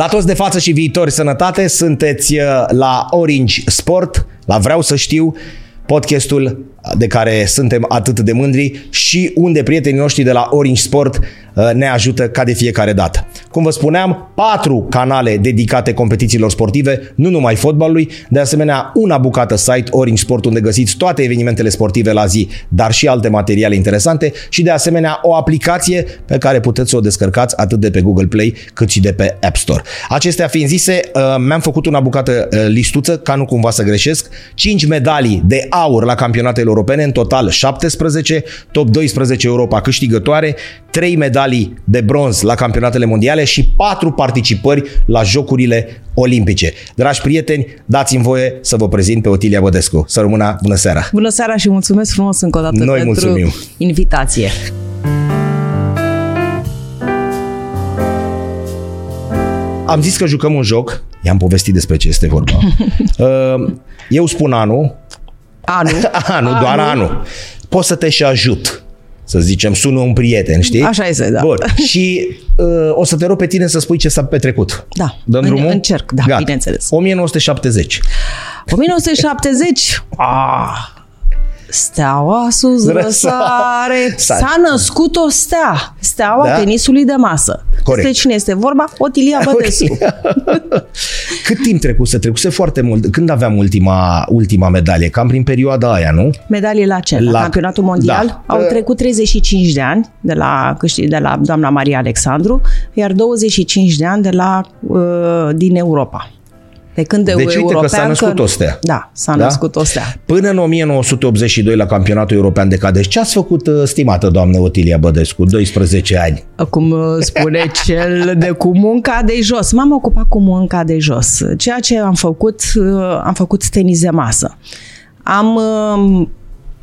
La toți de față și viitori sănătate, sunteți uh, la Orange Sport, la Vreau să știu, podcastul de care suntem atât de mândri și unde prietenii noștri de la Orange Sport uh, ne ajută ca de fiecare dată. Cum vă spuneam, patru canale dedicate competițiilor sportive, nu numai fotbalului, de asemenea una bucată site Orange Sport unde găsiți toate evenimentele sportive la zi, dar și alte materiale interesante și de asemenea o aplicație pe care puteți să o descărcați atât de pe Google Play cât și de pe App Store. Acestea fiind zise, uh, mi-am făcut una bucată uh, listuță, ca nu cumva să greșesc, 5 medalii de aur la campionatele europene, în total 17, top 12 Europa câștigătoare, 3 medalii de bronz la campionatele mondiale și 4 participări la Jocurile Olimpice. Dragi prieteni, dați-mi voie să vă prezint pe Otilia Bădescu. Să rămână bună seara! Bună seara și mulțumesc frumos încă o dată Noi pentru mulțumim. invitație. Am zis că jucăm un joc, i-am povestit despre ce este vorba. Uh, Eu spun anul, Anul. anul, doar anul. Pot să te și ajut. Să zicem, sună un prieten, știi? Așa este, da. Bun. Și uh, o să te rog pe tine să spui ce s-a petrecut. Da. Dăm În- drumul? încerc, da, Gata. bineînțeles. 1970. 1970. Ah, Steaua sus Răsare. răsare. S-a- S-a născut o stea. Steaua Da? tenisului de masă. Corect. Despre cine este vorba? Otilia Bădescu. Cât timp trecuse? Trecuse foarte mult. Când aveam ultima, ultima medalie? Cam prin perioada aia, nu? Medalii la ce? La, La- campionatul mondial? da. Au Uh, trecut 35 de ani de la, câștig, de la doamna Maria Alexandru, iar 25 de ani de la, uh, din Europa. De când de Deci uite că european, s-a născut o stea. Da, s-a Da? născut o stea. Până în 1982 la campionatul european de cadeci. Ce ați făcut, uh, stimată doamnă Otilia Bădescu? 12 ani. Cum uh, spune cel de cu munca de jos. M-am ocupat cu munca de jos. Ceea ce am făcut, uh, am făcut tenis de masă. Am uh,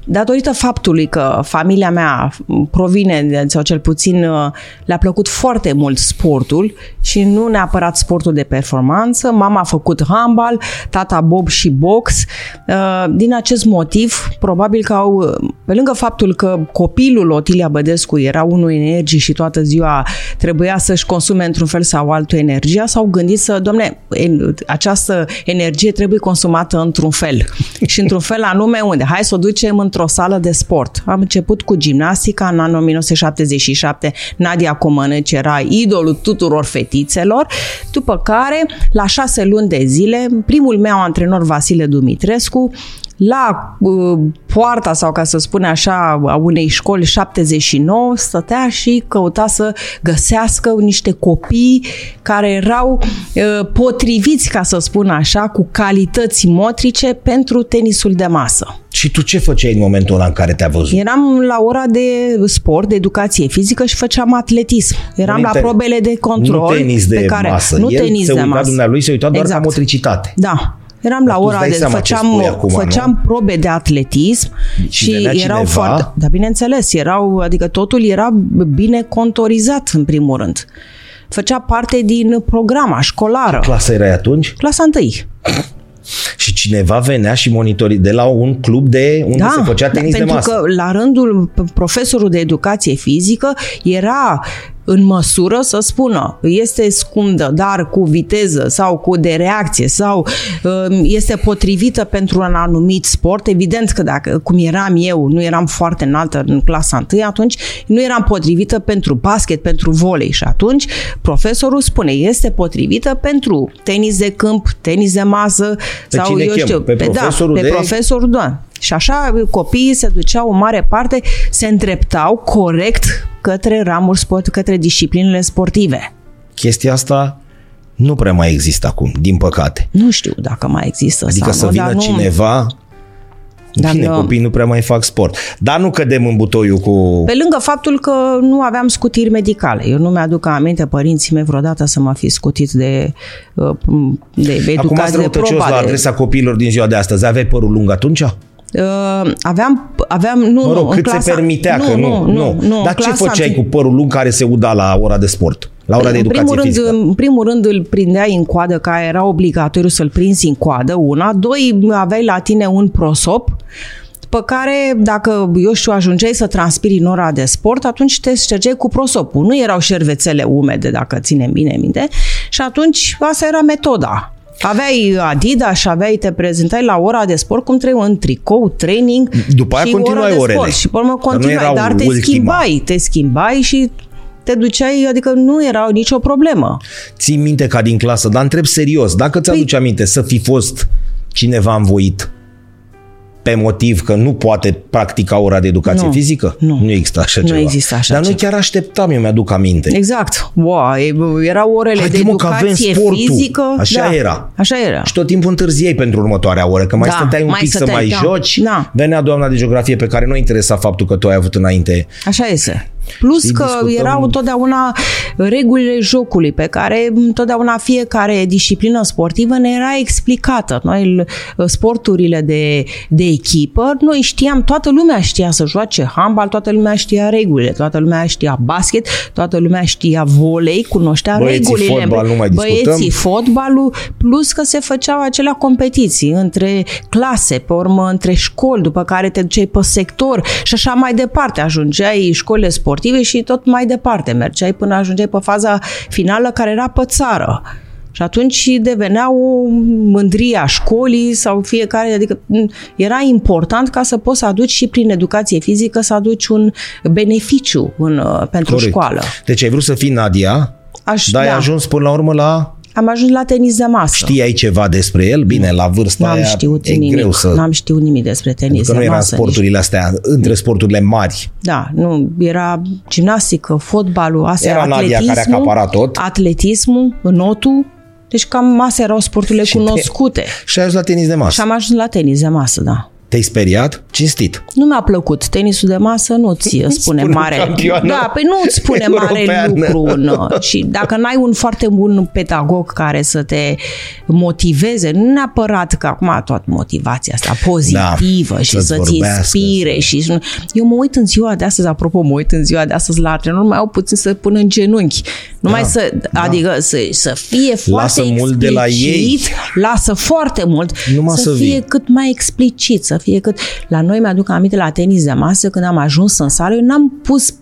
Datorită faptului că familia mea provine, de- sau cel puțin uh, le-a plăcut foarte mult sportul și nu neapărat sportul de performanță, mama a făcut handbal, tata bob și box. Uh, Din acest motiv, probabil că au, uh, pe lângă faptul că copilul Otilia Bădescu era unul energic și toată ziua trebuia să-și consume într-un fel sau altul energia, s-au gândit să, domne, en- această energie trebuie consumată într-un fel. și într-un fel anume unde? Hai să o ducem într-o sală de sport. Am început cu gimnastica în anul 1977. Nadia Comăneci era idolul tuturor fetițelor, după care, la șase luni de zile, primul meu antrenor Vasile Dumitrescu la uh, poarta sau ca să spun așa a unei școli 79 stătea și căuta să găsească niște copii care erau uh, potriviți ca să spun așa cu calități motrice pentru tenisul de masă. Și tu ce făceai în momentul ăla în care te-a văzut? Eram la ora de sport, de educație fizică și făceam atletism. Eram Nu la te- probele de control. nu tenis de pe care, masă. Nu El tenis se de uita, masă. dumnealui se uita doar exact. ca motricitate. Da. Eram Dar la tu îți ora dai de seama ce făceam, spui acum, făceam probe de atletism Și și, venea erau cineva? foarte, da, bineînțeles, erau, adică totul era bine contorizat în primul rând. Făcea parte din programa școlară. Clasa erai atunci? Clasa întâi. Și cineva venea și monitori de la un club de unde se făcea tenis da, de pentru masă. că la rândul p- profesorul de educație fizică era în măsură să spună este scundă, dar cu viteză sau cu de reacție sau um, este potrivită pentru un anumit sport. Evident că dacă, cum eram eu, nu eram foarte înaltă în clasa 1, atunci nu eram potrivită pentru basket, pentru volei și atunci profesorul spune este potrivită pentru tenis de câmp, tenis de masă Pe sau cine eu chem? știu, Pe profesorul da, pe de- profesorul, da. Și așa copiii se duceau în mare parte, se îndreptau corect către ramuri sport, către disciplinele sportive. Chestia asta nu prea mai există acum, din păcate. Nu știu dacă mai există Adică sau să nu, vină dar nu, cineva... Dar Bine, nu- copiii nu prea mai fac sport. Dar nu cădem în butoiul cu... Pe lângă faptul că nu aveam scutiri medicale. Eu nu mi-aduc aminte părinții mei vreodată să mă fi scutit de, uh, de Acum educație ați de răutăcios proba. la de- adresa copiilor din ziua de astăzi. Aveai părul lung atunci? Uh, aveam, aveam, nu, Mă nu, rog, în cât clasa, se permitea că nu, nu, nu, Dar în ce clasa făceai întâi- cu părul lung care se uda la ora de sport? La ora de în educație primul, rând, fizică? în primul rând îl prindeai în coadă, ca era obligatoriu să-l prinzi în coadă, una. Doi, aveai la tine un prosop După care, dacă, eu știu, ajungeai să transpiri în ora de sport, atunci te ștergeai cu prosopul. Nu erau șervețele umede, dacă ținem bine minte. Și atunci, asta era metoda. Aveai Adidas și aveai, te prezentai la ora de sport cum trebuie în tricou, training După aia și continuai ora de orele. sport. Și pe urmă Că nu continuai, erau dar te ultima. schimbai, te schimbai și te duceai, adică nu era nicio problemă. Ții minte ca din clasă, dar întreb serios, dacă Păi- ți-aduce aminte să fi fost cineva învoit pe motiv că nu poate practica ora de educație Nu, fizică? nu. Nu există așa Nu ceva. există așa Dar noi ceva. chiar așteptam, eu mi-aduc aminte. Exact. Wow, e- erau orele Haide, de mă, că avem educație sportul. fizică. Așa da, era. Așa era. Și tot timpul întârziei pentru următoarea oră, că mai Da, stăteai un mai pic să stăteai, mai da. joci. Da. Venea doamna de geografie pe care nu interesa faptul că tu ai avut înainte. Așa este. Plus Știi, că discutăm- erau întotdeauna regulile jocului pe care întotdeauna fiecare disciplină sportivă ne era explicată. Noi l- sporturile de, de echipă, noi știam, toată lumea știa să joace handbal, toată lumea știa regulile, toată lumea știa basket, toată lumea știa volei, cunoștea Băieții regulile. fotbal, nu mai discutăm. Băieții fotbalul, plus că se făceau acelea competiții între clase, pe urmă între școli, după care te duceai pe sector și așa mai departe. Ajungeai școlile sportive și tot mai departe. Mergeai până ajungeai pe faza finală care era pe țară. Și atunci devenea o mândrie a școlii sau fiecare, adică m, era important ca să poți să aduci și prin educație fizică să aduci un beneficiu în, uh, pentru Corect. școală. Deci ai vrut să fii Nadia, Aș, dar ai ajuns până la urmă la... Am ajuns la tenis de masă. Știai ceva despre el? Bine, la vârsta N-am aia știut e nimic. greu să... N-am știut nimic despre tenis. Pentru că nu de era în masă, sporturile astea, între sporturile mari. Nici. Da, nu, era gimnastică, fotbalul, astea, Era Nadia atletismul. care acapara tot. Atletismul, notul. Deci cam astea erau sporturile Și te- cunoscute. Și ai ajuns la tenis de masă. Și am ajuns la tenis de masă, da. Te-ai speriat? Cinstit. Nu mi-a plăcut. Tenisul de masă nu-ți spune, spune mare... campioană Da, păi nu-ți spune mare europeană. lucru. Nu. Și dacă n-ai un foarte bun pedagog care să te motiveze, nu neapărat că acum toată motivația asta pozitivă Da, și să-ți să-ți vorbească, inspire. să- Și eu mă uit în ziua de astăzi, apropo, mă uit în ziua de astăzi la antrenor, mai au puțin să pun în genunchi. Numai Da, să, da. adică să, să fie foarte Lasă mult de la ei. explicit, lasă foarte mult, Numai să, să fie vii. cât mai explicit, să fie cât... La noi mi-aduc aminte la tenis de masă, când am ajuns în sală, eu n-am pus,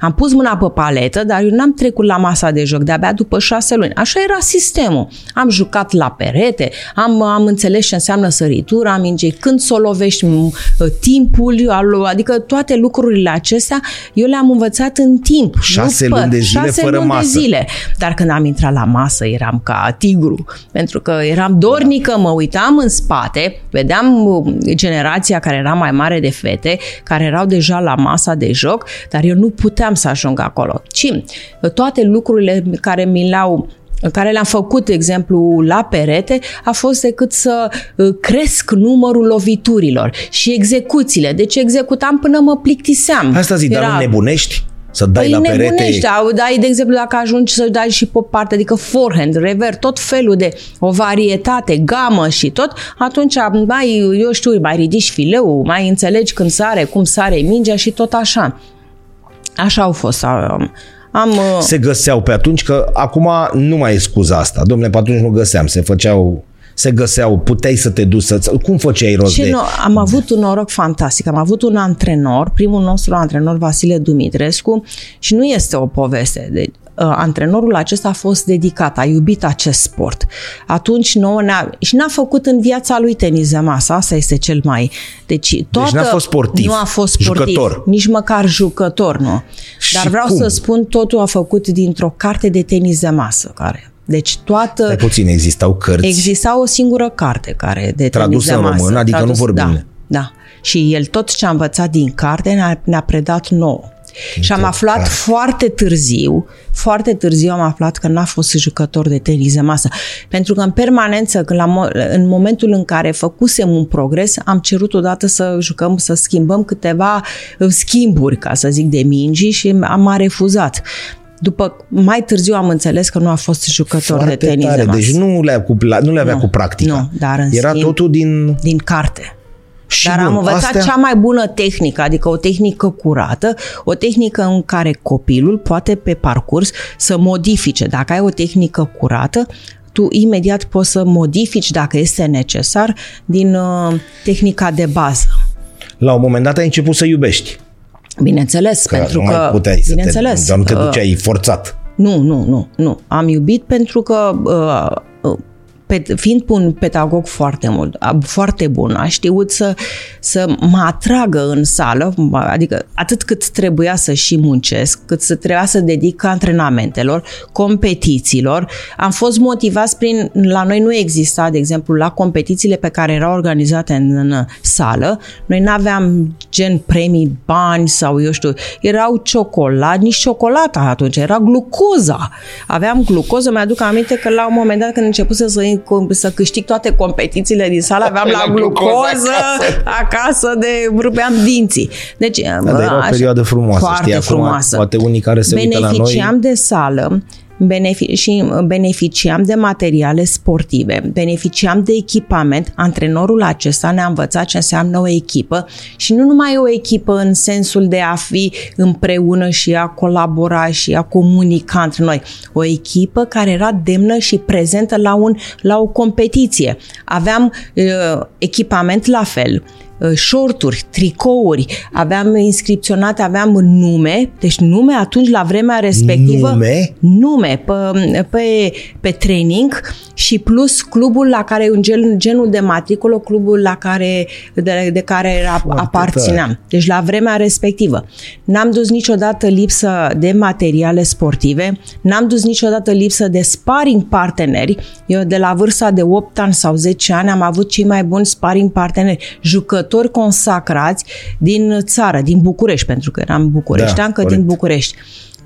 am pus mâna pe paletă, dar eu n-am trecut la masa de joc, de-abia după șase luni. Așa era sistemul. Am jucat la perete, am, am înțeles ce înseamnă săritura, mingei, când să o lovești, m- timpul, al- adică toate lucrurile acestea, eu le-am învățat în timp. Șase nu luni de zile șase fără luni masă. De zile. Dar când am intrat la masă, eram ca tigru, pentru că eram dornică, mă uitam în spate, vedeam uh, generația care era mai mare de fete, care erau deja la masa de joc, dar eu nu puteam să ajung acolo. Ci uh, toate lucrurile care mi le-au care le-am făcut, de exemplu, la perete, a fost decât să uh, cresc numărul loviturilor și execuțiile. Deci executam până mă plictiseam. Asta zic, dar nu nebunești? Să dai Păi la perete... nebunești, da, dai, de exemplu, dacă ajungi să dai și pe o parte, adică forehand, rever, tot felul de o varietate, gamă și tot, atunci mai, eu știu, mai ridici fileu, mai înțelegi când sare, cum sare mingea și tot așa. Așa au fost. Am, am uh, se găseau pe atunci, că acum nu mai e scuza asta. Domnule, pe atunci nu găseam, se făceau se găseau, puteai să te duci să Cum făceai rost Ce de... nu, am avut un noroc fantastic. Am avut un antrenor, primul nostru antrenor, Vasile Dumitrescu, și nu este o poveste. De, uh, antrenorul acesta a fost dedicat, a iubit acest sport. Atunci nouă ne-a, și n-a făcut în viața lui tenis de masă, asta este cel mai... Deci, toată, n-a fost sportiv, Nu a fost sportiv, jucător. nici măcar jucător, nu. Și Dar vreau cum? să spun, totul a făcut dintr-o carte de tenis de masă, care... Deci toată... Mai puțin, existau cărți. Exista o singură carte care de Tradusă tenis de în masă, român, adică nu vorbim. Da, da. Și el tot ce a învățat din carte ne-a, ne-a predat nouă. Și am aflat carte. foarte târziu, foarte târziu am aflat că n-a fost jucător de tenis de masă. Pentru că în permanență, când la, mo- în momentul în care făcusem un progres, am cerut odată să jucăm, să schimbăm câteva uh, schimburi, ca să zic, de mingi și am a refuzat. După mai târziu am înțeles că nu a fost jucător Foarte de tenis tare. de masă. Deci nu le, cu, nu le avea Nu, cu practica. nu, dar în Era schimb- totul din... din carte. Și Dar bun, am învățat astea... cea mai bună tehnică, adică o tehnică curată, o tehnică în care copilul poate pe parcurs să modifice. Dacă ai o tehnică curată, tu imediat poți să modifici, dacă este necesar, din uh, tehnica de bază. La un moment dat ai început să iubești. Bineînțeles, Că pentru nu că... mai puteai să bineînțeles, te, doar nu te uh, duceai forțat. Nu, nu, nu, nu. Am iubit pentru că uh, uh, pe, fiind un pedagog foarte mult, a- foarte bun, a știut să, să mă atragă în sală, adică atât cât trebuia să și muncesc, cât să trebuia să dedic antrenamentelor, competițiilor. Am fost motivați prin, la noi nu exista, de exemplu, la competițiile pe care erau organizate în, în sală, noi nu aveam gen premii, bani sau eu știu, erau ciocolade, nici ciocolata atunci, era glucoza. Aveam glucoză, mi-aduc aminte că la un moment dat când început să, să câștig toate competițiile din sală, aveam la La glucoză glucoză acasă. acasă de rupeam dinții. Deci, Da, dar era o așa- perioadă frumoasă. Foarte știi, acum, frumoasă. Poate unii care se uită la noi... Beneficiam de sală benefi- și beneficiam de materiale sportive, beneficiam de echipament. Antrenorul acesta ne-a învățat ce înseamnă o echipă și nu numai o echipă în sensul de a fi împreună și a colabora și a comunica între noi. O echipă care era demnă și prezentă la, un, la o competiție. Aveam uh, echipament la fel uh, shorturi, tricouri, aveam inscripționate, aveam nume, deci nume atunci la vremea respectivă. Nume? Nume pe, pe, pe training și plus clubul la care, un gen, genul de matriculă, clubul la care, de, de care era, Foarte aparțineam. tare. Deci la vremea respectivă. N-am dus niciodată lipsă de materiale sportive, n-am dus niciodată lipsă de sparring parteneri. Eu de la vârsta de 8 ani sau 10 ani am avut cei mai buni sparring parteneri, jucători consacrați din țară, din București, pentru că eram bucureștean, Da, că corect. din București.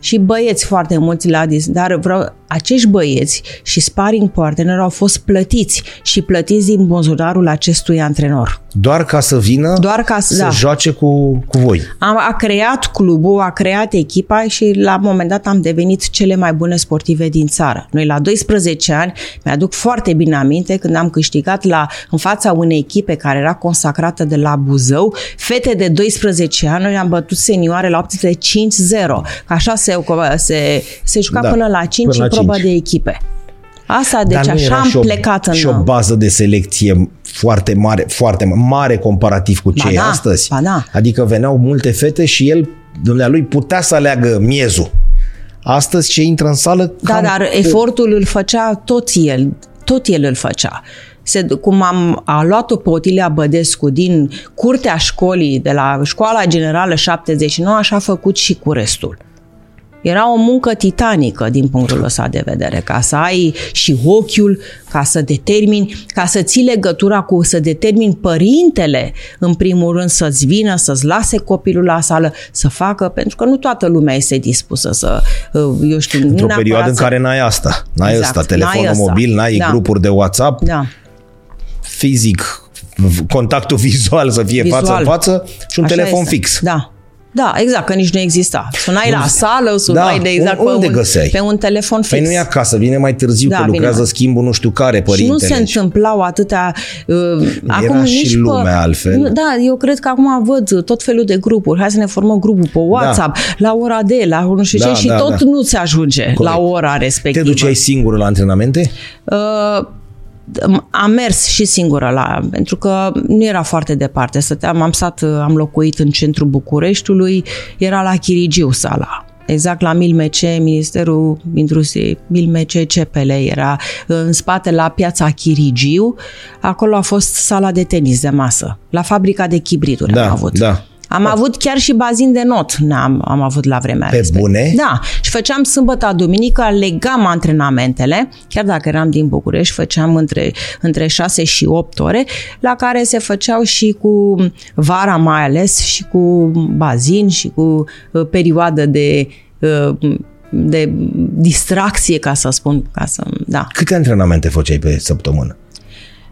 Și băieți foarte mulți la dis, dar vreau, acești băieți și sparring partner au fost plătiți și plătiți din buzunarul acestui antrenor. Doar ca să vină Doar ca să- să da. joace cu, cu voi. Am, a creat clubul, a creat echipa și la un moment dat am devenit cele mai bune sportive din țară. Noi la 12 ani, mi-aduc foarte bine aminte când am câștigat la, în fața unei echipe care era consacrată de la Buzău, fete de 12 ani, noi am bătut senioare la 18 5-0. Așa se, se, se juca Da, până la 5 până la în probă 5. de echipe. Asta, deci Dar nu așa era am și o, plecat în... și o bază de selecție foarte mare, foarte mare comparativ cu Ba cei da, astăzi. ba da. Adică veneau multe fete și el, dumnealui, putea să aleagă miezul. Astăzi ce intră în sală... Da, cam- dar efortul îl făcea tot el, tot el îl făcea. Se, cum am a luat-o pe Otilia Bădescu din curtea școlii, de la școala generală 79, așa a făcut și cu restul. Era o muncă titanică din punctul ăsta de vedere, ca să ai și ochiul, ca să determini, ca să ții legătura cu, să determini părintele, în primul rând, să-ți vină, să-ți lase copilul la sală, să facă, pentru că nu toată lumea este dispusă să, uh, eu știu, nu Într-o neapărat perioadă în să- care n-ai asta. N-ai Exact, ăsta, telefonul n-ai ăsta. mobil, n-ai Da. grupuri de WhatsApp, Da. fizic, contactul vizual să fie Vizual. față în față și un Așa telefon este. fix. Da. Da, exact, că nici nu exista. Sunai la sală, sunai Da, de exact unde pe, un, găseai? pe un telefon fix. Păi nu e acasă, vine mai târziu, Da, că bine, lucrează mă. schimbul nu știu care, și nu părintele. se întâmplau atâtea... Uh, acum și nici lumea pe, altfel. Nu, da, eu cred că acum văd tot felul de grupuri. Hai să ne formăm grupul pe WhatsApp, la ora de, la nu știu Da, ce, și da, tot da. nu se ajunge la ora Te respectivă. duceai singur la antrenamente? Uh, am mers și singură la, pentru că nu era foarte departe. Stăteam, am stat, am locuit în centrul Bucureștiului, era la Chirigiu sala. Exact la Milmece, Ministerul Industриei, Milmece CPL era în spate la piața Chirigiu. Acolo a fost sala de tenis de masă. La fabrica de chibrituri Da, am avut. da. Am avut chiar și bazin de not, am, am avut la vremea Pe respectivă. bune? Da, și făceam sâmbătă, duminică, legam antrenamentele, chiar dacă eram din București, făceam între, între 6 și 8 ore, la care se făceau și cu vara mai ales, și cu bazin, și cu uh, perioadă de uh, de distracție, ca să spun, ca să, da. Câte antrenamente făceai pe săptămână?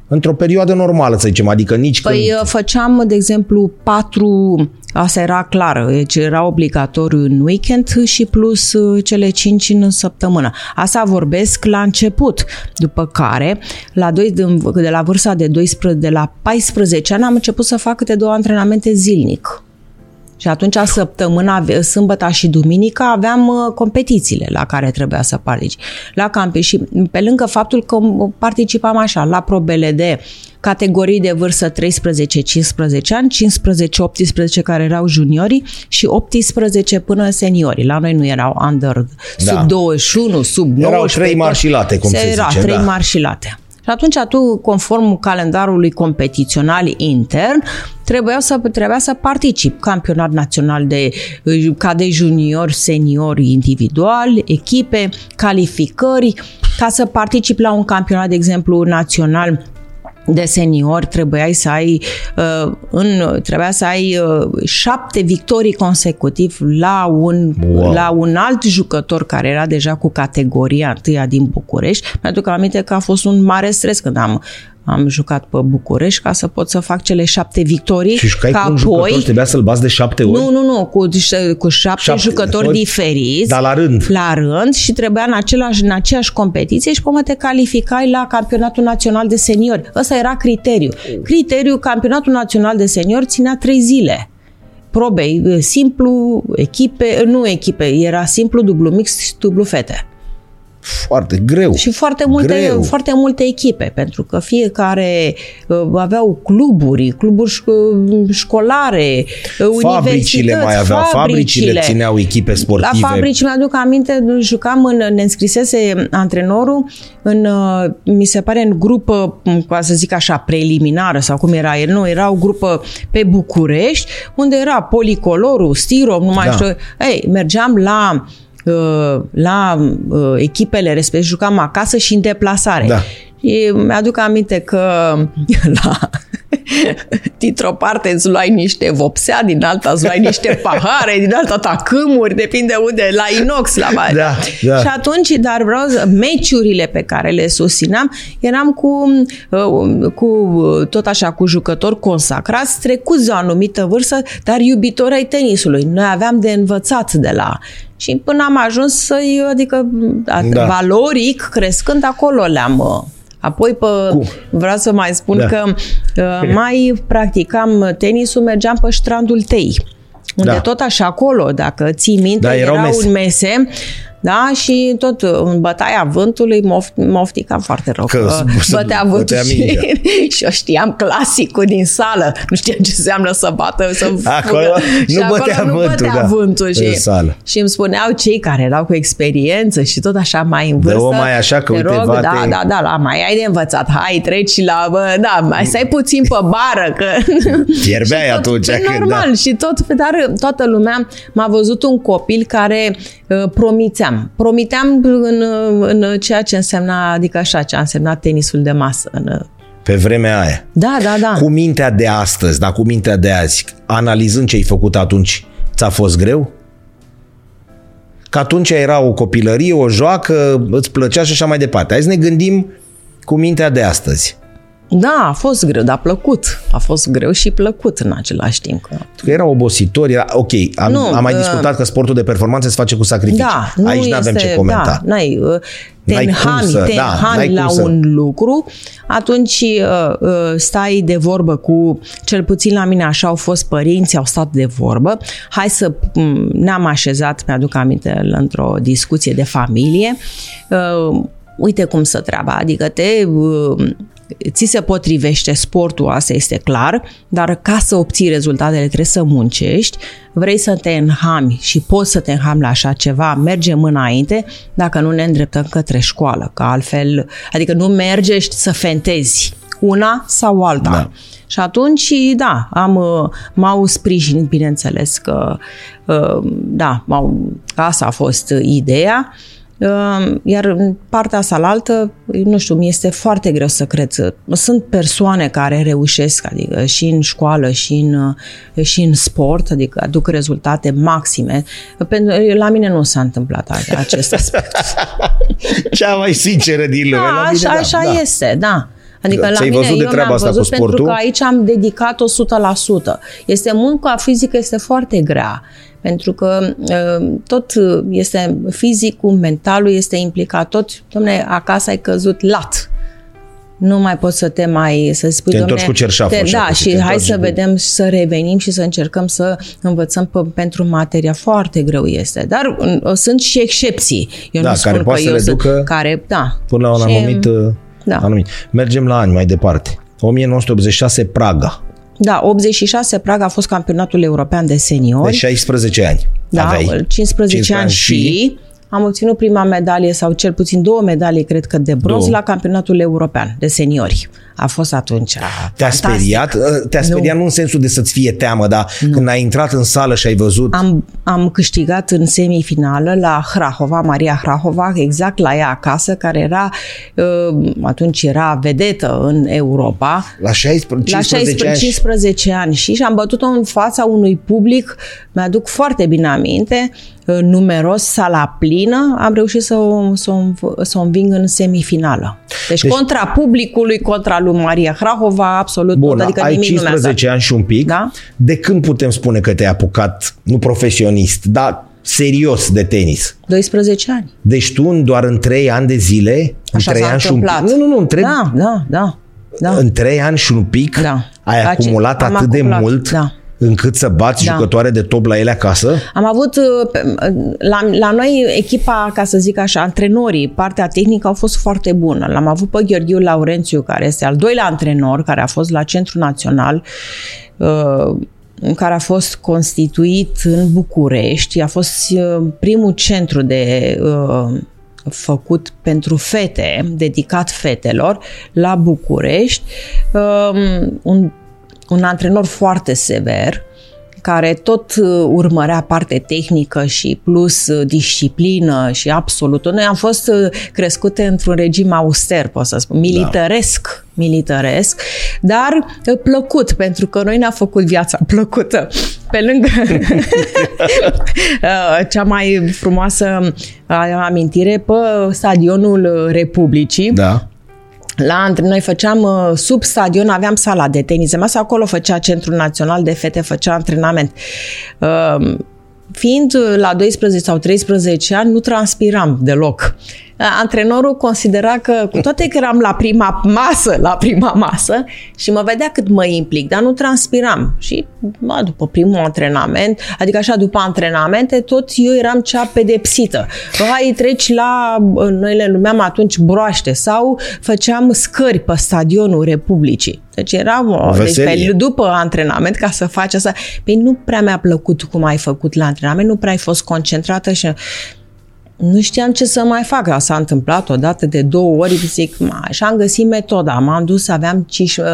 Într-o perioadă normală, să zicem, adică nici Păi când... uh, făceam, de exemplu, patru, asta era clar, deci era obligatoriu în weekend și plus uh, cele cinci în săptămână. Asta vorbesc la început, după care, la doi, de la vârsta de 12, de la 14 ani, am început să fac câte două antrenamente zilnic. Și atunci, săptămâna, sâmbătă și duminica, aveam uh, competițiile la care trebuia să participi. La campi și pe lângă faptul că participam așa, la probele de categorii de vârstă 13-15 ani, 15-18 care erau juniorii și 18 până seniorii. La noi nu erau under da. sub 21, sub 19. Erau trei marșilate, cum se, se zice. Era trei da. marșilate. Și atunci tu, conform calendarului competițional intern, trebuia să, trebuia să particip campionat național de cadei junior, senior individual, echipe, calificări, ca să particip la un campionat, de exemplu, național de senior trebuiai să ai uh, în, trebuia să ai uh, șapte victorii consecutiv la un, wow. la un alt jucător care era deja cu categoria întâia din București. Mi-aduc aminte că a fost un mare stres când am am jucat pe București ca să pot să fac cele șapte victorii. Și jucai ca cu un apoi... jucător, trebuia să-l bați de șapte ori? Nu, nu, nu, cu, cu șapte, șapte jucători ori, diferiți. Dar la rând. La rând și trebuia în, același, în aceeași competiție și până te calificai la campionatul național de seniori. Ăsta era criteriu. Criteriu, campionatul național de seniori ținea trei zile probei, simplu, echipe, nu echipe, era simplu, dublu mix, dublu fete foarte greu. Și foarte multe, greu. foarte multe echipe, pentru că fiecare uh, aveau cluburi, cluburi uh, școlare, uh, fabricile mai aveau, fabricile, fabricile țineau echipe sportive. La fabrici mi-aduc aminte, jucam în, ne înscrisese antrenorul în, mi se pare, în grupă, ca să zic așa, preliminară sau cum era el, nu, era o grupă pe București, unde era policolorul, stirom, nu mai da. știu. Ei, mergeam la Uh, la uh, echipele respective, jucam acasă și în deplasare. Da. Și mi-aduc aminte că la dintr-o parte îți luai niște vopsea, din alta îți luai niște pahare, din alta tacâmuri, depinde unde, la inox, la mare. Da, da. Și atunci, dar vreau să, meciurile pe care le susțineam, eram cu, uh, cu tot așa, cu jucători consacrați, trecuți de o anumită vârstă, dar iubitori ai tenisului. Noi aveam de învățat de la și până am ajuns să-i, adică da. valoric, crescând acolo le-am uh, Apoi pe, vreau să mai spun da. că uh, mai practicam tenisul, mergeam pe strandul Tei. Unde da. tot așa acolo, dacă ții minte, da, erau, erau mese. un mese da? Și tot în bătaia vântului mof, mofticam foarte rău. Că bătea vântul și, și eu știam clasicul din sală. Nu știam ce înseamnă să bată, să acolo fugă. nu și bătea acolo vântul, nu bătea da, vântul. Și, sală. și îmi spuneau cei care erau cu experiență și tot așa mai în vârstă. De mai așa că uite, rog, vate... da, da, da, la mai ai de învățat. Hai, treci la, bă, da, mai stai puțin pe bară. Că... Fierbeai atunci. Că, normal, da. și tot, dar toată lumea m-a văzut un copil care uh, promiteam promiteam. Promiteam în, în ceea ce însemna, adică așa, ce a însemnat tenisul de masă. În, pe vremea aia. Da, da, da. Cu mintea de astăzi, dar cu mintea de azi, analizând ce ai făcut atunci, ți-a fost greu? Că atunci era o copilărie, o joacă, îți plăcea și așa mai departe. Hai să ne gândim cu mintea de astăzi. Da, a fost greu, dar plăcut. A fost greu și plăcut în același timp. Că era obositor, era ok. Am, nu, am mai uh, discutat că sportul de performanță se face cu sacrificii. Da, nu Aici nu avem ce comenta. Da, n-ai, uh, te n-ai înhami, să, te da, înhami la să... un lucru, atunci uh, uh, stai de vorbă cu, cel puțin la mine așa au fost părinții, au stat de vorbă, hai să um, ne-am așezat, mi-aduc aminte, într-o discuție de familie, uh, uite cum să treaba, adică te uh, ți se potrivește sportul, asta este clar, dar ca să obții rezultatele trebuie să muncești, vrei să te înhami și poți să te înhami la așa ceva, mergem înainte dacă nu ne îndreptăm către școală, că altfel, adică nu mergești să fentezi una sau alta. Da. Și atunci, da, am, m-au sprijinit, bineînțeles că, uh, da, m-au, asta a fost ideea Ehm, iar în partea altă, nu știu, mi este foarte greu să cred. Sunt persoane care reușesc, adică și în școală, și în, și în sport, adică aduc rezultate maxime. Pentru, la mine nu s-a întâmplat acest aspect. Cea mai sinceră din lume. Da, la mine, așa, da, așa da. este, da. Adică la Ți-ai mine, văzut de eu treaba asta văzut cu sportul? pentru că aici am dedicat 100%. Este munca fizică este foarte grea pentru că uh, tot este fizicul, mentalul este implicat, tot, domne, acasă ai căzut lat. nu mai poți să te mai, să spui, Te întorci cu cerșaful te, așa, Da, că și te hai întorci să cu- vedem, să revenim și să încercăm să învățăm pe, pentru materia. Foarte greu este. Dar uh, sunt și excepții. Eu Da, nu care spun poate că să eu le sunt, ducă care, da. Până la un Și- anumit, uh, da. anumit. Mergem la ani mai departe. 1986 Praga. Da, 86 Praga a fost campionatul european de De seniori. 16 ani. da, aveai. 15, ani și am obținut prima medalie sau cel puțin două medalii, cred că de bronz, Două. la campionatul european de seniori. A fost atunci. Te-a fantastic. speriat? Uh, Te-a speriat nu. în sensul de să-ți fie teamă, dar nu. când ai intrat în sală și ai văzut... Am, am câștigat în semifinală la Hrahova, Maria Hrahova, exact la ea acasă, care era, uh, atunci era vedetă în Europa. La 16, La 15 ani. 15 ani și, și am bătut-o în fața unui public, mi-aduc foarte bine aminte, uh, numeros, sala plină, am reușit să o, să o, înv- să o înving în semifinală. Deci, Deci- deci contra publicului, contra lui Maria Hrahova, absolut Bun, tot, adică ai nimic nu mi-a 15 ani și un pic. Da. De când putem spune că te-ai apucat, nu profesionist, dar serios de tenis? 12 ani. Deci tu în doar în 3 ani de zile, Așa în 3 s-a ani și un pic, întâmplat. nu, nu, nu, în 3, Da, da, da. da. în 3 ani și un pic, Da. ai Face- acumulat am atât acumulat, de mult da. Încât să bați Da. jucătoare de top la ele acasă? Am avut, uh, pe- la, la noi, echipa, ca să zic așa, antrenorii, partea tehnică au fost foarte bună. L-am avut pe Gheorghiu Laurențiu, care este al doilea antrenor, care a fost la Centru Național, uh, care a fost constituit în București. A fost uh, primul centru de uh, făcut pentru fete, dedicat fetelor, la București. Um, un, un antrenor foarte sever, care tot uh, urmărea parte tehnică și plus uh, disciplină și absolut. Noi am fost uh, crescute într-un regim auster, pot să spun, militaresc, milităresc, dar uh, plăcut, pentru că noi ne-a făcut viața plăcută. Pe lângă uh, cea mai frumoasă uh, amintire pe stadionul Republicii, Da. La antre, noi făceam uh, sub stadion, aveam sala de tenis de masă, acolo făcea Centrul Național de Fete, făcea antrenament. Uh, fiind uh, la 12 sau 13 ani, nu transpiram deloc. Uh, Antrenorul considera că, cu toate că eram la prima masă, la prima masă, și mă vedea cât mă implic, dar nu transpiram. Și mă, după primul antrenament, adică așa după antrenamente, tot eu eram cea pedepsită. Hai, treci la, noi le numeam atunci broaște sau făceam scări pe stadionul Republicii. Deci era o, deci veselie. pe, după antrenament ca să faci asta. Păi nu prea mi-a plăcut cum ai făcut la antrenament, nu prea ai fost concentrată și nu știam ce să mai fac. Asta s-a întâmplat odată de două ori, zic, ma, și am găsit metoda. M-am dus, aveam ciș, uh,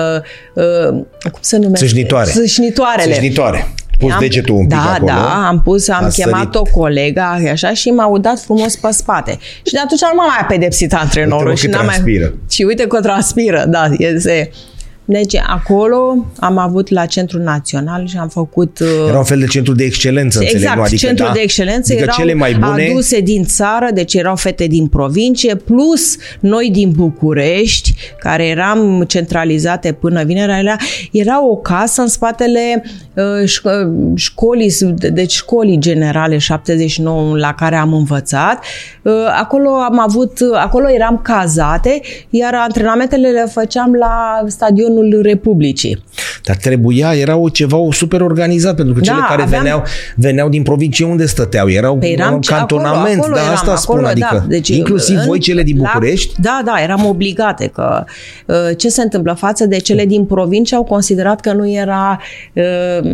uh, cum se numește? Țâșnitoare. Țâșnitoarele. Țâșnitoare. Pus Am- degetul un pic da, acolo. Da, am pus, am a chemat sărit. o colega așa și m-au dat frumos pe spate. Și de atunci nu m-a mai pedepsit antrenorul. Uite-mă și cât n-am mai... transpiră. Și uite că transpiră, da. Este... Deci acolo am avut la Centrul Național și am făcut... uh, Era un fel de centru de excelență, înțeleg, Exact, nu? Adică, centrul da, de excelență adică erau cele mai bune, aduse din țară, deci erau fete din provincie, plus noi din București, care eram centralizate până vinerea, era, era o casă în spatele uh, ș- uh, școlii, deci școlii generale 79 la care am învățat. Uh, acolo am avut, acolo eram cazate, iar antrenamentele le făceam la stadionul Republicii. dar trebuia, era o, ceva o super organizat, pentru că Da, cele care aveam- veneau, veneau din provincie unde stăteau, erau Păi eram în ce- cantonament, acolo, acolo da, eram, asta spun, acolo, adică da. deci, inclusiv în- voi cele din la- București, Da, da, eram obligate că uh, ce se întâmplă față de cele din provincie au considerat că nu era uh,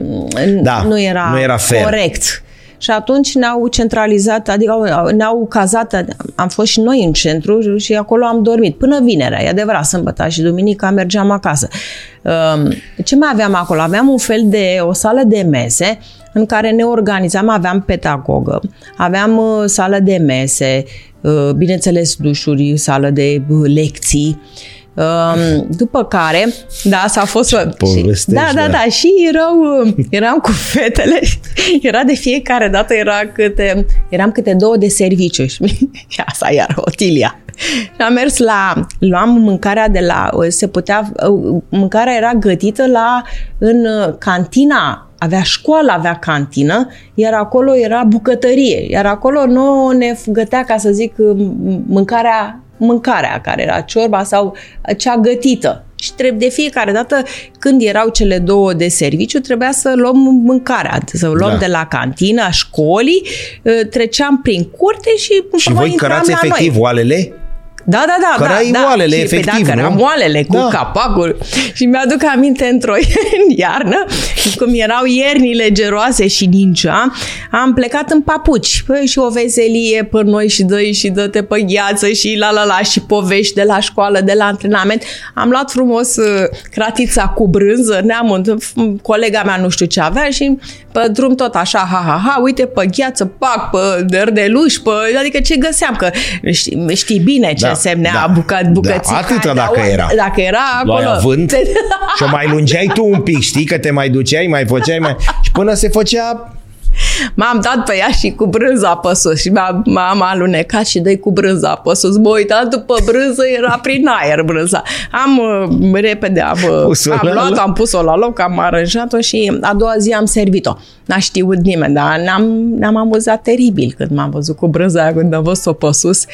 Da, nu era, nu era fair. corect. Și atunci ne-au centralizat, adică au- ne-au cazat, am fost și noi în centru și acolo am dormit. Până vinerea, e adevărat, sâmbătă și duminica mergeam acasă. Um, Ce mai aveam acolo? Aveam un fel de, o sală de mese în care ne organizam, aveam pedagogă, aveam uh, sală de mese, uh, bineînțeles dușuri, sală de uh, lecții, Um, după care, da, s-a fost... și, povestești, da, da, da. da, și erau, uh, eram cu fetele, era de fiecare dată, era câte, eram câte două de serviciu și și asta iar, Otilia. Și am mers la, luam mâncarea de la, se putea, mâncarea era gătită la, în uh, cantina avea școală, avea cantină, iar acolo era bucătărie. Iar acolo nu ne gătea, ca să zic, m- mâncarea mâncarea care era ciorba sau cea gătită. Și trebuie de fiecare dată când erau cele două de serviciu, trebuia să luăm mâncarea, să luăm Da. de la cantina școlii, treceam prin curte și Și voi intram cărați la efectiv noi. oalele? Da, da, da. Cărai da, oalele, și, efectiv, pe da, nu? căram oalele cu Da. capacul. Și mi-aduc aminte într-o în iarnă, cum erau iernile geroase și nincea, am plecat în papuci. Păi, și o veselie pe noi și dă și dă-te pe gheață și la la la și povești de la școală, de la antrenament. Am luat frumos uh, cratița cu brânză, ne-am înt- colega mea nu știu ce avea și pe drum tot așa, ha, ha, ha, uite pe gheață, pac, pe derdeluș, pe... adică ce găseam, că știi, știi bine ce Da, însemnea da. bucat, bucățica. Da, atâta Da, dacă o- era. Dacă era Luai acolo. avânt și o mai lungeai tu un pic, știi? Că te mai duceai, mai făceai, mai... Și până se făcea... M-am dat pe ea și cu brânza pe sus și m-am, m-am alunecat și dai cu brânza pe sus. Mă uitam după brânză, era prin aer brânza. Am uh, repede, am, uh, Pus-o am la luat, loc. am pus-o la loc, am aranjat-o și a doua zi am servit-o. N-a știut nimeni, dar ne-am, ne-am amuzat teribil când m-am văzut cu brânza aia, când am văzut-o pe sus.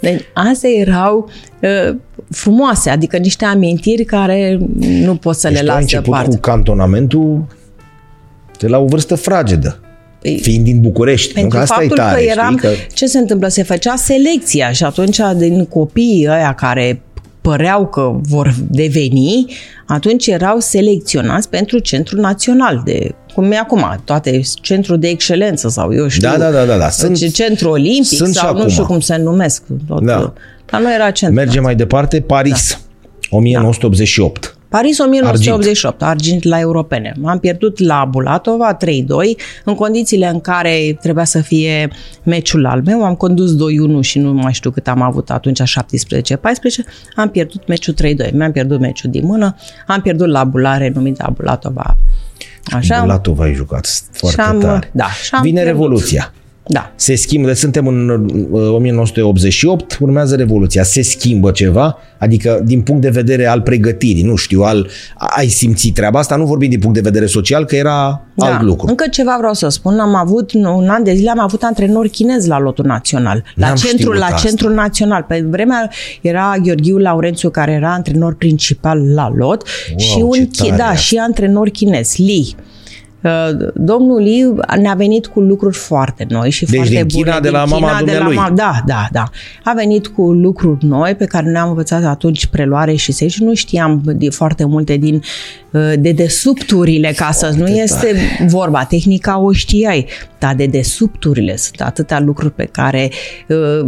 Deci, astea erau uh, frumoase, adică niște amintiri care nu pot să Deci le tu ai las început deoparte. cu cantonamentul de la o vârstă fragedă. Păi, Fiind din București. nu? Pentru Că asta faptul e tare, că eram, știi? Că... ce se întâmplă? Se făcea selecția și atunci din copiii ăia care păreau că vor deveni, atunci erau selecționați pentru Centrul Național de cum e acum, toate centrul de excelență sau eu știu. Da, da, da, da, da. Sunt- Sunt, centru olimpic sunt și sau nu acum. știu cum se numesc. Tot, Da. La noi era centru. Mergem mai departe. Paris, Da. 1988. Paris 1988, argint. argint la europene. Am pierdut la Bulatova 3-2, în condițiile în care trebuia să fie meciul al meu. Am condus 2-1 și nu mai știu cât am avut atunci, 17-14. Am pierdut meciul 3-2. Mi-am pierdut meciul din mână. Am pierdut la Bulare, numit la Bulatova. Așa. Bulatov ai jucat foarte Și am- tare. da, și am Vine pierdut. Revoluția. Da. Se schimbă, deci suntem în uh, 1988, urmează Revoluția. Se schimbă ceva? Adică din punct de vedere al pregătirii, nu știu, al, ai simțit treaba asta? Nu vorbim din punct de vedere social, că era Da. alt lucru. Încă ceva vreau să spun. Am avut un an de zile am avut antrenori chinezi la lotul național. La N-am centrul, știut la asta. centrul național. Pe vremea era Gheorghiu Laurențiu care era antrenor principal la lot Wow, și un ce tare chi- da, asta. și antrenor chinez, Li. Uh, Domnul Li ne-a venit cu lucruri foarte noi și Deci foarte din bune. China, de la mama de la dumnealui. ma- Da, da, da. A venit cu lucruri noi pe care ne-am învățat atunci preluare și se și nu știam de foarte multe din uh, de desubturile ca să nu este vorba. Tehnica o știai, dar de desubturile sunt atâtea lucruri pe care uh,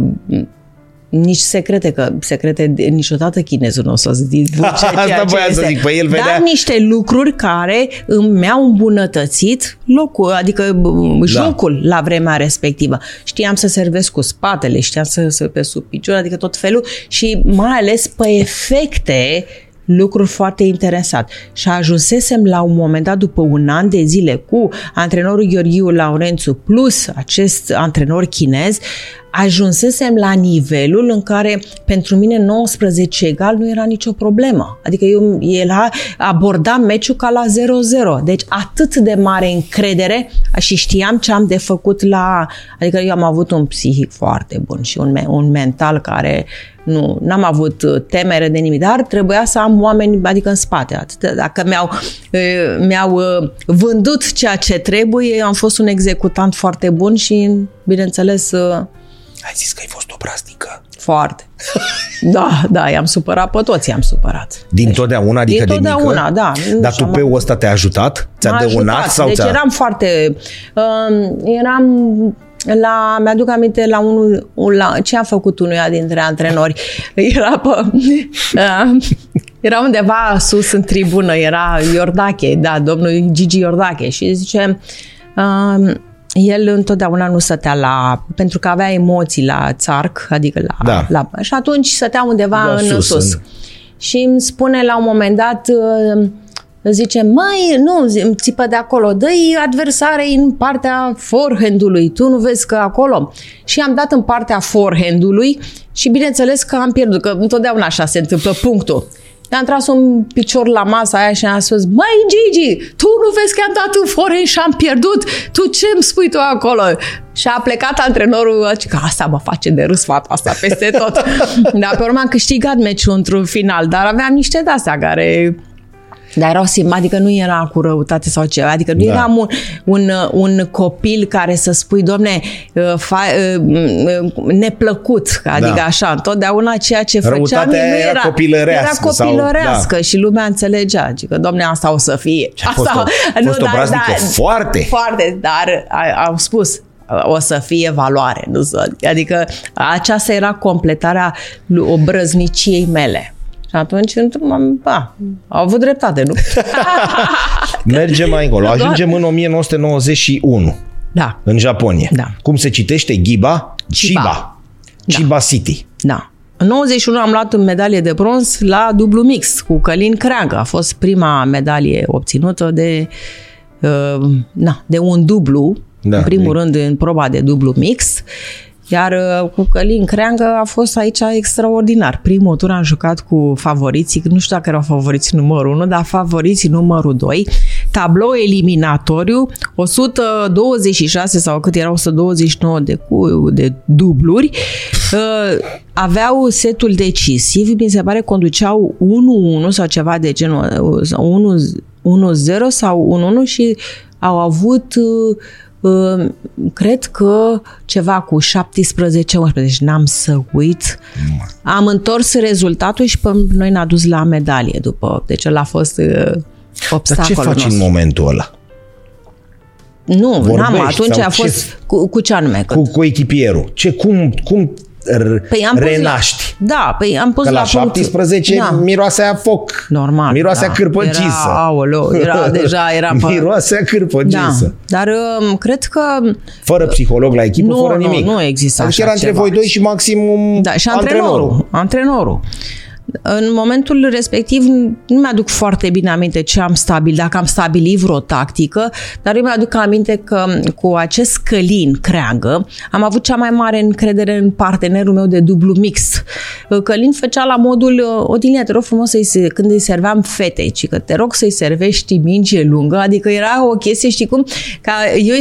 nici secrete, că secrete de- niciodată chinezul nu o să-ți divulge Asta ceea ce voiam să este. zic, păi el vedea- Dar niște lucruri care îmi mi-au îmbunătățit locul, adică b- jocul la vremea respectivă. Știam să servesc cu spatele, știam să să pe sub picior, adică tot felul și mai ales pe efecte lucruri foarte interesat. Și ajunsesem la un moment dat, după un an de zile, cu antrenorul Gheorghiu Laurențiu plus acest antrenor chinez, ajunsesem la nivelul în care pentru mine 19 egal nu era nicio problemă. Adică eu era, abordam meciul ca la 0-0. Deci atât de mare încredere și știam ce am de făcut la... Adică eu am avut un psihic foarte bun și un, me- un mental care nu, n-am avut uh, temere de nimic, dar trebuia să am oameni, adică în spate. Atât, dacă mi-au, uh, mi-au uh, vândut ceea ce trebuie, eu am fost un executant foarte bun și, bineînțeles, uh, Ai zis că ai fost obraznică. foarte. Da, da, i-am supărat pe toți, i-am supărat. Din totdeauna, adică Din de totdeauna, mică? da. Nu Dar știu, am tupeul ăsta te-a ajutat? Ți-a M-a dăunat ajutat. sau Deci ți-a... eram foarte... Uh, eram la, mi-aduc aminte la unul, la, ce a făcut unuia dintre antrenori. Era pe, uh, era undeva sus în tribună, era Iordache, da, domnul Gigi Iordache și zice, uh, el întotdeauna nu stătea la, pentru că avea emoții la țarc, adică la, Da. la și atunci stătea undeva Da, în sus, sus. în- Și îmi spune la un moment dat, uh, zice, mai, nu, zi- îmi țipă de acolo, dă-i adversarei în partea forehand-ului, tu nu vezi că acolo. Și am dat în partea forehand-ului și bineînțeles că am pierdut, că întotdeauna așa se întâmplă punctul. am tras un picior la masa aia și am spus, măi Gigi, tu nu vezi că am dat în foren și am pierdut? Tu ce îmi spui tu acolo? Și a plecat antrenorul, zice că asta mă face de râs fata asta peste tot. dar pe urmă am câștigat meciul într-un final, dar aveam niște de-astea care dar erau sim, adică nu era cu răutate sau ceva, adică nu da. eram un, un, un copil care să spui, domne, uh, fa, uh, uh, neplăcut, adică da. așa, întotdeauna ceea ce făceam Răutatea nu era, era copilărească. Era copilărească sau, da. și lumea înțelegea, adică, domne, asta o să fie. Și a fost asta, o, a fost o braznică foarte. Foarte, dar au spus, o să fie valoare. Nu să, adică aceasta era completarea obrăzniciei mele. Și atunci, am, ba, au avut dreptate, nu? Mergem mai încolo. Ajungem în 1991. Da. În Japonia. Da. Cum se citește? Giba? Chiba. Chiba. Chiba da. City. Da. În 91 am luat medalie de bronz la dublu mix cu Călin Creangă. A fost prima medalie obținută de, uh, na, de un dublu, da, în primul de... rând în proba de dublu mix. Iar uh, cu Călin Creangă a fost aici extraordinar. Primul tur am jucat cu favoriții, nu știu dacă erau favoriții numărul 1, dar favoriții numărul 2. Tablou eliminatoriu, 126 sau cât erau 129 de, cu, de dubluri. Uh, aveau setul decisiv, mi se pare conduceau 1-1 sau ceva de genul 1-0 sau 1-1 și au avut uh, cred că ceva cu 17 ori, deci n-am să uit. Am întors rezultatul și pe noi ne-a dus la medalie după. Deci ăla a fost uh, obstacolul Dar ce faci nostru. în momentul ăla? Nu, Vorbești n-am, atunci sau a fost ce? cu, cu ce anume? Cu, cu echipierul. Ce, cum, cum Păi am pus renaști? La, da, păi am pus Că la, la 17 punct, da. miroase a foc. Normal. Miroase da. a cârpăcisă. Era, aoleu, era, deja era... pe- Miroase a da, cârpăcisă. dar um, cred că Fără psiholog la echipă, nu, fără nu, nimic. nu există Adică așa era între ceva. voi doi și maxim un Da, și antrenorul. antrenorul. Antrenorul. În momentul respectiv nu mi-aduc foarte bine aminte ce am stabilit, dacă am stabilit vreo tactică, dar eu mi-aduc aminte că cu acest Călin Creangă am avut cea mai mare încredere în partenerul meu de dublu mix. Călin făcea la modul, Odilia, te rog frumos să-i, se- când îi serveam fete, ci că te rog să-i servești minge lungă, adică era o chestie, știi cum, ca eu,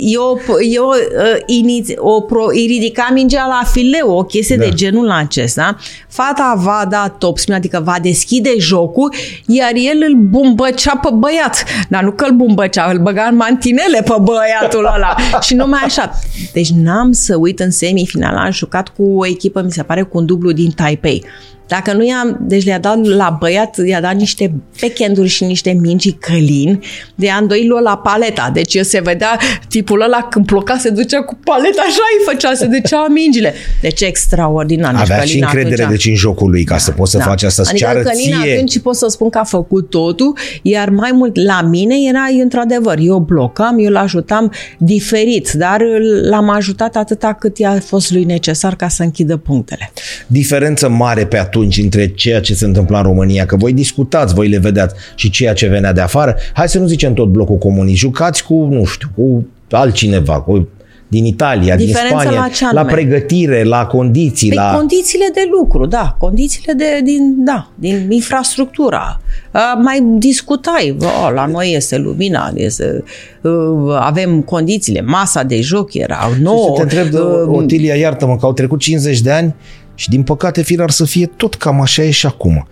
eu, eu uh, iniți, o pro, îi ridicam mingea la fileu, o chestie Da. de genul acesta. Fata va da top spin, adică va deschide jocul, iar el îl bumbăcea pe băiat. Dar nu că îl bumbăcea, îl băga în mantinele pe băiatul ăla. și numai așa. Deci n-am să uit în semifinal, am jucat cu o echipă, mi se pare, cu un dublu din Taipei. Dacă nu i-am, deci le-a dat la băiat, i-a dat niște backend și niște mingi călin, de an doi lua la paleta. Deci eu se vedea tipul ăla când ploca, se ducea cu paleta, așa îi făcea, se ducea mingile. Deci extraordinar. Deci Avea Călin și încredere atunci- deci în jocul lui ca să poți să faci asta, să adică ceară Călin ție. atunci pot să spun că a făcut totul, iar mai mult la mine era într-adevăr, eu blocam, eu l-ajutam diferit, dar l-am ajutat atâta cât i-a fost lui necesar ca să închidă punctele. diferență mare pe atunci între ceea ce se întâmpla în România, că voi discutați, voi le vedeați și ceea ce venea de afară. Hai să nu zicem tot blocul comunist, jucați cu, nu știu, cu altcineva, cu din Italia, Diferența din Spania, la ce la anume? pregătire, la condiții, Păi la... condițiile de lucru, da, condițiile de, din, da, din infrastructura. Uh, mai discutai, oh, la noi este lumina, este, uh, avem condițiile, masa de joc era Și nouă. să te întreb, de, uh, Otilia, iartă-mă, că au trecut 50 de ani și din păcate firar să fie tot cam așa e și acum.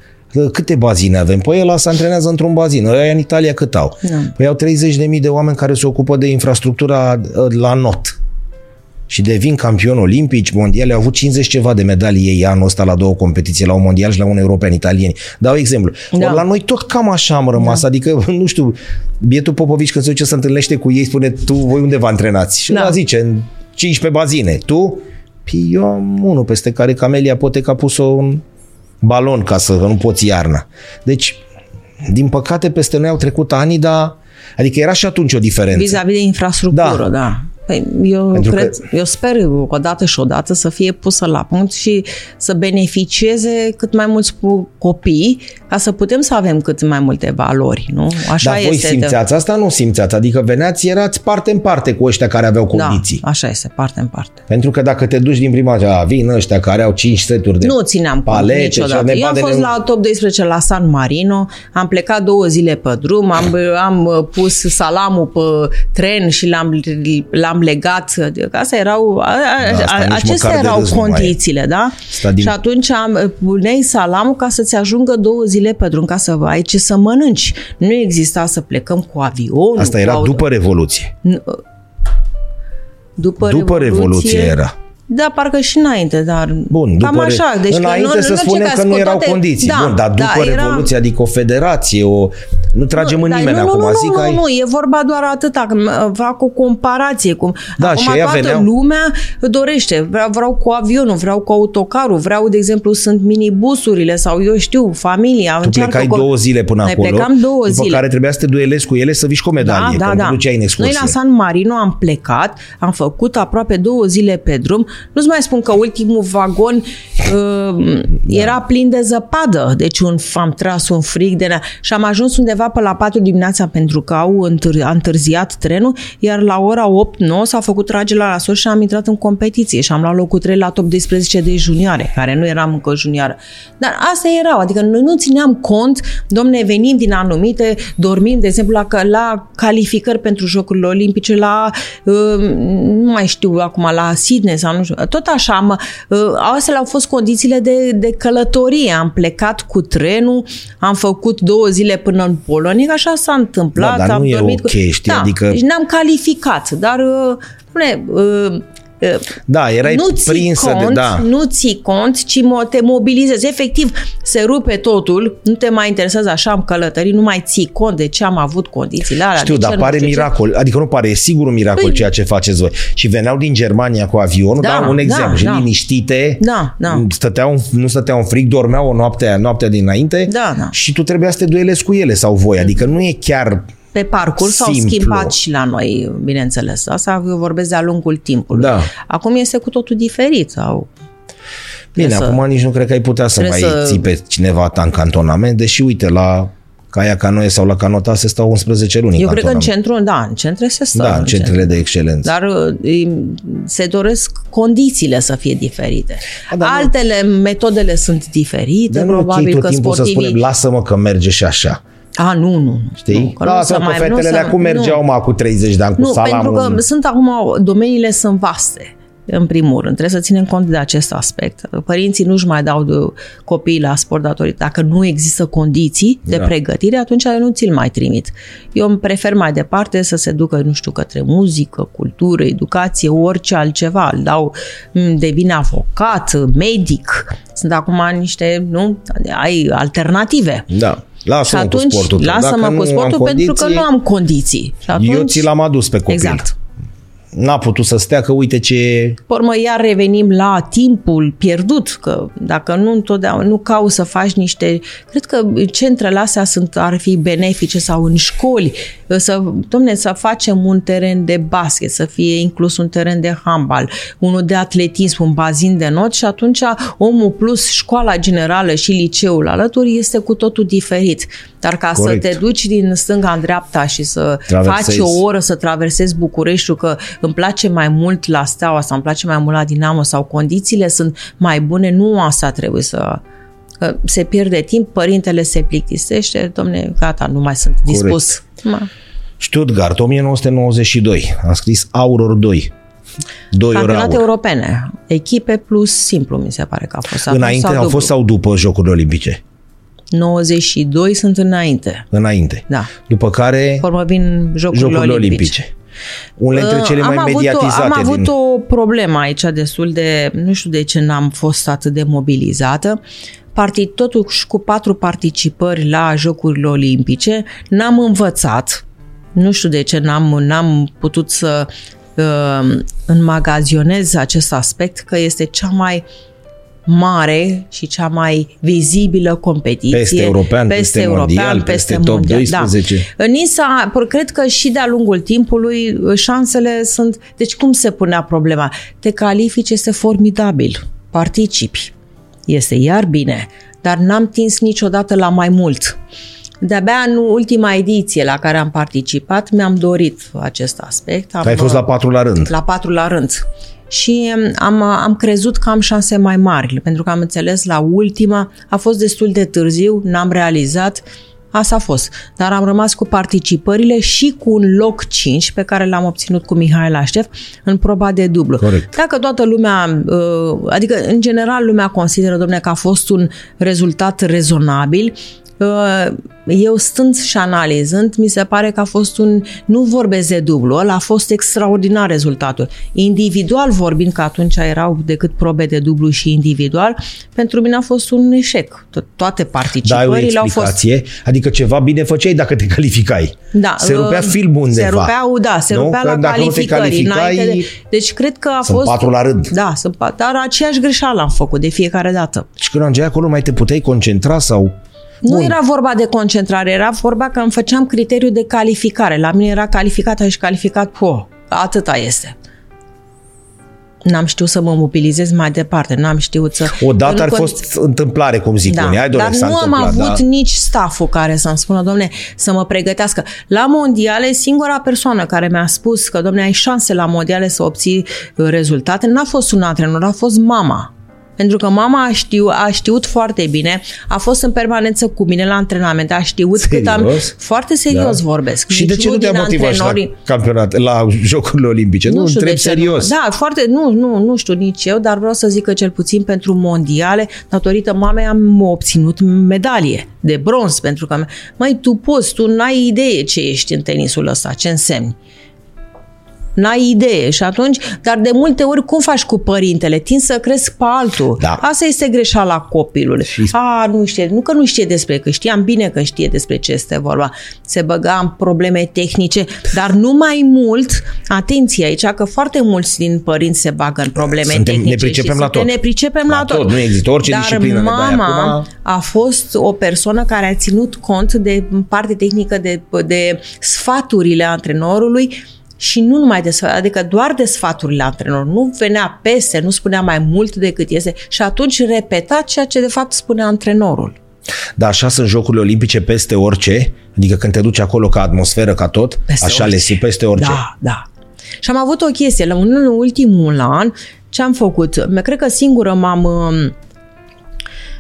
Câte bazine avem? Păi ăla se antrenează într-un bazin. Ăia în Italia cât au? Da. Păi au 30.000 de oameni care se ocupă de infrastructura uh, la not. Și devin campioni olimpici, mondiale, au avut 50 ceva de medalii ei anul ăsta la două competiții, la un mondial și la un european italieni. Dau exemplu. Da. Da. Ori la noi tot cam așa am rămas, da. adică, nu știu, bietul Popovici când se duce să se întâlnește cu ei, spune, tu, voi unde vă antrenați? Și Da. da. zice, în 15 bazine. Tu? Păi eu am unul peste care Camelia Poteca a pus un balon ca să nu poți iarna. Deci, din păcate, peste noi au trecut ani, dar Adică era și atunci o diferență. Vis-a-vis de infrastructură, da. da. Păi, eu, Pentru cred, că- eu sper o dată și o dată să fie pusă la punct și să beneficieze cât mai mulți pu- copii ca să putem să avem cât mai multe valori, nu? Așa Dar voi este. simțeați asta? Nu simțeați. Adică veneați, erați parte în parte cu ăștia care aveau condiții. Da, așa este, parte în parte. Pentru că dacă te duci din prima zi, a, vin ăștia care au 5 seturi de Nu țineam cont palete niciodată. și Eu am nevadele- fost la top 12 la San Marino, am plecat două zile pe drum, am, am uh, pus salamul pe tren și l-am, l-am legat. Asta erau, a, a, Da, asta a, nici acestea măcar de erau râs nu mai e. condițiile, da? Asta din- Și atunci am, puneai salamul ca să-ți ajungă două zile pe drum, ca să ai ce să mănânci. Nu exista să plecăm cu avionul. Asta cu era auto. după Revoluție. După, După Revoluție era. Da, parcă și înainte, dar Bun, cam după re- așa. Deci că înainte nu, să în orice spunem caz, că nu cu erau toate- condiții. Da, Bun, dar după da, era- Revoluție, adică o federație, o... nu tragem în Dar nimeni nu, acum. nu, Zic nu, ai... nu, nu, e vorba doar atâta, că m- fac o comparație. Cum, Da, acum și ăia toată veneau- lumea dorește, vreau, vreau cu avionul, vreau cu autocarul, vreau, de exemplu, sunt minibusurile sau eu știu, familia. Tu încearcă plecai cu- două zile până Noi acolo, plecam două după zile. care trebuia să te duelezi cu ele să vii și cu o medalie, Da, că da, da. nu duceai în excursie. Noi la San Marino am plecat, am făcut aproape două zile pe drum. Nu-ți mai spun că ultimul vagon uh, era plin de zăpadă, deci un, am tras un frig de... ne- Și am ajuns undeva pe la 4 dimineața pentru că au întâr, a întârziat trenul, iar la ora 8-9 s-a făcut tragerea la sus și am intrat în competiție și am luat locul 3 la top 12 de junioare, care nu eram încă junioară. Dar astea erau, adică noi nu țineam cont, domne, venim din anumite, dormim, de exemplu, la, la calificări pentru Jocurile Olimpice, la, uh, nu mai știu acum, la Sydney sau nu știu, tot așa, am, uh, astea au fost condițiile de, de călătorie. Am plecat cu trenul, am făcut două zile până în Polonia, așa s-a întâmplat. Da, dar am nu e dormit ok, cu... știi, da, adică- Deci ne-am calificat, dar, uh, spune, uh, uh, Da, erai nu ții prinsă cont, de... Da. nu ții cont, ci mo- te mobilizezi. Efectiv, se rupe totul, nu te mai interesează așa am călătorit, nu mai ții cont de ce am avut condițiile alea. Știu, de ce dar nu pare știu ce. miracol. Adică nu pare, e sigur un miracol Păi- ceea ce faceți voi. Și veneau din Germania cu avionul, Da, da, un da, exemplu, și da. liniștite, Da, da. Stăteau, nu stăteau în frig, dormeau o noapte, noaptea dinainte Da, da. și tu trebuia să te duelezi cu ele sau voi. Adică nu e chiar... Pe parcurs s-au Simplu. schimbat și la noi, bineînțeles. Asta eu vorbesc de-a lungul timpului. Da. Acum este cu totul diferit. Sau... Bine, Trebuie acum nici nu cred că ai putea să mai trebuie să- ții pe cineva ta în cantonament, deși uite, la Caia Canoe sau la Canota se stau 11 luni Eu în cred că în cantonament. centru, da, în centre se stă. Da, în centrele de excelență. Dar uh, se doresc condițiile să fie diferite. Da, dar nu- Altele, metodele sunt diferite, Dar nu e ok probabil tot că timpul să sportivii... spunem, lasă-mă că merge și așa. A, nu, nu. nu. Știi? Nu, că nu Lasă-mă să că mai- fetele nu să- alea cum mergeau nu. mă cu 30 de ani cu Nu, salamul. pentru că sunt acum, domeniile sunt vaste. În primul rând, trebuie să ținem cont de acest aspect. Părinții nu-și mai dau de copiii la sport datorită. Dacă nu există condiții de Da. pregătire, atunci nu ți-l mai trimit. Eu îmi prefer mai departe să se ducă, nu știu, către muzică, cultură, educație, orice altceva. Îl dau, m, devine avocat, medic. Sunt acum niște, nu, ai alternative. Da. Și Lasă-mă cu atunci, sportul. tău. lasă-mă Dacă cu nu sportul am pentru că condiții, nu am condiții. Și atunci, Eu ți l-am adus pe copil. Exact. N-a putut să stea că uite ce... Pe urmă, iar revenim la timpul pierdut, că dacă nu întotdeauna nu cauți să faci niște... Cred că centrele astea sunt, ar fi benefice sau în școli, să, domne, să facem un teren de basket, să fie inclus un teren de handbal, unul de atletism, un bazin de not și atunci omul plus școala generală și liceul alături este cu totul diferit. Dar ca Corect. să te duci din stânga în dreapta și să Traversezi. faci o oră să traversezi Bucureștiul, că îmi place mai mult la Steaua sau îmi place mai mult la Dinamo sau condițiile sunt mai bune, nu asta trebuie să... Că se pierde timp, părintele se plictisește, domne, gata, nu mai sunt dispus. Ma, Stuttgart, 1992. Am scris Auror 2. 2 ori Campionate aur. europene, echipe plus simplu, mi se pare că a fost. Acum Înainte sau au fost dublu. sau după Jocurile Olimpice? 92 sunt înainte. Înainte. Da. După care Pe urmă vin Jocurile, Jocurile Olimpice. Olimpice. Unele dintre cele Uh, mai avut mediatizate. O, am avut din... o problemă aici destul de... Nu știu de ce n-am fost atât de mobilizată. Parti, totuși cu patru participări la Jocurile Olimpice, n-am învățat. Nu știu de ce n-am, n-am putut să uh, înmagazionez acest aspect, că este cea mai mare și cea mai vizibilă competiție. Peste european, peste, peste mondial, peste, peste top mondial. 12. Da. Nisa, cred că și de-a lungul timpului șansele sunt... Deci cum se punea problema? Te califici, este formidabil, participi, este iar bine, dar n-am tins niciodată la mai mult. De-abia în ultima ediție la care am participat mi-am dorit acest aspect. Am, Ai fost la patru la rând. La patru la rând. Și am, am crezut că am șanse mai mari, pentru că am înțeles la ultima, a fost destul de târziu, n-am realizat, Asta a fost. Dar am rămas cu participările și cu un loc 5 pe care l-am obținut cu Mihai Laștev în proba de dublu. Corect. Dacă toată lumea, uh, adică în general lumea consideră, domne, că a fost un rezultat rezonabil, eu stând și analizând, mi se pare că a fost un, nu vorbesc de dublu, ăla a fost extraordinar rezultatul. Individual vorbind, că atunci erau decât probe de dublu și individual, pentru mine a fost un eșec. Toate participările da, au fost... Adică ceva bine făceai dacă te calificai. Da, se rupea uh, filmul undeva. Se rupeau, da, se nu? rupea că la dacă calificări. Nu te calificai, de... Deci cred că a sunt fost... patru la rând. Da, sunt patru, dar aceeași greșeală am făcut de fiecare dată. Și când ajungeai acolo, mai te puteai concentra sau... Nu Bun. era vorba de concentrare, era vorba că îmi făceam criteriu de calificare. La mine era calificată și calificat, po, atâta este. N-am știut să mă mobilizez mai departe, n-am știut să... Odată ar fost întâmplare, cum zic da, unii. Hai, dar nu am avut da. nici staful care să-mi spună, domne, să mă pregătească. La mondiale, singura persoană care mi-a spus că, domne, ai șanse la mondiale să obții rezultate, n-a fost un antrenor, a fost mama. Pentru că mama a, știu, a știut foarte bine, a fost în permanență cu mine la antrenament, a știut serios? cât am... Foarte serios da. vorbesc. Și de ce nu te-a motivat antrenorii... la campionat, la Jocurile Olimpice? Nu, nu întreb serios. Nu. Da, foarte, nu, nu, nu știu nici eu, dar vreau să zic că cel puțin pentru mondiale, datorită mamei am obținut medalie de bronz, pentru că, mai tu poți, tu n-ai idee ce ești în tenisul ăsta, ce însemni. N-ai idee și atunci, dar de multe ori cum faci cu părintele? Tin să crezi pe altul. Da. Asta este greșeala copilului. Și... A, nu știe, nu că nu știe despre, că știam bine că știe despre ce este vorba. Se băga în probleme tehnice, dar nu mai mult, atenție aici, că foarte mulți din părinți se bagă în probleme Suntem, tehnice. Ne pricepem la tot. Ne pricepem la, la tot. tot. Nu există orice dar disciplină. mama acum... a fost o persoană care a ținut cont de parte tehnică de, de sfaturile antrenorului și nu numai de sfaturi, adică doar de sfaturile antrenor. Nu venea peste, nu spunea mai mult decât este și atunci repeta ceea ce de fapt spunea antrenorul. Da, așa sunt Jocurile Olimpice peste orice, adică când te duci acolo ca atmosferă, ca tot, peste așa orice. le simt peste orice. Da, da. Și am avut o chestie, la un ultimul an, ce am făcut? Cred că singură m-am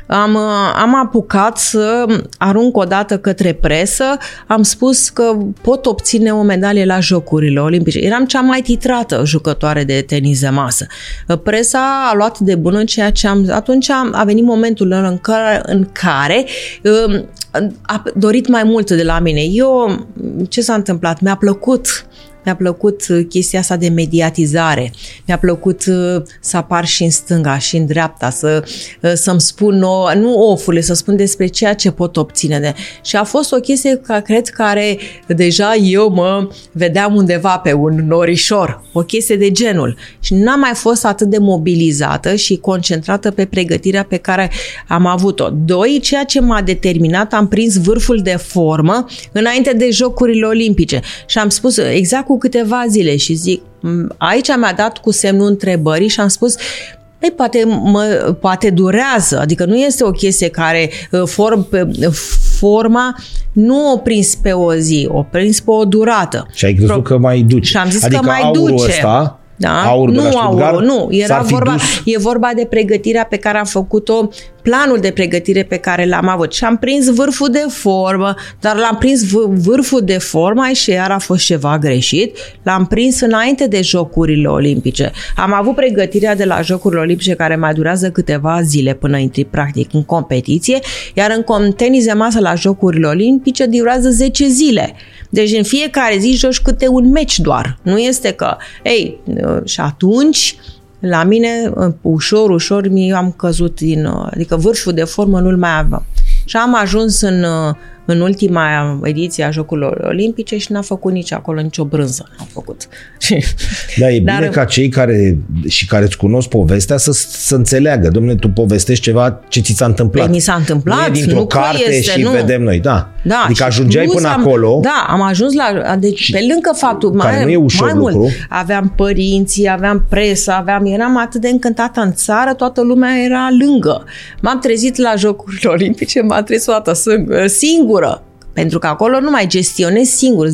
am, am apucat să arunc o dată către presă, am spus că pot obține o medalie la Jocurile Olimpice. Eram cea mai titrată jucătoare de tenis de masă. Presa a luat de bună ceea ce am... Atunci a venit momentul în care, în care um, a dorit mai mult de la mine. Eu, ce s-a întâmplat? Mi-a plăcut mi-a plăcut uh, chestia asta de mediatizare. Mi-a plăcut uh, să apar și în stânga și în dreapta, să, uh, să-mi spun, o, nu ofurile, să spun despre ceea ce pot obține. De. Și a fost o chestie, ca, cred, care deja eu mă vedeam undeva pe un norișor, o chestie de genul. Și n-am mai fost atât de mobilizată și concentrată pe pregătirea pe care am avut-o. Doi, ceea ce m-a determinat, am prins vârful de formă înainte de Jocurile Olimpice. Și am spus exact cu cu câteva zile și zic, aici mi-a dat cu semnul întrebării și am spus, ei, poate, mă, poate durează, adică nu este o chestie care uh, form, forma nu o prins pe o zi, o prins pe o durată. Și ai crezut Pro- că mai duce. Și am zis adică că mai duce. Ăsta, da? Aur nu aur, nu. Era vorba, e vorba de pregătirea pe care am făcut-o planul de pregătire pe care l-am avut și am prins vârful de formă, dar l-am prins vârful de formă și iar a fost ceva greșit, l-am prins înainte de Jocurile Olimpice. Am avut pregătirea de la Jocurile Olimpice care mai durează câteva zile până intri practic în competiție, iar în tenis de masă la Jocurile Olimpice durează 10 zile. Deci în fiecare zi joci câte un meci doar. Nu este că, ei, și atunci la mine, ușor, ușor, mi am căzut din, adică vârful de formă nu-l mai aveam. Și am ajuns în, în ultima ediție a Jocurilor Olimpice și n-a făcut nici acolo nicio brânză. N-a făcut. Da, e Dar, bine ca cei care și care îți cunosc povestea să, să înțeleagă. Domnule, tu povestești ceva ce ți s-a întâmplat. Păi, mi s-a întâmplat. Nu e dintr-o nu carte este, și nu. vedem noi. Da. Da, adică și ajungeai plus până am, acolo. Da, am ajuns la... Deci, pe lângă faptul... care Mai, nu e ușor mai mult, lucru. aveam părinții, aveam presa, aveam... Eram atât de încântată în țară, toată lumea era lângă. M-am trezit la Jocurile Olimpice, m-am trezit o dată singură. Pentru că acolo nu mai gestionezi singur,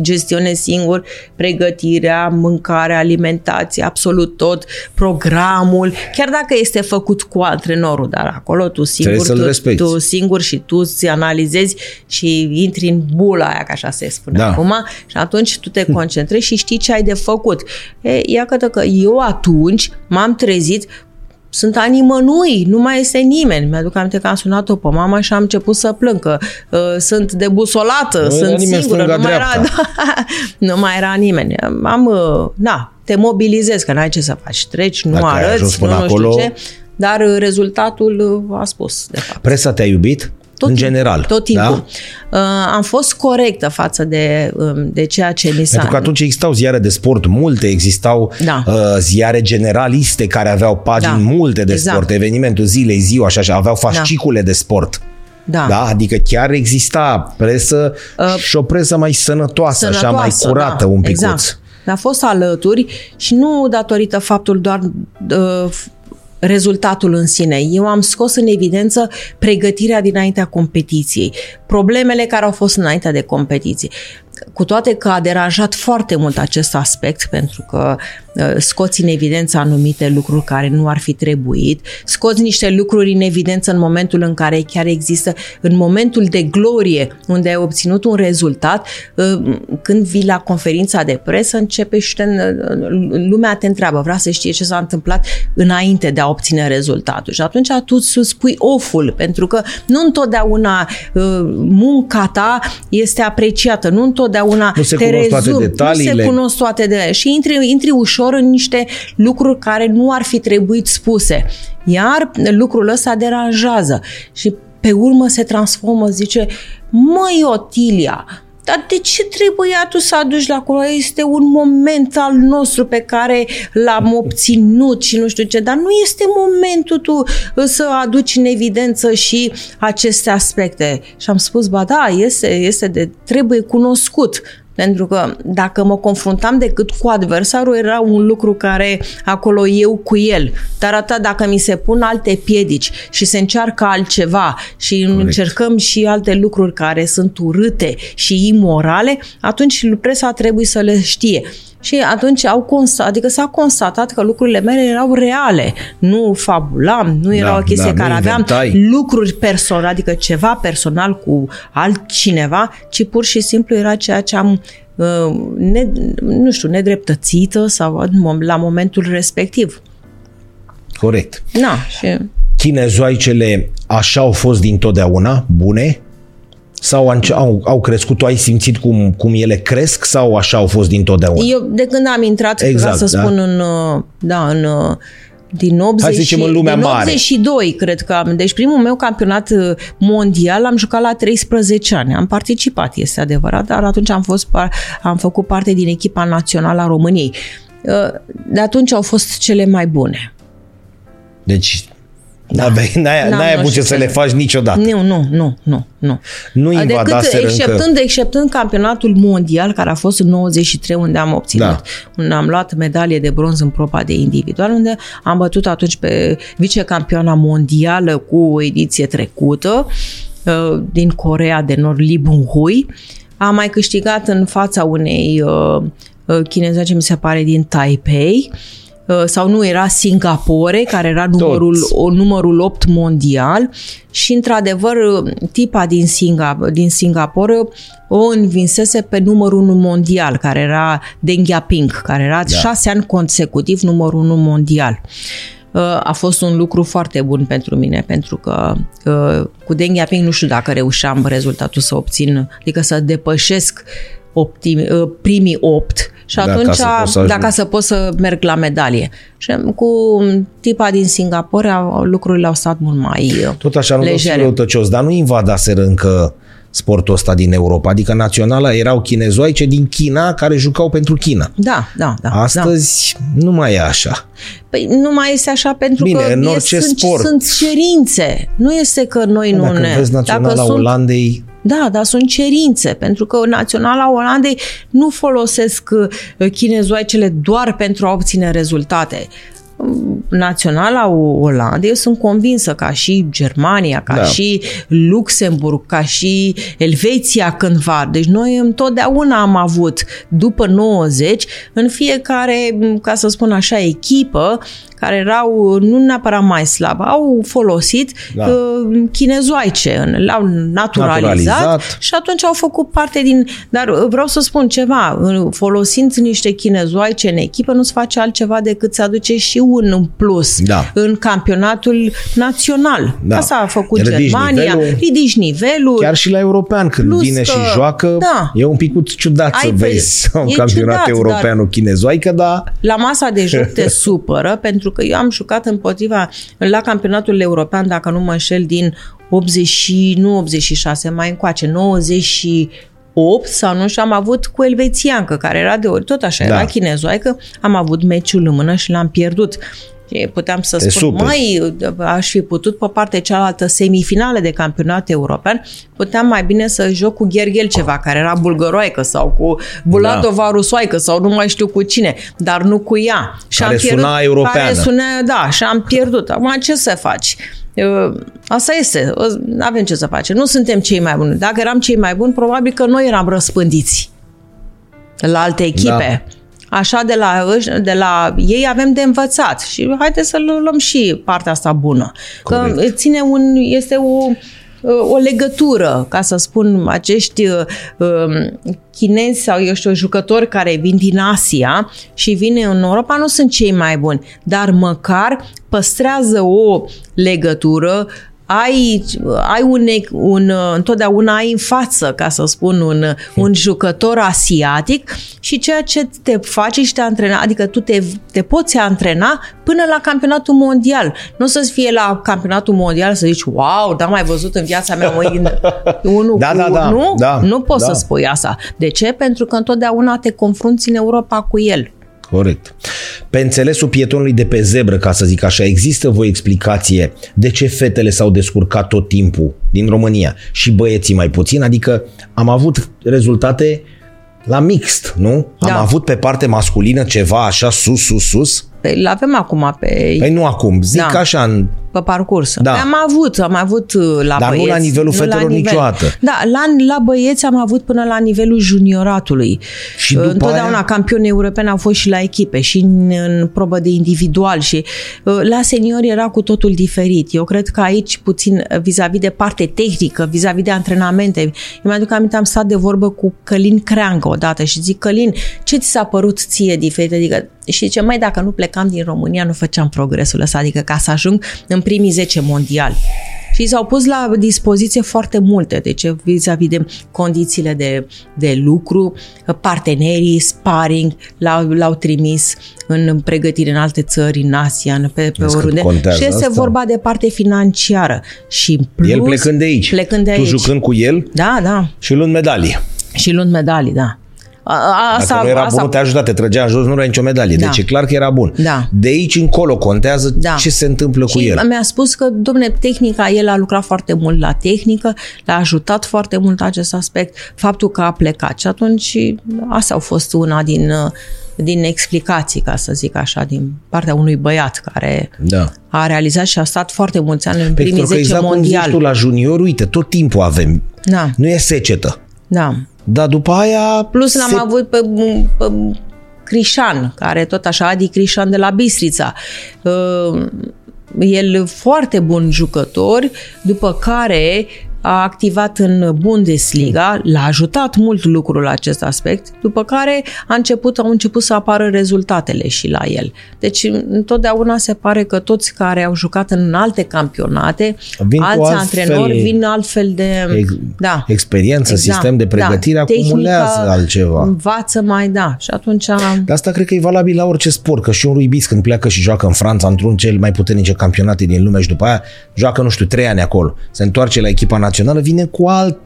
gestionezi singur pregătirea, mâncarea, alimentația, absolut tot, programul, chiar dacă este făcut cu antrenorul, dar acolo tu singur, tu, tu singur și tu îți analizezi și intri în bula aia, ca așa se spune da. acum, și atunci tu te concentrezi și știi ce ai de făcut. E, iată că eu atunci m-am trezit sunt ani mănui, nu mai este nimeni. Mi-aduc aminte că am sunat-o pe mama și am început să plâng, că uh, sunt debusolată, nu sunt singură, nu mai, era, da, nu mai era nimeni. Am, uh, da, te mobilizezi, că n-ai ce să faci, treci, nu Dacă arăți, nu, nu știu ce, dar uh, rezultatul uh, a spus, de fapt. Presa te-a iubit? Tot în timpul, general. Tot timpul. Da? Uh, am fost corectă față de, um, de ceea ce mi s-a... Pentru că atunci existau ziare de sport multe, existau da. uh, ziare generaliste care aveau pagini da. multe de exact. sport, evenimentul zilei, ziua, așa, așa aveau fascicule da. de sport. Da. da. Adică chiar exista presă uh, și o presă mai sănătoasă, sănătoasă așa mai curată da, un pic. Exact. A fost alături și nu datorită faptul doar uh, rezultatul în sine. Eu am scos în evidență pregătirea dinaintea competiției, problemele care au fost înaintea de competiție. Cu toate că a deranjat foarte mult acest aspect, pentru că uh, scoți în evidență anumite lucruri care nu ar fi trebuit, scoți niște lucruri în evidență în momentul în care chiar există, în momentul de glorie, unde ai obținut un rezultat, uh, când vii la conferința de presă, începe și te, lumea te întreabă, vrea să știe ce s-a întâmplat înainte de a obține rezultatul. Și atunci tu spui oful, pentru că nu întotdeauna uh, munca ta este apreciată, nu întotdeauna întotdeauna nu se te cunosc rezum, toate detaliile. Nu se cunosc toate de și intri, intri ușor în niște lucruri care nu ar fi trebuit spuse. Iar lucrul ăsta deranjează și pe urmă se transformă, zice, măi Otilia, dar de ce trebuia tu să aduci la acolo? Este un moment al nostru pe care l-am obținut și nu știu ce, dar nu este momentul tu să aduci în evidență și aceste aspecte. Și am spus, ba da, este, este de, trebuie cunoscut. Pentru că dacă mă confruntam decât cu adversarul, era un lucru care acolo eu cu el. Dar atât dacă mi se pun alte piedici și se încearcă altceva și Corect. încercăm și alte lucruri care sunt urâte și imorale, atunci presa trebuie să le știe. Și atunci au constat, adică s-a constatat că lucrurile mele erau reale, nu fabulam, nu era da, o chestie da, care aveam inventai. lucruri personale, adică ceva personal cu altcineva, ci pur și simplu era ceea ce am uh, ne, nu știu, nedreptățită sau la momentul respectiv. Corect. Da, și... Chinezoaicele așa au fost dintotdeauna, bune? Sau au, au crescut? Tu ai simțit cum, cum ele cresc sau așa au fost dintotdeauna? Eu, de când am intrat, exact, să da? spun, în, da, în din 80 Hai să zicem în lumea din mare. 82, cred că am. Deci primul meu campionat mondial am jucat la 13 ani. Am participat, este adevărat, dar atunci am, fost, am făcut parte din echipa națională a României. De atunci au fost cele mai bune. Deci da. N-ai, n-ai, n-ai avut ce să le faci niciodată. Nu, nu, nu, nu. Nu, nu Decât, exceptând, încă... exceptând campionatul mondial, care a fost în 93, unde am obținut, da. unde am luat medalie de bronz în proba de individual, unde am bătut atunci pe vicecampioana mondială cu o ediție trecută, uh, din Corea de Nord, Lee Bung-hui. Am mai câștigat în fața unei uh, uh, chinezoace, mi se pare, din Taipei, Uh, sau nu, era Singapore, care era numărul, o, numărul 8 mondial. Și, într-adevăr, tipa din, Singa, din Singapore o învinsese pe numărul 1 mondial, care era Deng Xiaoping, care era da. șase ani consecutiv numărul 1 mondial. Uh, a fost un lucru foarte bun pentru mine, pentru că uh, cu Deng Xiaoping nu știu dacă reușeam rezultatul să obțin, adică să depășesc optimi, primii opt și dacă atunci, să să dacă să pot să merg la medalie. Și cu tipa din Singapore, lucrurile au stat mult mai Tot așa, nu legere. răutăcios, dar nu invadaseră încă sportul ăsta din Europa. Adică naționala erau chinezoice din China care jucau pentru China. Da, da, da. Astăzi da. nu mai e așa. Păi nu mai este așa pentru Bine, că în e, orice sunt, sport. sunt cerințe. Nu este că noi nu Dacă ne... vezi naționala Dacă sunt, Olandei, da, dar sunt cerințe, pentru că Naționala Olandei nu folosesc uh, chinezoaicele doar pentru a obține rezultate. Naționala Olandei, eu sunt convinsă, ca și Germania, ca Da. și Luxemburg, ca și Elveția cândva. Deci noi întotdeauna am avut, după 90, în fiecare, ca să spun așa, echipă, care erau nu neapărat mai slabe, au folosit Da. da. chinezoaice, în- l-au naturalizat, Naturalizat. și atunci au făcut parte din... Dar uh, vreau să spun ceva, uh, folosind niște chinezoaice în echipă, nu se face altceva decât să aduce și un în plus Da. în campionatul național. Da. Asta a făcut Ridici Germania, nivelul. ridici nivelul. chiar și la european, când Plus vine că- și joacă, da. e un pic ciudat Ai să pe- vezi un e campionat ciudat, european o chinezoaică, dar La masa de joc te supără, pentru că eu am jucat împotriva la campionatul european, dacă nu mă înșel, din 80, nu 86, mai încoace, 98 sau nu știu, am avut cu elvețiancă, care era de ori, tot așa, Da. era chinezoaică, am avut meciul în mână și l-am pierdut. Și Puteam să Te spun, superi. mai aș fi putut pe partea cealaltă semifinale de campionat european, puteam mai bine să joc cu Gherghel ceva, care era bulgăroaică sau cu Bulatova da. rusoaică sau nu mai știu cu cine, dar nu cu ea. Și Care am pierdut, suna europeană. Care suna, da, și am pierdut. Acum ce să faci? Uh, Asta este. Nu avem ce să facem. Nu suntem cei mai buni. Dacă eram cei mai buni, probabil că noi eram răspândiți la alte echipe. Da. Așa de la, își- de la ei avem de învățat și haideți să luăm și partea asta bună. Că Corect. ține un, este o, o legătură, ca să spun, acești uh, um, chinezi sau, eu știu, jucători care vin din Asia și vin în Europa nu sunt cei mai buni, dar măcar păstrează o legătură ai, ai un, un, întotdeauna ai în față, ca să spun, un, un jucător asiatic și ceea ce te face și te antrena, adică tu te, te poți antrena până la campionatul mondial. Nu să-ți fie la campionatul mondial să zici, wow, da, mai văzut în viața mea mâini, unul Da, cu... da, da, nu? da, nu poți da. să spui asta. De ce? Pentru că întotdeauna te confrunți în Europa cu el. Corect. Pe înțelesul pietonului de pe zebră, ca să zic așa, există o explicație de ce fetele s-au descurcat tot timpul din România și băieții mai puțin? Adică am avut rezultate la mixt, nu? Da. Am avut pe parte masculină ceva așa sus, sus, sus? Îl avem acum pe, Păi nu acum, zic Da. așa în pe parcurs. Da. Am avut, am avut uh, la Dar nu băieți. la nivelul fetelor niciodată. Da, la, la băieți am avut până la nivelul junioratului. Și Uh, după Întotdeauna aia? campioni europeni au fost și la echipe și în, în probă de individual și uh, la seniori era cu totul diferit. Eu cred că aici puțin uh, vis-a-vis de parte tehnică, vis-a-vis de antrenamente. Eu mi-aduc aminte, am stat de vorbă cu Călin Creangă odată și zic, Călin, ce ți s-a părut ție diferit? Adică, și zice, mai dacă nu plecam din România, nu făceam progresul ăsta, adică ca să ajung în primii 10 mondiali. Și s-au pus la dispoziție foarte multe, deci vis-a-vis de condițiile de, de lucru, partenerii, sparring, l-au, l-au trimis în pregătire în alte țări, în Asia, în, pe, pe Vezi cât oriunde. contează Și este asta? vorba de parte financiară. Și în plus, el plecând de aici. Plecând de tu aici. jucând cu el Da, da. și luând medalii. Și luând medalii, da. A, a, asta, Dacă nu era asta, bun, te ajuta, te trăgea în jos, nu era nicio medalie. Da. Deci e clar că era bun. Da. De aici încolo contează Da. ce se întâmplă cu și el. mi-a spus că, domne, tehnica, el a lucrat foarte mult la tehnică, l-a ajutat foarte mult acest aspect, faptul că a plecat. Și atunci, astea au fost una din, uh, din explicații, ca să zic așa, din partea unui băiat care Da. a realizat și a stat foarte mulți ani în primii Pentru că 10 exact cum zici mondiali. tu la junior, uite, tot timpul avem. Da, Nu e secetă. da. Dar după aia... Plus l-am se... avut pe, pe Crișan, care tot așa, Adi Crișan de la Bistrița. Uh, El foarte bun jucător, după care a activat în Bundesliga, l-a ajutat mult lucrul acest aspect, după care a început, au început să apară rezultatele și la el. Deci întotdeauna se pare că toți care au jucat în alte campionate, Vin cu alți altfel- antrenori vin altfel de... Ex- da. experiență, sistem de pregătire, acumulează Tehnica altceva. Învață mai, da. Și atunci... Dar asta cred că e valabil la orice sport, că și un ruibis când pleacă și joacă în Franța într-un cel mai puternice campionate din lume și după aia joacă, nu știu, trei ani acolo, se întoarce la echipa națională, vine cu alt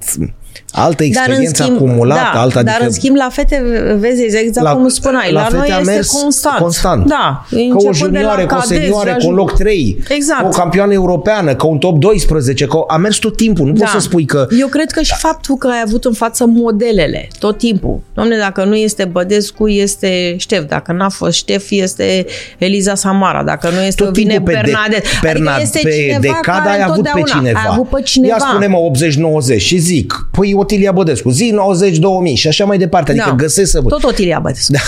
Altă experiență dar în schimb, acumulată, da, altă Dar adică... în schimb la fete, vezi, exact La- cum spuneai, la la, fete noi a este mers constant. constant. Da, Că o începând de la junioare, că o cadeți, senioare, la cu un ju- loc 3, Exact. cu o campioană europeană, că un top 12, că a mers tot timpul. Nu Da. poți să spui că... Eu cred că și faptul că ai avut în față modelele tot timpul. Domne, dacă nu este Bădescu, este Ștef. Dacă n-a fost Ștef, este Eliza Samara. Dacă nu este Tot vine timpul pe, de, Bernadette. Bernad, adică este pe cineva decada care ai avut pe întotdeauna- cineva. Ai avut pe cineva. Ia spune-mă 80-90 și zic, păi Otilia Bădescu, zi 90-2000 și așa mai departe. Adică Da. găsesc să... Tot Otilia Bădescu.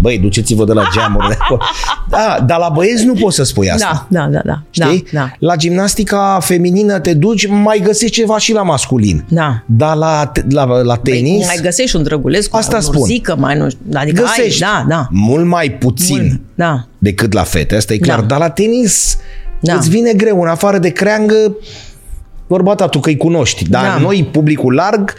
Băi, duceți-vă de la geamuri de acolo. Da, dar la băieți nu poți să spui asta. Da, da, da, da. Știi? Da, da. La gimnastica feminină te duci, mai găsești ceva și la masculin. Da. Dar la, te- la, la tenis Mai găsești un drăgulescu, Asta o spun. Nurzică, mai nu știu. Adică găsești ai, da, da. mult mai puțin Mult, da. decât la fete, asta e clar. Da. Dar la tenis Da. îți vine greu, în afară de creangă, vorba ta, tu că îi cunoști. Dar Da. noi, publicul larg,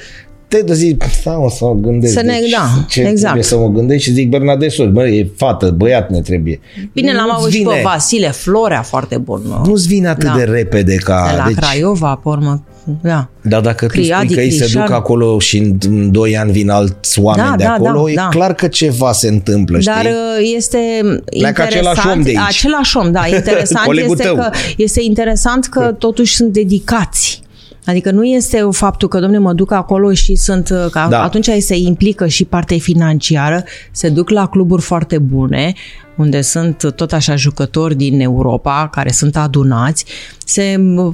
te zic, stau mă, să mă gândesc. Să ne- deci, da, ce exact. trebuie să mă gândesc și zic Bernadette, bă, e fată, băiat ne trebuie. Bine, l-am Nu-ți avut și vine. pe Vasile Florea, foarte bun. nu? Nu-ți vine atât Da. de repede ca... De la deci, Craiova, pe urmă. Da. Dar dacă tu Criadi, spui că ei se Crișan. duc acolo și în, în 2 ani vin alți oameni Da, de da, acolo, da, e da. clar că ceva se întâmplă, Dar știi? uh, este Pleacă interesant, același om de aici. Același om, da. Interesant Colegul este, tău. că, este interesant că totuși sunt dedicați. Adică nu este faptul că, domne, mă duc acolo și sunt, că Da. da. atunci se implică și partea financiară, se duc la cluburi foarte bune, unde sunt tot așa jucători din Europa care sunt adunați, se m,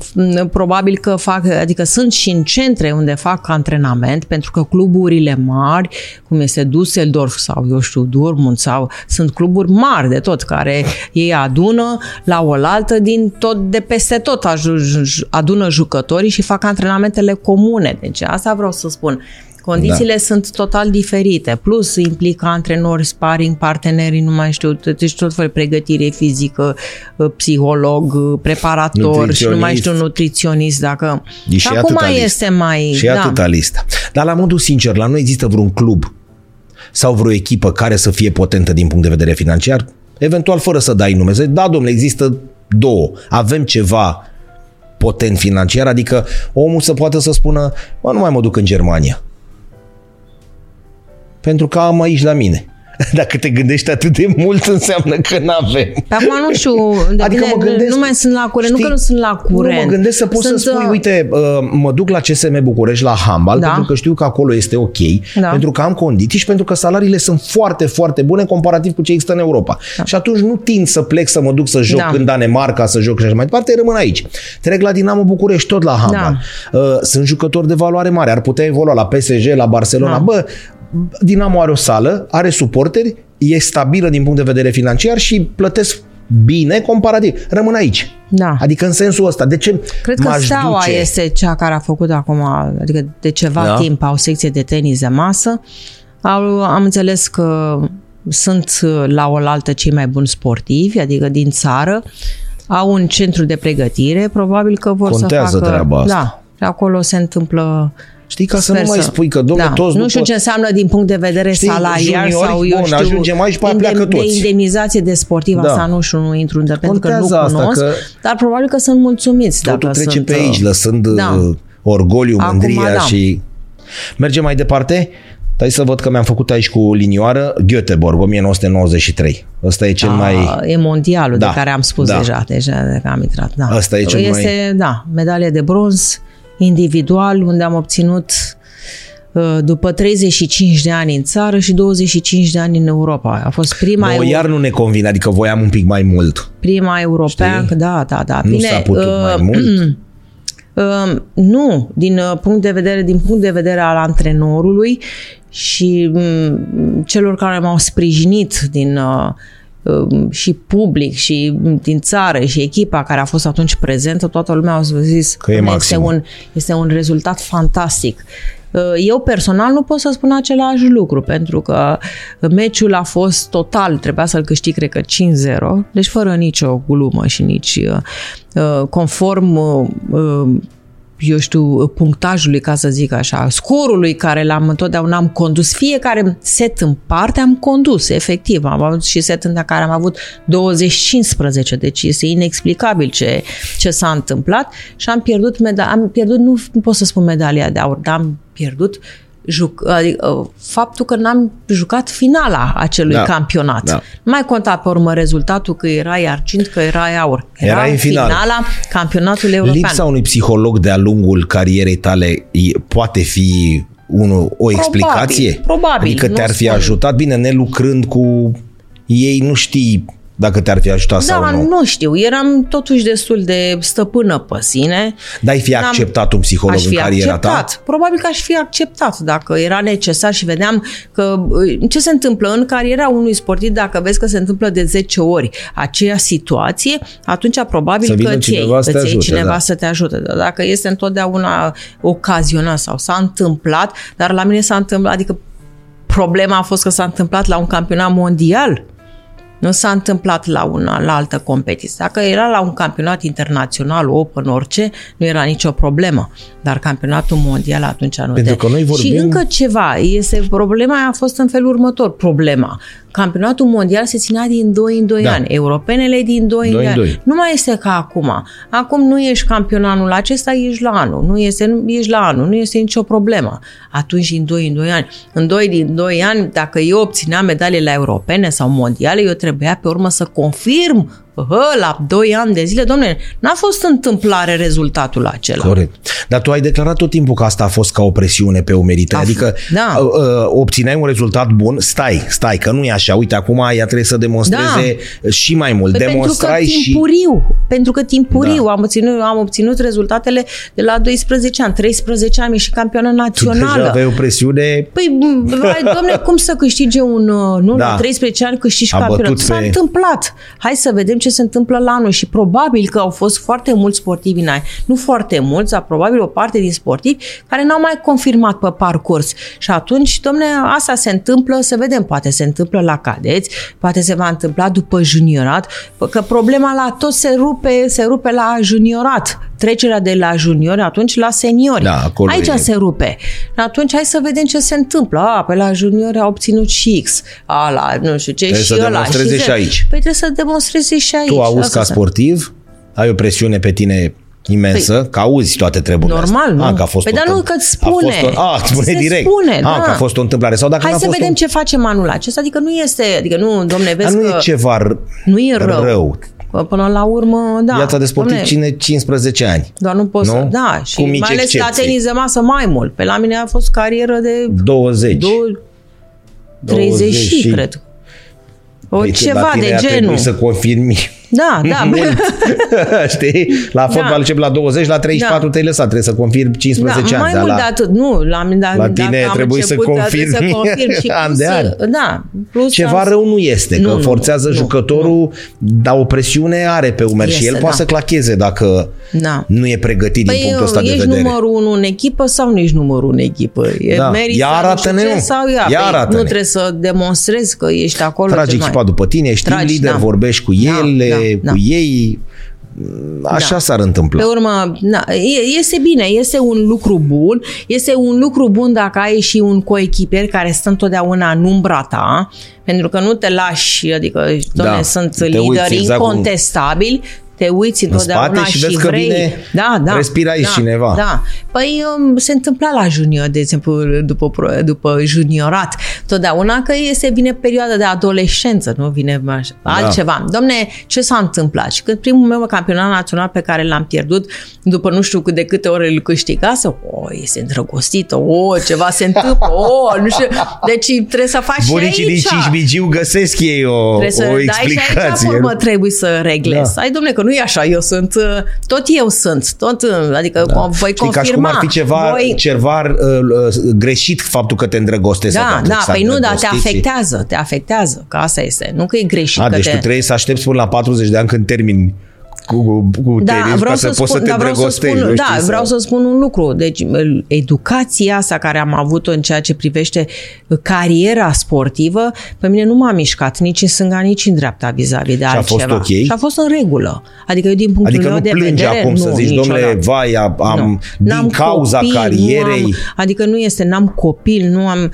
probabil că fac, adică sunt și în centre unde fac antrenament, pentru că cluburile mari, cum este Düsseldorf sau eu știu Dortmund sau sunt cluburi mari de tot care ei adună la oaltă din tot de peste tot aju- j- adună jucătorii și fac antrenamentele comune. Deci asta vreau să spun. Condițiile da. sunt total diferite. Plus implică antrenori, sparring, parteneri, nu mai știu, deci tot fel pregătire fizică, psiholog, preparator și nu mai Nutriționist. știu, nutriționist. Dacă... E și acum atâta listă. este mai... Și da. atâta lista. Dar la modul sincer, la noi există vreun club sau vreo echipă care să fie potentă din punct de vedere financiar? Eventual fără să dai nume. Să zici, da, domnule, există două. Avem ceva potent financiar, adică omul să poată să spună, mă, nu mai mă duc în Germania. Pentru că am aici la mine. Dacă te gândești atât de mult, înseamnă că nu avem. Pe acum nu știu, de Adică bine, mă gândesc- nu mai sunt la curent, nu că nu sunt la curent. Nu mă gândesc să poți sunt, să spui, uh, uite, uh, mă duc la CSM București, la handbal, Da. pentru că știu că acolo este ok, Da. pentru că am condiții și pentru că salariile sunt foarte, foarte bune comparativ cu ce există în Europa. Și atunci nu tind să plec să mă duc să joc Da. în Danemarca, să joc și așa mai departe, rămân aici. Trec la Dinamo București, tot la handbal. Da. Uh, Sunt jucători de valoare mare, ar putea evolua la PSG, la Barcelona. Da. Bă, Dinamo are o sală, are suporteri, e stabilă din punct de vedere financiar și plătesc bine comparativ. Rămân aici. Da. Adică în sensul ăsta. De ce Cred că m-aș Steaua duce? este cea care a făcut acum, adică de ceva Da. da. timp, au secție de tenis de masă. Au, am înțeles că sunt la oaltă cei mai buni sportivi, adică din țară. Au un centru de pregătire, probabil că vor Contează să facă... treaba asta. Da, și acolo se întâmplă Știi, ca să Sper nu mai spui că, domnule, da. toți Nu știu după... ce înseamnă din punct de vedere Știi, salarial juniori, sau eu bun, știu... ajungem aici, pe aia pleacă de toți. indemnizație de sportiv, Da. asta nu știu, nu intru în pentru că nu Contează asta, cunosc, că dar probabil că sunt mulțumiți Totul dacă trece sunt, pe aici, uh, lăsând da. da. orgoliu, Acum, mândria da. și... Mergem mai departe? Hai să văd că mi-am făcut aici cu linioară Göteborg, 1993. Ăsta e cel Ah, mai... E mondialul Da, de care am spus da. deja, deja de că am intrat. Da. Asta e cel mai- este, da, medalie de bronz individual, unde am obținut uh, după 35 de ani în țară și 25 de ani în Europa. A fost prima, Nouă eu, iar nu ne convine, adică voiam un pic mai mult. prima europeană, Știi? da, da, da. Nu Bine, s-a putut uh, mai mult. Uh, nu, din uh, punct de vedere din punct de vedere al antrenorului și um, celor care m-au sprijinit din uh, um, și public și um, din țară și echipa care a fost atunci prezentă, toată lumea a zis Că e "Dom'le, este maxim. un, este un rezultat fantastic. Uh, Eu personal nu pot să spun același lucru, pentru că meciul a fost total, trebuia să-l câștig, cred că 5-0, deci fără nicio glumă și nici uh, uh, conform uh, uh, eu știu, punctajului, ca să zic așa, scorului care l-am întotdeauna am condus. Fiecare set în parte am condus, efectiv. Am avut și set în care am avut 20-15, deci este inexplicabil ce, ce s-a întâmplat și am pierdut, meda- am pierdut, nu, nu pot să spun medalia de aur, dar am pierdut juc, adică, faptul că n-am jucat finala acelui da, campionat. Da. Nu mai conta pe urmă rezultatul că era argint, că era aur. Era, era în finala. finala campionatului european. Lipsa unui psiholog de-a lungul carierei tale poate fi unu, o explicație? Probabil. Adică te-ar fi spun. ajutat, bine, ne lucrând cu ei, nu știi dacă te-ar fi ajutat da, sau nu. nu știu. Eram totuși destul de stăpână pe sine. Dar ai fi acceptat un psiholog fi în cariera acceptat. ta? Probabil că aș fi acceptat dacă era necesar și vedeam că ce se întâmplă în cariera unui sportiv dacă vezi că se întâmplă de 10 ori aceea situație, atunci probabil să că ți cineva, să te ajute, cineva da. să te ajute. Dar dacă este întotdeauna ocazional sau s-a întâmplat, dar la mine s-a întâmplat, adică problema a fost că s-a întâmplat la un campionat mondial nu s-a întâmplat la una, la altă competiție. Dacă era la un campionat internațional, open, orice, nu era nicio problemă. Dar campionatul mondial atunci nu Pentru că noi vorbim... Și încă ceva, este, problema a fost în felul următor. Problema. Campionatul mondial se ținea din 2 în 2 da. ani. Europenele din 2 în 2 ani. Nu mai este ca acum. Acum nu ești campion anul acesta, ești la anul. Nu este, nu, ești la anul, nu este nicio problemă. Atunci din 2 în 2 ani. În 2 din 2 ani, dacă eu obțineam medalii la europene sau mondiale, eu trebuia pe urmă să confirm Hă, la 2 ani de zile, domnule, n-a fost întâmplare rezultatul acela. Corect. Dar tu ai declarat tot timpul că asta a fost ca o presiune pe umerite. Adică da. uh, obțineai un rezultat bun, stai, stai, că nu e așa. Uite, acum ea trebuie să demonstreze da. și mai mult. Păi Demonstrai pentru că și... timpuriu, pentru că timpuriu da. am, obținut, am obținut rezultatele de la 12 ani, 13 ani și campionă națională. Tu deja aveai o presiune... Păi, domnule, cum să câștige un... Uh, nu, da. la 13 ani câștigi campionat. S-a pe... întâmplat. Hai să vedem ce se întâmplă la anul și probabil că au fost foarte mulți sportivi în nu foarte mulți, dar probabil o parte din sportivi care n-au mai confirmat pe parcurs. Și atunci, domne, asta se întâmplă, să vedem, poate se întâmplă la cadeți, poate se va întâmpla după juniorat, că problema la tot se rupe, se rupe la juniorat. Trecerea de la juniori atunci la seniori. Da, acolo Aici e. se rupe. Atunci hai să vedem ce se întâmplă. A, pe la juniori a obținut și X. A, la nu știu ce trebuie și să ăla. demonstreze și, și aici. Păi trebuie să demonstreze și aici. Tu auzi ca sportiv, ai o presiune pe tine imensă, păi, că auzi toate treburile Normal, astea. nu? A, că a fost păi o, dar nu, că spune. A, fost o, a spune se direct. Spune, a, da. că a fost o întâmplare. Sau dacă Hai n-a să fost vedem un... ce facem anul acesta. Adică nu este, adică nu, domne, vezi Dar nu că e ceva r- nu e rău. rău. Până la urmă, da. Viața de sportiv domne, ține 15 ani. Doar nu poți nu? să... Da, și Cu mici mai ales excepții. la tenis de masă mai mult. Pe la mine a fost carieră de 20. 30 și, cred. O Păi, ceva la tine de a genul. trebuit să confirmi. Da, da. Mult. Știi? La fotbal Da. încep la 20, la 34 Da. te-ai lăsat. Trebuie să confirmi 15 da, ani. mai dar mult la... de atât. Nu, la, da, La tine dacă am trebuie să început, confirmi trebuie să confirm și an plus, de an. Da, plus Ceva am- rău nu este, Nu, că nu, forțează nu, jucătorul, dar o presiune are pe umeri și Este, el poate da. să clacheze dacă Da. nu e pregătit Păi din punctul ăsta de ești vedere. numărul unu în echipă sau nu ești numărul unu în echipă? E Da. meriți Ia sau nu arată-ne, știu ce, nu. Sau ia, Ia păi, arată-ne. nu trebuie să demonstrezi că ești acolo. Tragi ce mai- echipa după tine, ești team Tragi, lider, da. vorbești cu Da, ele, da, da. cu ei. Așa Da. s-ar întâmpla. Pe urmă, na, e- este bine, este un lucru bun, este un lucru bun dacă ai și un coechipier care stă întotdeauna în umbra ta, pentru că nu te lași, adică, doamne, Da, sunt te uiți lideri exact cum- incontestabili, te uiți întotdeauna spate și și, vezi că vrei. vine- da, da, respira aici da, cineva. Da. Păi um, se întâmpla la junior, de exemplu, după, pro- după juniorat, totdeauna că este, vine perioada de adolescență, nu vine așa, Da. altceva. Domne, ce s-a întâmplat? Și când primul meu campionat național pe care l-am pierdut, după nu știu cât de câte ore îl câștigase, o, este îndrăgostită, o, ceva se întâmplă, o, nu știu. Deci trebuie să faci Bunicii și din aici. Cismigiu găsesc ei o, Trebuie să o dai și explicație. aici, pe urmă, trebuie să reglezi. Da. Ai, domne, că nu e așa, eu sunt, uh, tot eu sunt, tot, uh, adică da. voi Știi, confirma. ca și cum ar fi ceva, voi... ceva uh, uh, greșit faptul că te îndrăgostești. sau Da, că da, s-a păi nu, dar te îndrăgostit și- afectează, te afectează, că asta este. Nu că e greșit. A, că deci te... tu trebuie să aștepți până la 40 de ani când termini cu, cu Da, tenis vreau ca să, să poți spun, să te da, vreau să îndrăgostești. spun, nu da, știi, vreau sau- să spun un lucru. Deci, educația asta care am avut-o în ceea ce privește cariera sportivă, pe mine nu m-a mișcat nici în stânga, nici în dreapta vis-a-vis de a fost altceva. ok? Și a fost în regulă. Adică eu din punctul Adică meu nu de plângi vedere, acum nu, să zici, niciodată. domnule, vai, a- am, Nu. din N-am cauza copil, carierei... Nu am, adică nu este, n-am copil, nu am...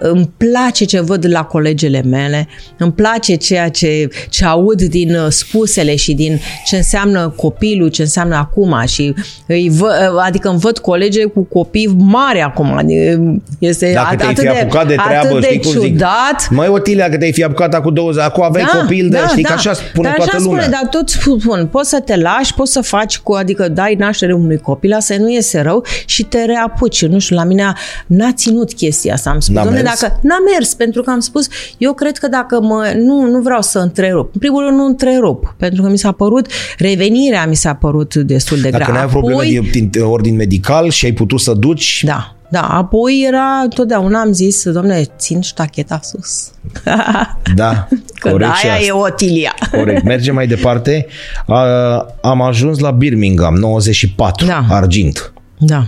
Îmi place ce văd la colegele mele, îmi place ceea ce, ce aud din uh, spusele și din ce înseamnă copilul, ce înseamnă acum și îi vă, adică îmi văd colege cu copii mari acum. adică Este Dacă at- te-ai atât fi apucat de treabă, atât de știi cum zic? ciudat. Măi, Otilia, că te-ai fi apucat acum 20, acum aveai copil, de, știi că așa spune dar toată așa lumea. Spune, dar tot spun, poți să te lași, poți să faci cu, adică dai naștere unui copil, asta nu iese rău și te reapuci. Nu știu, la mine n-a ținut chestia asta. Am spus, N-a domnule, mers? dacă n-a mers, pentru că am spus, eu cred că dacă mă, nu, nu vreau să întrerup. În primul rând nu întrerup, pentru că mi s-a părut, revenirea mi s-a părut destul de Dacă grea. n-ai probleme Apoi- din, din ordin medical și ai putut să duci, Da, da, apoi era, totdeauna am zis, domnule, țin ștacheta sus. da, Că corect și aia asta. e Otilia. Corect. Mergem mai departe. A, am ajuns la Birmingham, 94, Da. argint. Da,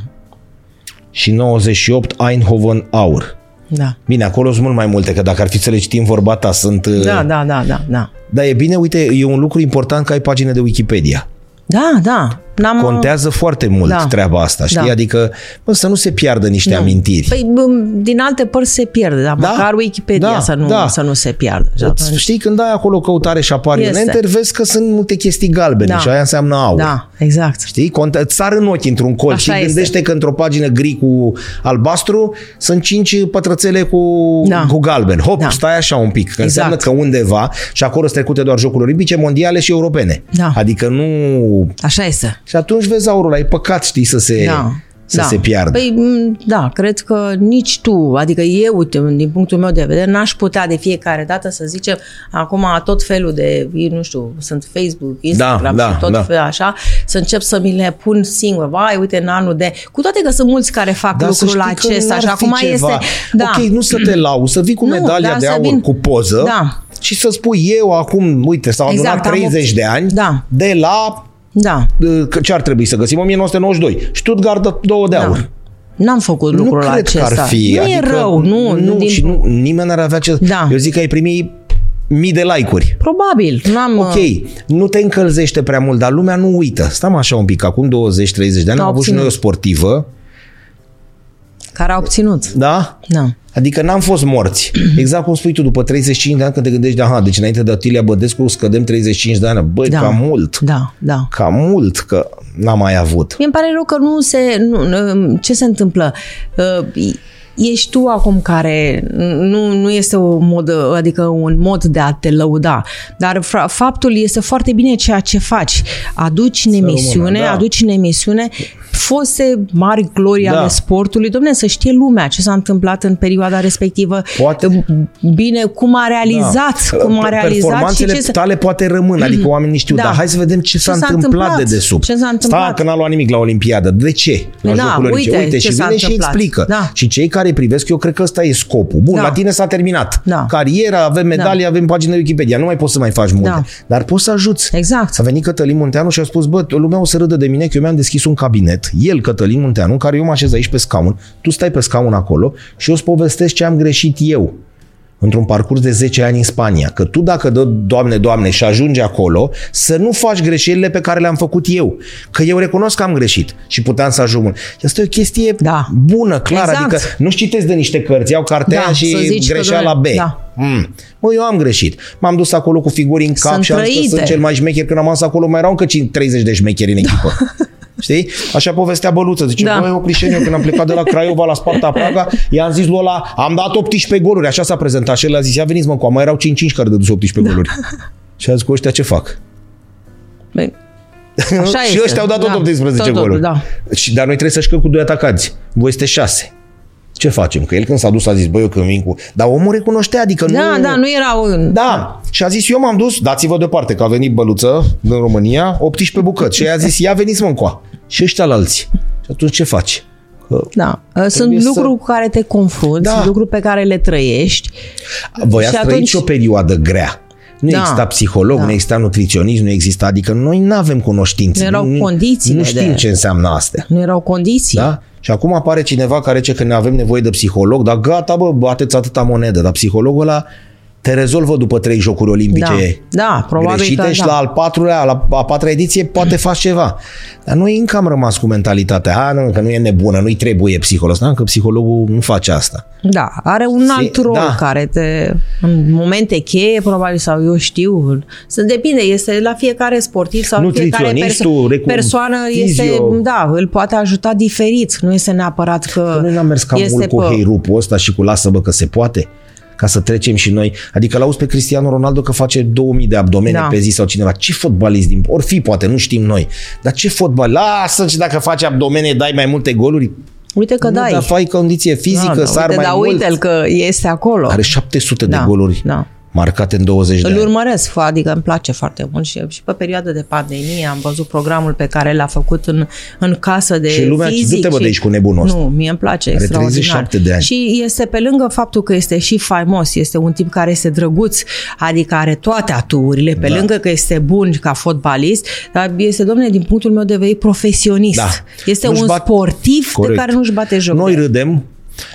Și 98, Eindhoven, aur. Da. Bine, acolo sunt mult mai multe, că dacă ar fi să le citim vorba ta, sunt... Da, da, da, da, da. Dar e bine, uite, e un lucru important că ai pagine de Wikipedia. Da, da. N-am, Contează foarte mult Da. treaba asta, știi? Da. Adică, bă, să nu se piardă niște amintiri. Păi, bă, din alte părți se pierde, dar Da, măcar Wikipedia da, să, nu, da. să nu se piardă. Și Îți- atunci- Știi, când ai acolo căutare și apare în Este. enter, vezi că sunt multe chestii galbene Da. și aia înseamnă aur. Da, exact. Știi? Conte- îți sar în ochi într-un colț Așa și este. gândește că într-o pagină gri cu albastru sunt cinci pătrățele cu, Da. cu galben. Hop, Da. stai așa un pic. Că Exact. înseamnă că undeva, și acolo sunt trecute doar jocuri olimpice, mondiale și europene. Da. Adică nu... Așa este. Și atunci vezi aurul ăla, e păcat, știi, să se, Da. să da. se piardă. Păi, m, da, cred că nici tu, adică eu, uite, din punctul meu de vedere, n-aș putea de fiecare dată să zicem, acum tot felul de, nu știu, sunt Facebook, Instagram da, și tot da. felul așa, să încep să mi le pun singur. Vai, uite, în anul de... Cu toate că sunt mulți care fac Dar să lucrul știi că acesta n-ar și fi acum ceva. este... Da. Ok, nu să te lau, să vii cu Nu, medalia dar de să aur vin- cu poză Da. și să spui eu acum, uite, s-au adunat Exact, am 30 de ani Da. de la Da. că ce ar trebui să găsim? 1992. Stuttgart 2 de Da. aur. N-am făcut Nu lucrul cred acesta. că ar fi. Nu adică, e rău, nu. nu din... și nu, nimeni n-ar avea ce... Da. Eu zic că ai primi mii de like-uri. Probabil. N-am, Ok, nu te încălzește prea mult, dar lumea nu uită. Stăm așa un pic, acum 20-30 de ani A am avut și obținut. noi o sportivă, Care a obținut. da? Da. Adică n-am fost morți. Exact cum spui tu, după 35 de ani când te gândești, aha, deci înainte de Atilia Bădescu scădem 35 de ani. Băi, Da. cam mult. Da, da. Cam mult, că n-am mai avut. Mi-e pare rău că nu se... Nu, nu, ce se întâmplă? Uh, Ești tu acum care nu, nu este o mod, adică un mod de a te lăuda, dar fra- faptul este foarte bine ceea ce faci. Aduci în emisiune, rămână, da. aduci în emisiune foste mari glorii Da. ale sportului. Domne, să știe lumea ce s-a întâmplat în perioada respectivă. Poate- Bine, cum a realizat, cum a realizat și Performanțele ce se... tale poate rămân, adică oamenii știu, Da. dar hai să vedem ce, s-a s-a întâmplat, întâmplat? de desubt. Ce s-a întâmplat? Stai că n-a luat nimic la Olimpiadă. De ce? La Da, Jocurile Olimpice. uite Uite ce și s-a vine și întâmplat. explică. Da. Și cei care privesc, eu cred că ăsta e scopul. Bun, Da. la tine s-a terminat. Da. Cariera, avem medalii, avem pagină Wikipedia. Nu mai poți să mai faci multe. Da. Dar poți să ajuți. Exact. A venit Cătălin Munteanu și a spus, bă, lumea o să râdă de mine că eu mi-am deschis un cabinet, el, Cătălin Munteanu, în care eu mă așez aici pe scaun, tu stai pe scaun acolo și eu îți povestesc ce am greșit eu într-un parcurs de 10 ani în Spania. Că tu dacă dă, Doamne, Doamne, și ajungi acolo, să nu faci greșelile pe care le-am făcut eu. Că eu recunosc că am greșit și puteam să ajung. Și asta e o chestie Da. bună, clară. Exact. Adică nu citesc de niște cărți, iau cartea Da, să și zici că, greșeala B. doamne, da. Mm. Mă, eu am greșit. M-am dus acolo cu figuri în cap Sunt și am zis că trăite. sunt cel mai șmecher. Când am ajuns acolo, mai erau încă 30 de șmecheri în echipă. Știi? Așa povestea Băluță. Zice, Da. da. băi, Oprișeniu, când am plecat de la Craiova la Sparta Praga, i-am zis lui ăla, am dat 18 goluri. Așa s-a prezentat și el a zis, ia veniți mă, cu mai erau 5-5 care dăduse 18 goluri. Și a zis, cu ăștia ce fac? Băi, Așa și este. ăștia au dat tot Da, 18 tot, tot, goluri. da. Și, dar noi trebuie să jucăm cu doi atacanți. Voi este 6. Ce facem? Că el când s-a dus a zis, băi, eu când vin cu... Dar omul recunoștea, adică Da, nu... da, nu erau în... Da, și a zis, eu m-am dus, dați-vă deoparte, că a venit băluță din România, 18 bucăți. Și ea a zis, ia veniți mă încoa. Și ăștia la alții. Și atunci ce faci? Că Da. Sunt Trebuie să- lucruri cu care te confrunți, Da. lucruri pe care le trăiești. voi Și ați trăit atunci- și o perioadă grea. Nu Da. exista psiholog, Da. nu exista nutriționism, nu exista, adică noi nu avem cunoștințe. Nu erau nu, condițiile Nu știm de- ce înseamnă astea. Nu erau condiții. Da? Și acum apare cineva care zice că ne avem nevoie de psiholog, dar gata, bă, bateți atâta monedă, dar psihologul ăla te rezolvă după trei jocuri olimpice Da, da, probabil greșite că și da. la al patrulea, la a patra ediție poate faci ceva. Dar noi încă am rămas cu mentalitatea, a, nu, că nu e nebună, nu-i trebuie psiholog. Da, că psihologul nu face asta. Da, are un Si- alt rol da. care te, în momente cheie, probabil, sau eu știu, să depinde, este la fiecare sportiv sau fiecare Nutriționistul, perso- recu- persoană este, fizio. da, îl poate ajuta diferit, nu este neapărat că Că noi n-am mers cam este mult cu pe- heirupul ăsta și cu lasă-bă că se poate ca să trecem și noi. Adică l-auzi pe Cristiano Ronaldo că face 2000 de abdomene Da. pe zi sau cineva. Ce fotbalist din... Or fi, poate, nu știm noi. Dar ce fotbal? Lasă și dacă faci abdomene dai mai multe goluri. Uite că nu, dai. dar fai condiție fizică, da, da, sar uite, mai dar mult. uite-l că este acolo. Are 700 de Da, goluri da. Marcate în 20 de Îl ani. urmăresc, adică îmi place foarte mult și, și pe perioada de pandemie am văzut programul pe care l-a făcut în, în casă de Și lumea, fizic. du-te, bă, de și- aici cu nebunul ăsta. Nu, mie îmi place Are extraordinar. 37 de ani. Și este pe lângă faptul că este și faimos, este un tip care este drăguț, adică are toate aturile, pe Da. lângă că este bun ca fotbalist, dar este, domne, din punctul meu de vedere, profesionist. Da. Este Nu-și un bat- sportiv Corect. de care nu-și bate joc. Noi de- râdem,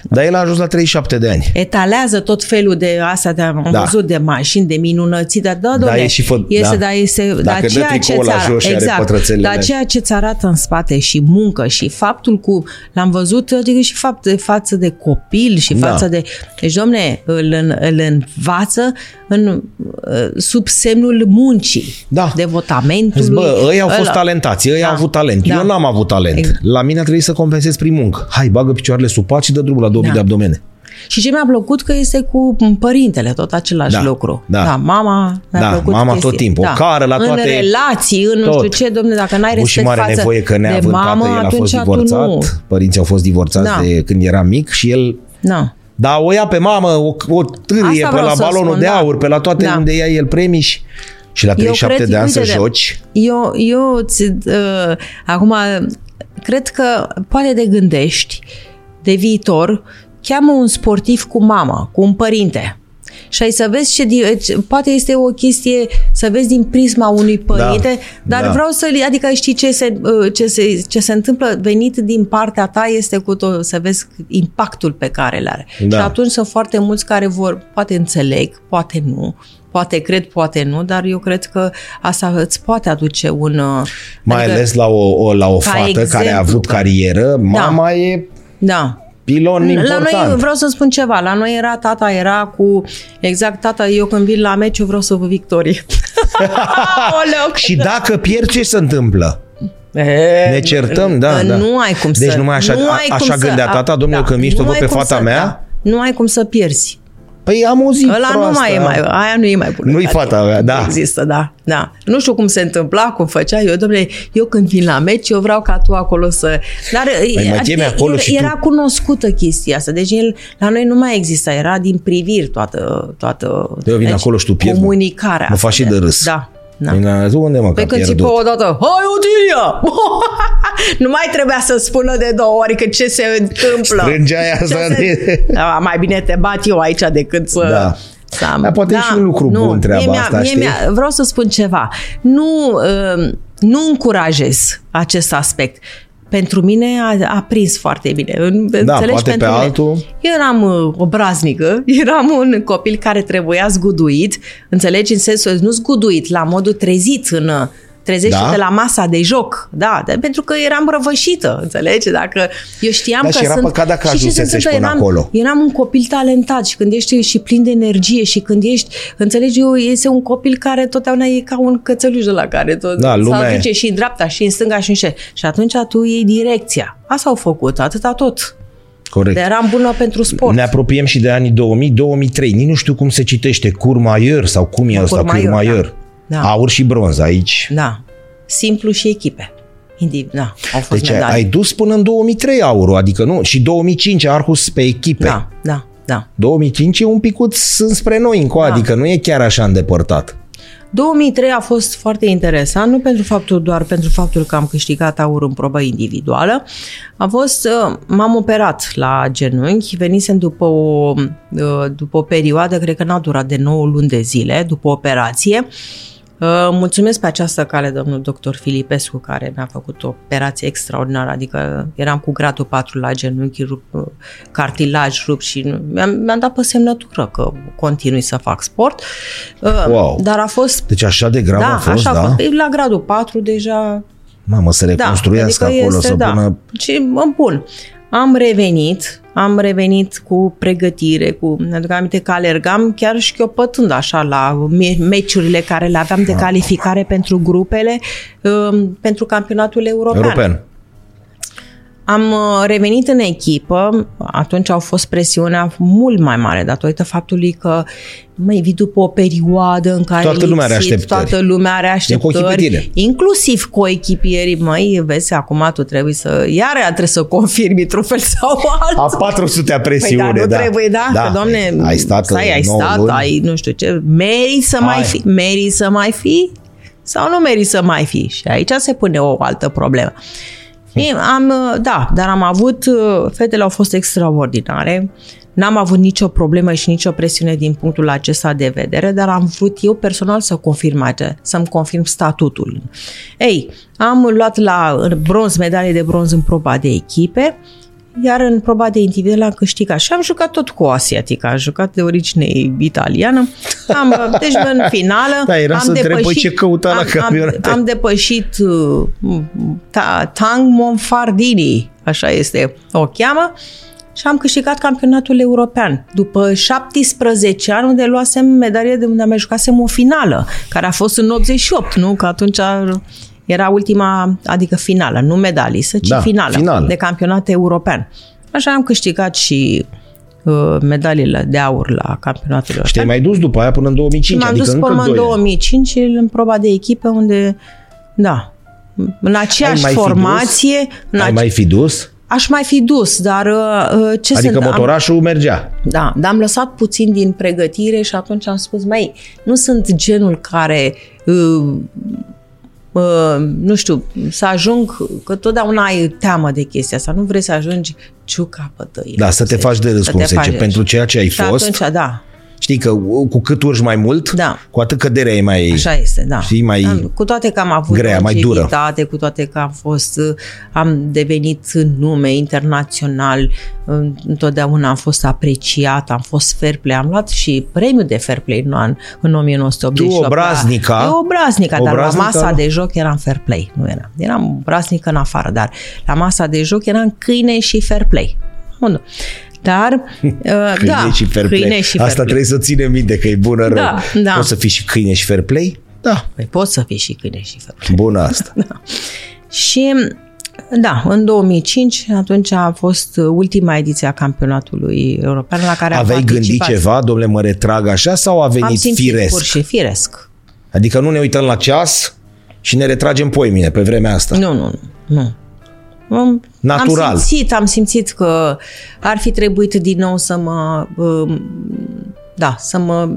dar el a ajuns la 37 de ani. etalează tot felul de astea de am Da. da. văzut de mașini, de minunății, dar da, Da, domne, e și fă- este, da. da. este, Dacă dar dă ceea ce tricoul ți la arată, jos și are exact, pătrățelele. dar ceea ce ți arată în spate și muncă și faptul cu, l-am văzut, adică și fapt, de față de copil și Da. față de, deci domne, îl, în- îl învață în, uh, sub semnul muncii, Da. devotamentului. Zic, bă, ei au fost ăla. talentați, ei Da. au avut talent. Da. Eu n-am avut talent. Exact. La mine a trebuit să compensez prin muncă. Hai, bagă picioarele sub pat și dă drumul la 2000 Da. de abdomene. Și ce mi-a plăcut că este cu părintele, tot același Da, lucru. da. da mama mi-a Da, plăcut mama chestia. tot timpul, o cară la toate- În relații, în nu tot. știu ce, domne, dacă n-ai Avut și respect mare față nevoie că de neavând mamă, tată, el a atunci fost tu divorțat. nu. Părinții au fost divorțați Da. de când era mic și el Da. da, o ia pe mamă, o, o târie Asta pe vreau la să balonul spun, de da. aur, pe la toate Da. unde ia el premii și, și la 37 cred- de ani uite să de- joci. Eu, eu ți, uh, acum, cred că poate de gândești de viitor, cheamă un sportiv cu mama, cu un părinte. Și ai să vezi ce, di- ce- poate este o chestie să vezi din prisma unui părinte, dar da. vreau să, adică știi ce se, uh, ce, se, ce se întâmplă venit din partea ta este cu tot, să vezi impactul pe care îl are. Da. Și atunci sunt foarte mulți care vor, poate înțeleg, poate nu, poate cred, poate nu, dar eu cred că asta îți poate aduce un... uh, Mai adică- ales la o, o, la o Ca fată care a exemplu, avut că- carieră, mama e Da. pilon La important. noi, vreau să spun ceva, la noi era tata, era cu, exact tata, eu când vin la meci, eu vreau să vă victorie. Oleu, cât Și de- dacă pierzi, ce se întâmplă? E, Ne certăm, da, nu da. ai cum să... Deci numai așa- nu ai așa cum să- gândea tata, domnule, când vin și te nu văd ai pe cum fata să- mea? Da, nu ai cum să pierzi. Păi am o zi Ăla nu proastă. mai e mai, aia nu e mai bună. Nu-i ca fata tine. mea, da. Nu există, da, da. Nu știu cum se întâmpla, cum făcea eu, domnule, eu când vin la meci, eu vreau ca tu acolo să... Dar Păi mă adică chemi acolo era, și tu- era cunoscută chestia asta, deci el, la noi nu mai exista, era din priviri toată... toată Eu vin acolo și tu pierzi, mă. Comunicarea. Mă faci și de râs. Da. Da. Păi, tu unde mă, Pe că când țipă pierdut? o dată, hai Otilia! nu mai trebuia să spună de două ori că ce se întâmplă. Strângea aia Ce să- se... Da, mai bine te bat eu aici decât să... Da. să am- Dar poate e și un lucru nu, bun treaba mie mi-a- asta, mie știi? mi-a- Vreau să spun ceva. Nu, uh, nu încurajez acest aspect. Pentru mine a, a prins foarte bine. În- Înțelegi? Da, poate Pentru pe mine. altul. Eu eram uh, obraznică, eram un copil care trebuia zguduit, înțelegi, în sensul, nu zguduit, la modul trezit în uh, trezește-te Da? la masa de joc, da, de, pentru că eram răvășită, înțelegi? Dacă eu știam Da, că și era sunt... păcat dacă și ce se ajunsesești întâmplă? până eram, acolo. Eram un copil talentat și când ești și plin de energie și când ești, înțelegi, eu, este un copil care totdeauna e ca un cățeluș de la care tot Da, lumea se e. aduce și în dreapta și în stânga și în șe. Și atunci tu iei direcția. Asta au făcut, atâta tot. Corect. De eram bună pentru sport. Ne apropiem și de anii 2000-2003. Nici nu știu cum se citește. Courmayeur sau cum e ăsta? Courmayeur, Courmayeur. da. Da. Aur și bronz aici. Da. Simplu și echipe. Indiv, da, au fost Deci medalii. ai dus până în 2003 aurul, adică nu? Și 2005 Arhus pe echipe. Da, da, da. 2005 e un picuț spre noi încă, Da. adică nu e chiar așa îndepărtat. 2003 a fost foarte interesant, nu pentru faptul doar pentru faptul că am câștigat aur în probă individuală. A fost, uh, m-am operat la genunchi, venisem după o, uh, după o perioadă, cred că n-a durat de 9 luni de zile, după operație. Uh, mulțumesc pe această cale domnul doctor Filipescu care mi-a făcut o operație extraordinară, adică eram cu gradul 4 la genunchi, rup, uh, cartilaj rup și mi-am, mi-am dat pe semnătură că continui să fac sport. Uh, wow. Dar a fost... Deci așa de grav da, a fost, așa da? A fost. La gradul 4 deja... Mamă, să reconstruiască da, adică acolo, este, să da. pună... Și îmi pun. Am revenit, am revenit cu pregătire, cu, aduc aminte că alergam chiar șchiopătând așa la meciurile care le aveam de Ah. calificare pentru grupele um, pentru campionatul european. European. Am uh, revenit în echipă, atunci au fost presiunea mult mai mare datorită faptului că mai vii după o perioadă în care Toată ai lumea are lipsit, așteptări. Toată lumea are E cu așteptări, tine. inclusiv coechipierii, măi, vezi, acum tu trebuie să, iar trebuie să confirmi într-un fel sau altul. A 400 a presiune, Păi da, nu da. trebuie, da, da. că, doamne, ai stat, stai, ai nouă stat, luni. ai nu știu ce, meri să Hai. mai fi, meri să mai fi sau nu meri să mai fi? Și aici se pune o altă problemă. Și Am, da, dar am avut, fetele au fost extraordinare, n-am avut nicio problemă și nicio presiune din punctul acesta de vedere, dar am vrut eu personal să confirm ace- să-mi confirm statutul. Ei, am luat la în bronz, medalie de bronz în proba de echipe, iar în proba de individual am câștigat și am jucat tot cu o asiatică, am jucat de origine italiană. Am, deci în finală Da, era am să întreb, depășit, păi, ce căuta la am, campionate? am, am depășit uh, ta, Tang Monfardini, așa este, o cheamă, și am câștigat campionatul european. După 17 ani unde luasem medalie de unde am mai jucasem o finală, care a fost în 88, nu? Că atunci era ultima, adică finală, nu medalisă, ci Da, finală, finală. de campionat european. Așa am câștigat și uh, medaliile de aur la campionatul european. Și te-ai mai dus după aia până în 2005, M-am adică dus încă până în 2 ani. 2005 în proba de echipă unde, da, în aceeași mai fi dus? formație, în Ai ace- mai fi dus? aș mai fi dus, dar uh, ce Adică sunt? Am, motorașul mergea. da, dar am lăsat puțin din pregătire și atunci am spus, mai nu sunt genul care uh, uh, nu știu, să ajung, că totdeauna ai teamă de chestia asta, nu vrei să ajungi ciuca pătăie. Da, să te faci de râs, cum se zice, pentru ceea ce ai și fost. atunci, da, Știi că cu cât urci mai mult, Da. cu atât căderea e mai... Așa este, da. Știi, mai Am, cu toate că am avut grea, mai dură. longevitate, cu toate că am fost, am devenit nume internațional, întotdeauna am fost apreciat, am fost fair play, am luat și premiul de fair play în, an, în 1988. Tu, obraznica. Eu obraznica, dar Obraznica, la masa nu? de joc eram fair play, nu eram. Eram obraznică în afară, dar la masa de joc eram câine și fair play. Unu. Dar, uh, Câine da, și fair play. câine și fair Asta play. trebuie să ținem minte că e bună rău. Da, da. Poți să fii și câine și fair play? Da. Păi poți să fii și câine și fair play. Bună asta. Și da, în 2005, atunci a fost ultima ediție a campionatului european la care Aveai am gândit participat. ceva, domnule, mă retrag așa sau a Am venit simțit firesc? pur și firesc. Adică nu ne uităm la ceas și ne retragem poimine pe vremea asta. Nu, nu, nu. nu. Am, Natural. Am simțit, am simțit că ar fi trebuit din nou să mă, um, da, să mă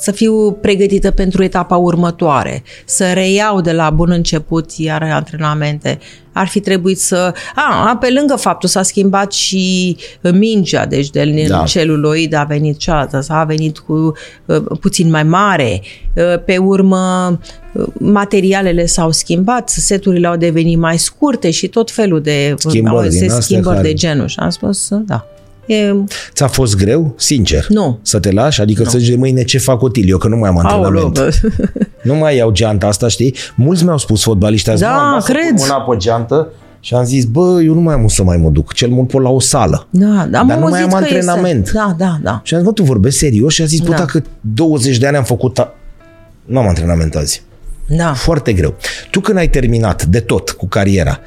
să fiu pregătită pentru etapa următoare, să reiau de la bun început iar antrenamente. Ar fi trebuit să... A, pe lângă faptul s-a schimbat și mingea, deci de Da. da. celuloid a venit cealaltă, s-a venit cu uh, puțin mai mare. Uh, pe urmă, uh, materialele s-au schimbat, seturile au devenit mai scurte și tot felul de Schimbări au- din se astea schimbări care- de genul. Și am spus, da. E, Ți-a fost greu? Sincer. Nu. Să te lași? Adică să zici de mâine ce fac util? Eu că nu mai am antrenament. aoleu, Nu mai iau geanta asta, știi? Mulți mi-au spus fotbaliști azi, Da, "Mă, am dat să cred. pun mâna pe geantă și am zis, bă, eu nu mai am unde să mai mă duc. Cel mult pot la o sală. Da, da, Dar am nu mai auzit am că antrenament. Este. Da, da, da. Și am zis, bă, tu vorbești serios? Și a zis, bă, Da. dacă 20 de ani am făcut... A... Nu am antrenament azi. Da. Foarte greu. Tu când ai terminat de tot cu cariera,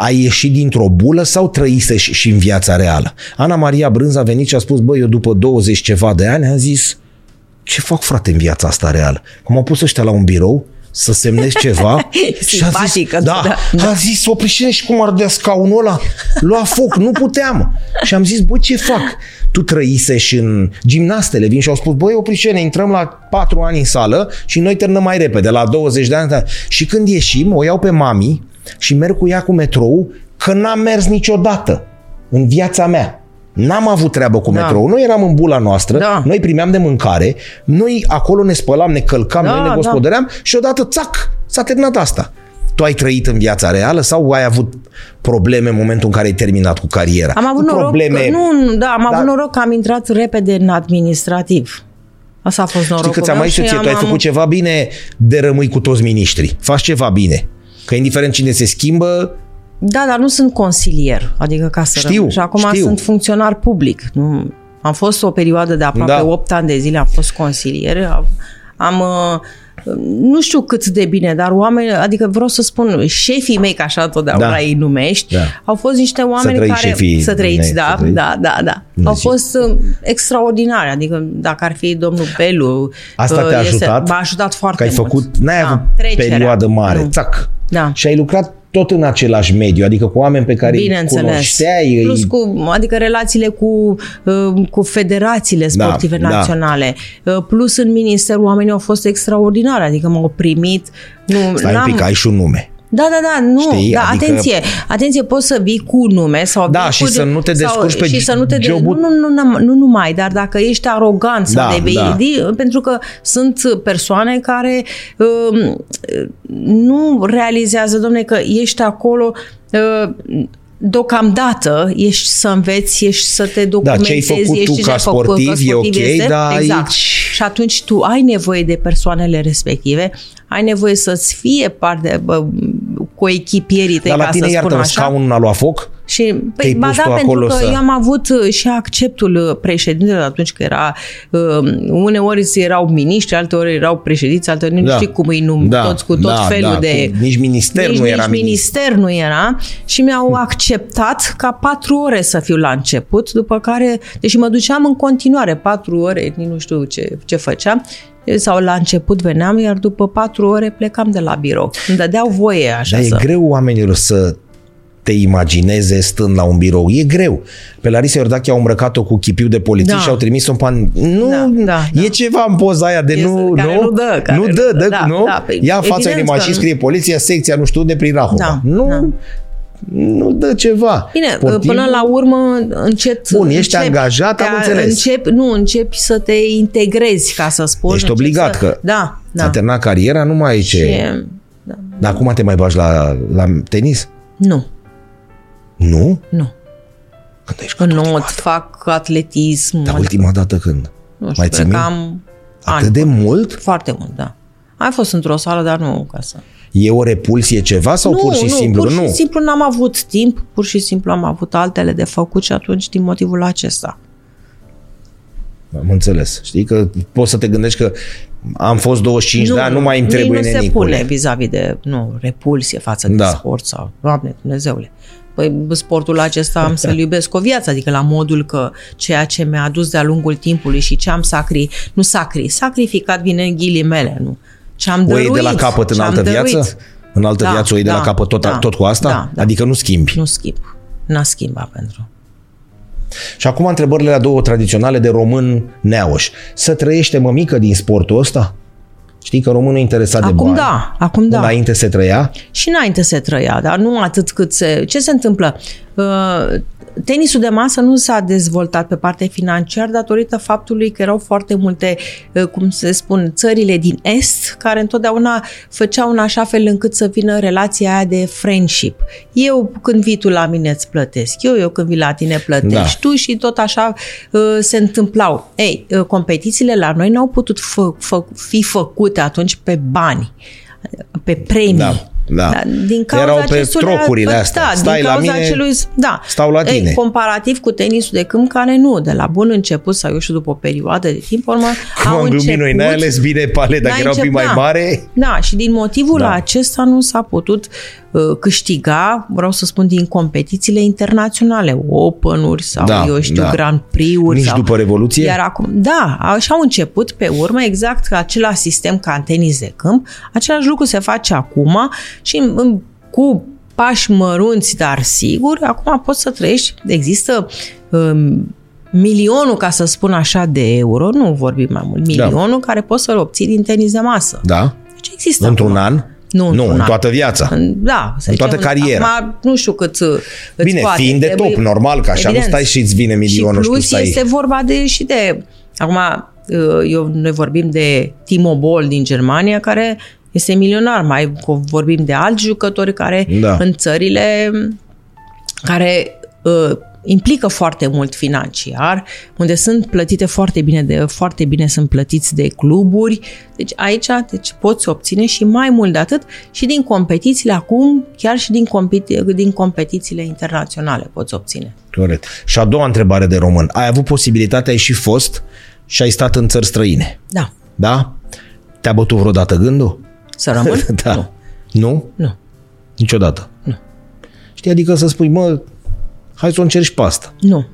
ai ieșit dintr-o bulă sau trăise și, și în viața reală? Ana Maria Brânz a venit și a spus, bă, eu după 20 ceva de ani am zis, ce fac frate în viața asta reală? Cum au pus ăștia la un birou, să semnezi ceva. și a zis, Simpatică, da, da, da, a zis, opriște și cum ardea scaunul ăla. Lua foc, nu puteam. Și am zis, bă, ce fac? Tu trăise și în gimnastele vin și au spus, băi, oprișene, intrăm la 4 ani în sală și noi terminăm mai repede, la 20 de ani. da. Și când ieșim, o iau pe mami și merg cu ea cu metrou, că n-am mers niciodată în viața mea. N-am avut treabă cu Da. metrou. Noi eram în bula noastră, Da. noi primeam de mâncare, noi acolo ne spălam, ne călcam, Da, noi ne da. gospodăream și odată, țac, s-a terminat asta. Tu ai trăit în viața reală sau ai avut probleme în momentul în care ai terminat cu cariera? Am avut Cu noroc, probleme... nu, nu, da, am Da. avut noroc că am intrat repede în administrativ. Asta a fost norocul Știi că ți-am meu mai zis eu și ție, tu ai am- făcut ceva bine de rămâi cu toți miniștrii. Faci ceva bine. Că indiferent cine se schimbă, Da, dar nu sunt consilier, adică ca să Știu, rămân. Și acum știu. sunt funcționar public. Nu, am fost o perioadă de aproape Da. 8 ani de zile, am fost consilier. Am, am uh, nu știu cât de bine, dar oameni, adică vreau să spun, șefii mei, ca așa întotdeauna Da. îi numești, Da. au fost niște oameni trăiți care... șefii să trăiți, mei, da, să trăiți. da, da, da. Bună Au zi. fost uh, extraordinari, adică dacă ar fi domnul Belu... asta uh, te-a este- ajutat? M-a ajutat foarte că ai mult. făcut, n-ai Da, avut trecerea. perioadă mare, Nu. țac. Da. Și ai lucrat tot în același mediu, adică cu oameni pe care îi Bineînțeles. cunoșteai, Plus îi... cu, adică relațiile cu, uh, cu federațiile Da, sportive da. naționale. Uh, Plus în minister oamenii au fost extraordinari, adică m-au primit. Nu, Stai un n-am- pic, ai și un nume. Da, da, da, nu, Știi? da, Adică- atenție, atenție, poți să vii cu nume sau Da, vii și cu, să nu te descurci pe și să nu te de- jobul- nu, nu, nu, nu, numai, dar dacă ești arogant sau Da, de vei, da. di- pentru că sunt persoane care um, nu realizează, domne, că ești acolo uh, deocamdată ești să înveți, ești să te documentezi, Da, ce ai făcut ești tu ce ca ai făcut, sportiv că e sportiv ok, este, dar exact. aici- Și atunci tu ai nevoie de persoanele respective, ai nevoie să-ți fie parte bă, cu echipierii tăi, Dar la ca tine, să spun iartă așa. scaunul n-a luat foc? Și, Te-ai păi, ba pus da, tu pentru acolo că să- eu am avut uh, și acceptul uh, președintelui atunci că era, uh, uneori erau miniștri, alteori erau președinți, alteori nu Da. știi cum îi num, Da, toți cu tot da, felul da, de... cu- nici minister nici, nu nici era minister nu era și mi-au acceptat ca patru ore să fiu la început, după care, deși mă duceam în continuare patru ore, nici nu știu ce, ce făceam, sau la început veneam, iar după patru ore plecam de la birou. Îmi dădeau voie așa Dar să... e greu oamenilor să te imagineze stând la un birou. E greu. Pe Larisa Iordache au îmbrăcat-o cu chipiu de polițist Da. și au trimis-o în pan... Nu, Da, da, e da. ceva în poza aia de Este- nu... care nu, nu dă, care nu nu dă, dă, dă, da, nu? da, păi, Ia în fața evident unei că mașini, nu. scrie poliția, secția, nu știu unde, prin Rahova. Da, nu, da. Nu dă ceva. Bine, Sportivul- până la urmă încet... Bun, ești angajat, am te- înțeles. Începi, nu, începi să te integrezi, ca să spun. Ești începi obligat să, că Da, da. S-a terminat cariera, nu mai ai ce... Și, da. Dar acum te mai bagi la, la tenis? Nu, Nu? nu. Când ești Că cu nu ultima fac atletism. Dar ultima dată când? nu știu, mai cred ții că minte? am Atât ani. de mult? Foarte mult, da. Ai fost într-o sală, dar nu ca să... E o repulsie ceva sau nu, pur și nu, simplu? pur și nu. simplu n-am avut timp, pur și simplu am avut altele de făcut și atunci din motivul acesta. Am înțeles. Știi că poți să te gândești că am fost 25 de ani, nu mai îmi nici trebuie nu se nenicule. pune vis-a-vis de nu, repulsie față de Da. sport sau, doamne Dumnezeule. Păi sportul acesta am să-l iubesc o viață, adică la modul că ceea ce mi-a adus de-a lungul timpului și ce am sacri, nu sacri, sacrificat vine în ghilimele, nu. Ce am O dăruit. iei de la capăt în ce am altă dăruit. viață? În altă Da, viață o iei de la da, capăt tot, da, tot cu asta? da, da. Adică nu schimbi. Nu schimb. N-a schimbat pentru. Și acum întrebările la două tradiționale de român neauș. Să trăiește mămică din sportul ăsta? Știi că românul e interesat de Acum bani. da, acum da. Înainte se trăia? Și înainte se trăia, dar nu atât cât se... Ce se întâmplă? Uh, Tenisul de masă nu s-a dezvoltat pe partea financiară datorită faptului că erau foarte multe, uh, cum se spun, țările din Est, care întotdeauna făceau în așa fel încât să vină relația aia de friendship. Eu când vii tu la mine îți plătesc, eu, eu când vii la tine plătești Da. tu și tot așa uh, se întâmplau. Ei, uh, competițiile la noi n-au putut fă, fă, fi făcute atunci pe bani, pe premii. Da, da. Din cauza Erau pe acestui- trocurile Bă, astea. Da, Stai din la cauza mine, acelui, da. stau la tine. Ei, comparativ cu tenisul de câmp, care nu, de la bun început sau eu știu după o perioadă de timp, urmă, Cum au am glumit început, noi, n-ai ales bine pale, dacă n-ai erau un pic început, mai da. mare. Da, și din motivul Da. acesta nu s-a putut uh, câștiga, vreau să spun, din competițiile internaționale, Open-uri sau, Da, eu știu, da. Grand Prix-uri. Nici sau... după Revoluție? Iar acum, da, așa au început pe urmă exact ca același sistem ca în tenis de câmp. Același lucru se face acum și în- în- cu pași mărunți, dar sigur, acum poți să trăiești. Există um, milionul, ca să spun așa, de euro, nu vorbim mai mult, milionul da. care poți să-l obții din tenis de masă. Da? Deci există Într-un acum. an? Nu, nu într-un în an. toată viața. În- Da, să În toată zicem, cariera. Acum, nu știu cât uh, îți Bine, scoate. fiind de Trebuie- top, normal, că așa nu stai și îți vine milionul și și tu plus stai- este vorba de și de... Acum, uh, eu, noi vorbim de Timo Boll din Germania, care este milionar. Mai vorbim de alți jucători care Da. în țările care uh, implică foarte mult financiar, unde sunt plătite foarte bine, de, foarte bine sunt plătiți de cluburi. Deci aici deci poți obține și mai mult de atât și din competițiile acum, chiar și din, competi- din competițiile internaționale poți obține. Corect. Și a doua întrebare de român. Ai avut posibilitatea, ai și fost și ai stat în țări străine. Da. Da? Te-a bătut vreodată gândul? Să rămân? da. Nu. Nu? Nu. Niciodată? Nu. Știi, adică să spui, mă, hai să o încerci pe asta. Nu.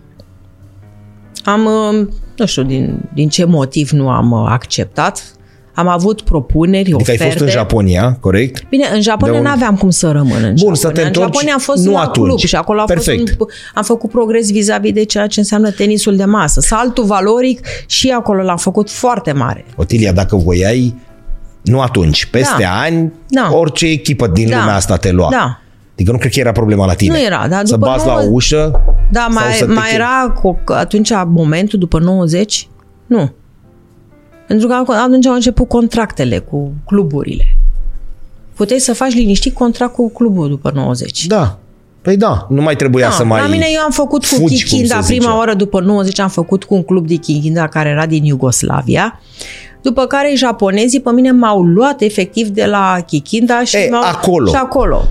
Am, uh, nu știu din, din ce motiv nu am uh, acceptat. Am avut propuneri, Adică oferte. ai fost în Japonia, corect? Bine, în Japonia De un- nu aveam cum să rămân în Bun, Japonia. să te În întorci, Japonia am fost nu la atunci. club și acolo a Perfect. Fost un, am făcut progres vis-a-vis de ceea ce înseamnă tenisul de masă. Saltul valoric și acolo l-am făcut foarte mare. Otilia, dacă voiai, nu atunci, peste Da. ani, Da. orice echipă din Da. lumea asta te lua. Da. Adică nu cred că era problema la tine. Nu era, dar Să după bați la nouă- o ușă Da, sau mai, să te mai chem. era cu, atunci momentul după 90? Nu. Pentru că atunci au început contractele cu cluburile. Puteai să faci liniștit contract cu clubul după 90. Da. Păi da, nu mai trebuia Da, să mai La mine eu am făcut cu fugi, cum Kikhinda, se prima zice. oară după 90 am făcut cu un club de Kikhinda care era din Iugoslavia. După care japonezii pe mine m-au luat efectiv de la Kikhinda și E, m-au... acolo. Și acolo.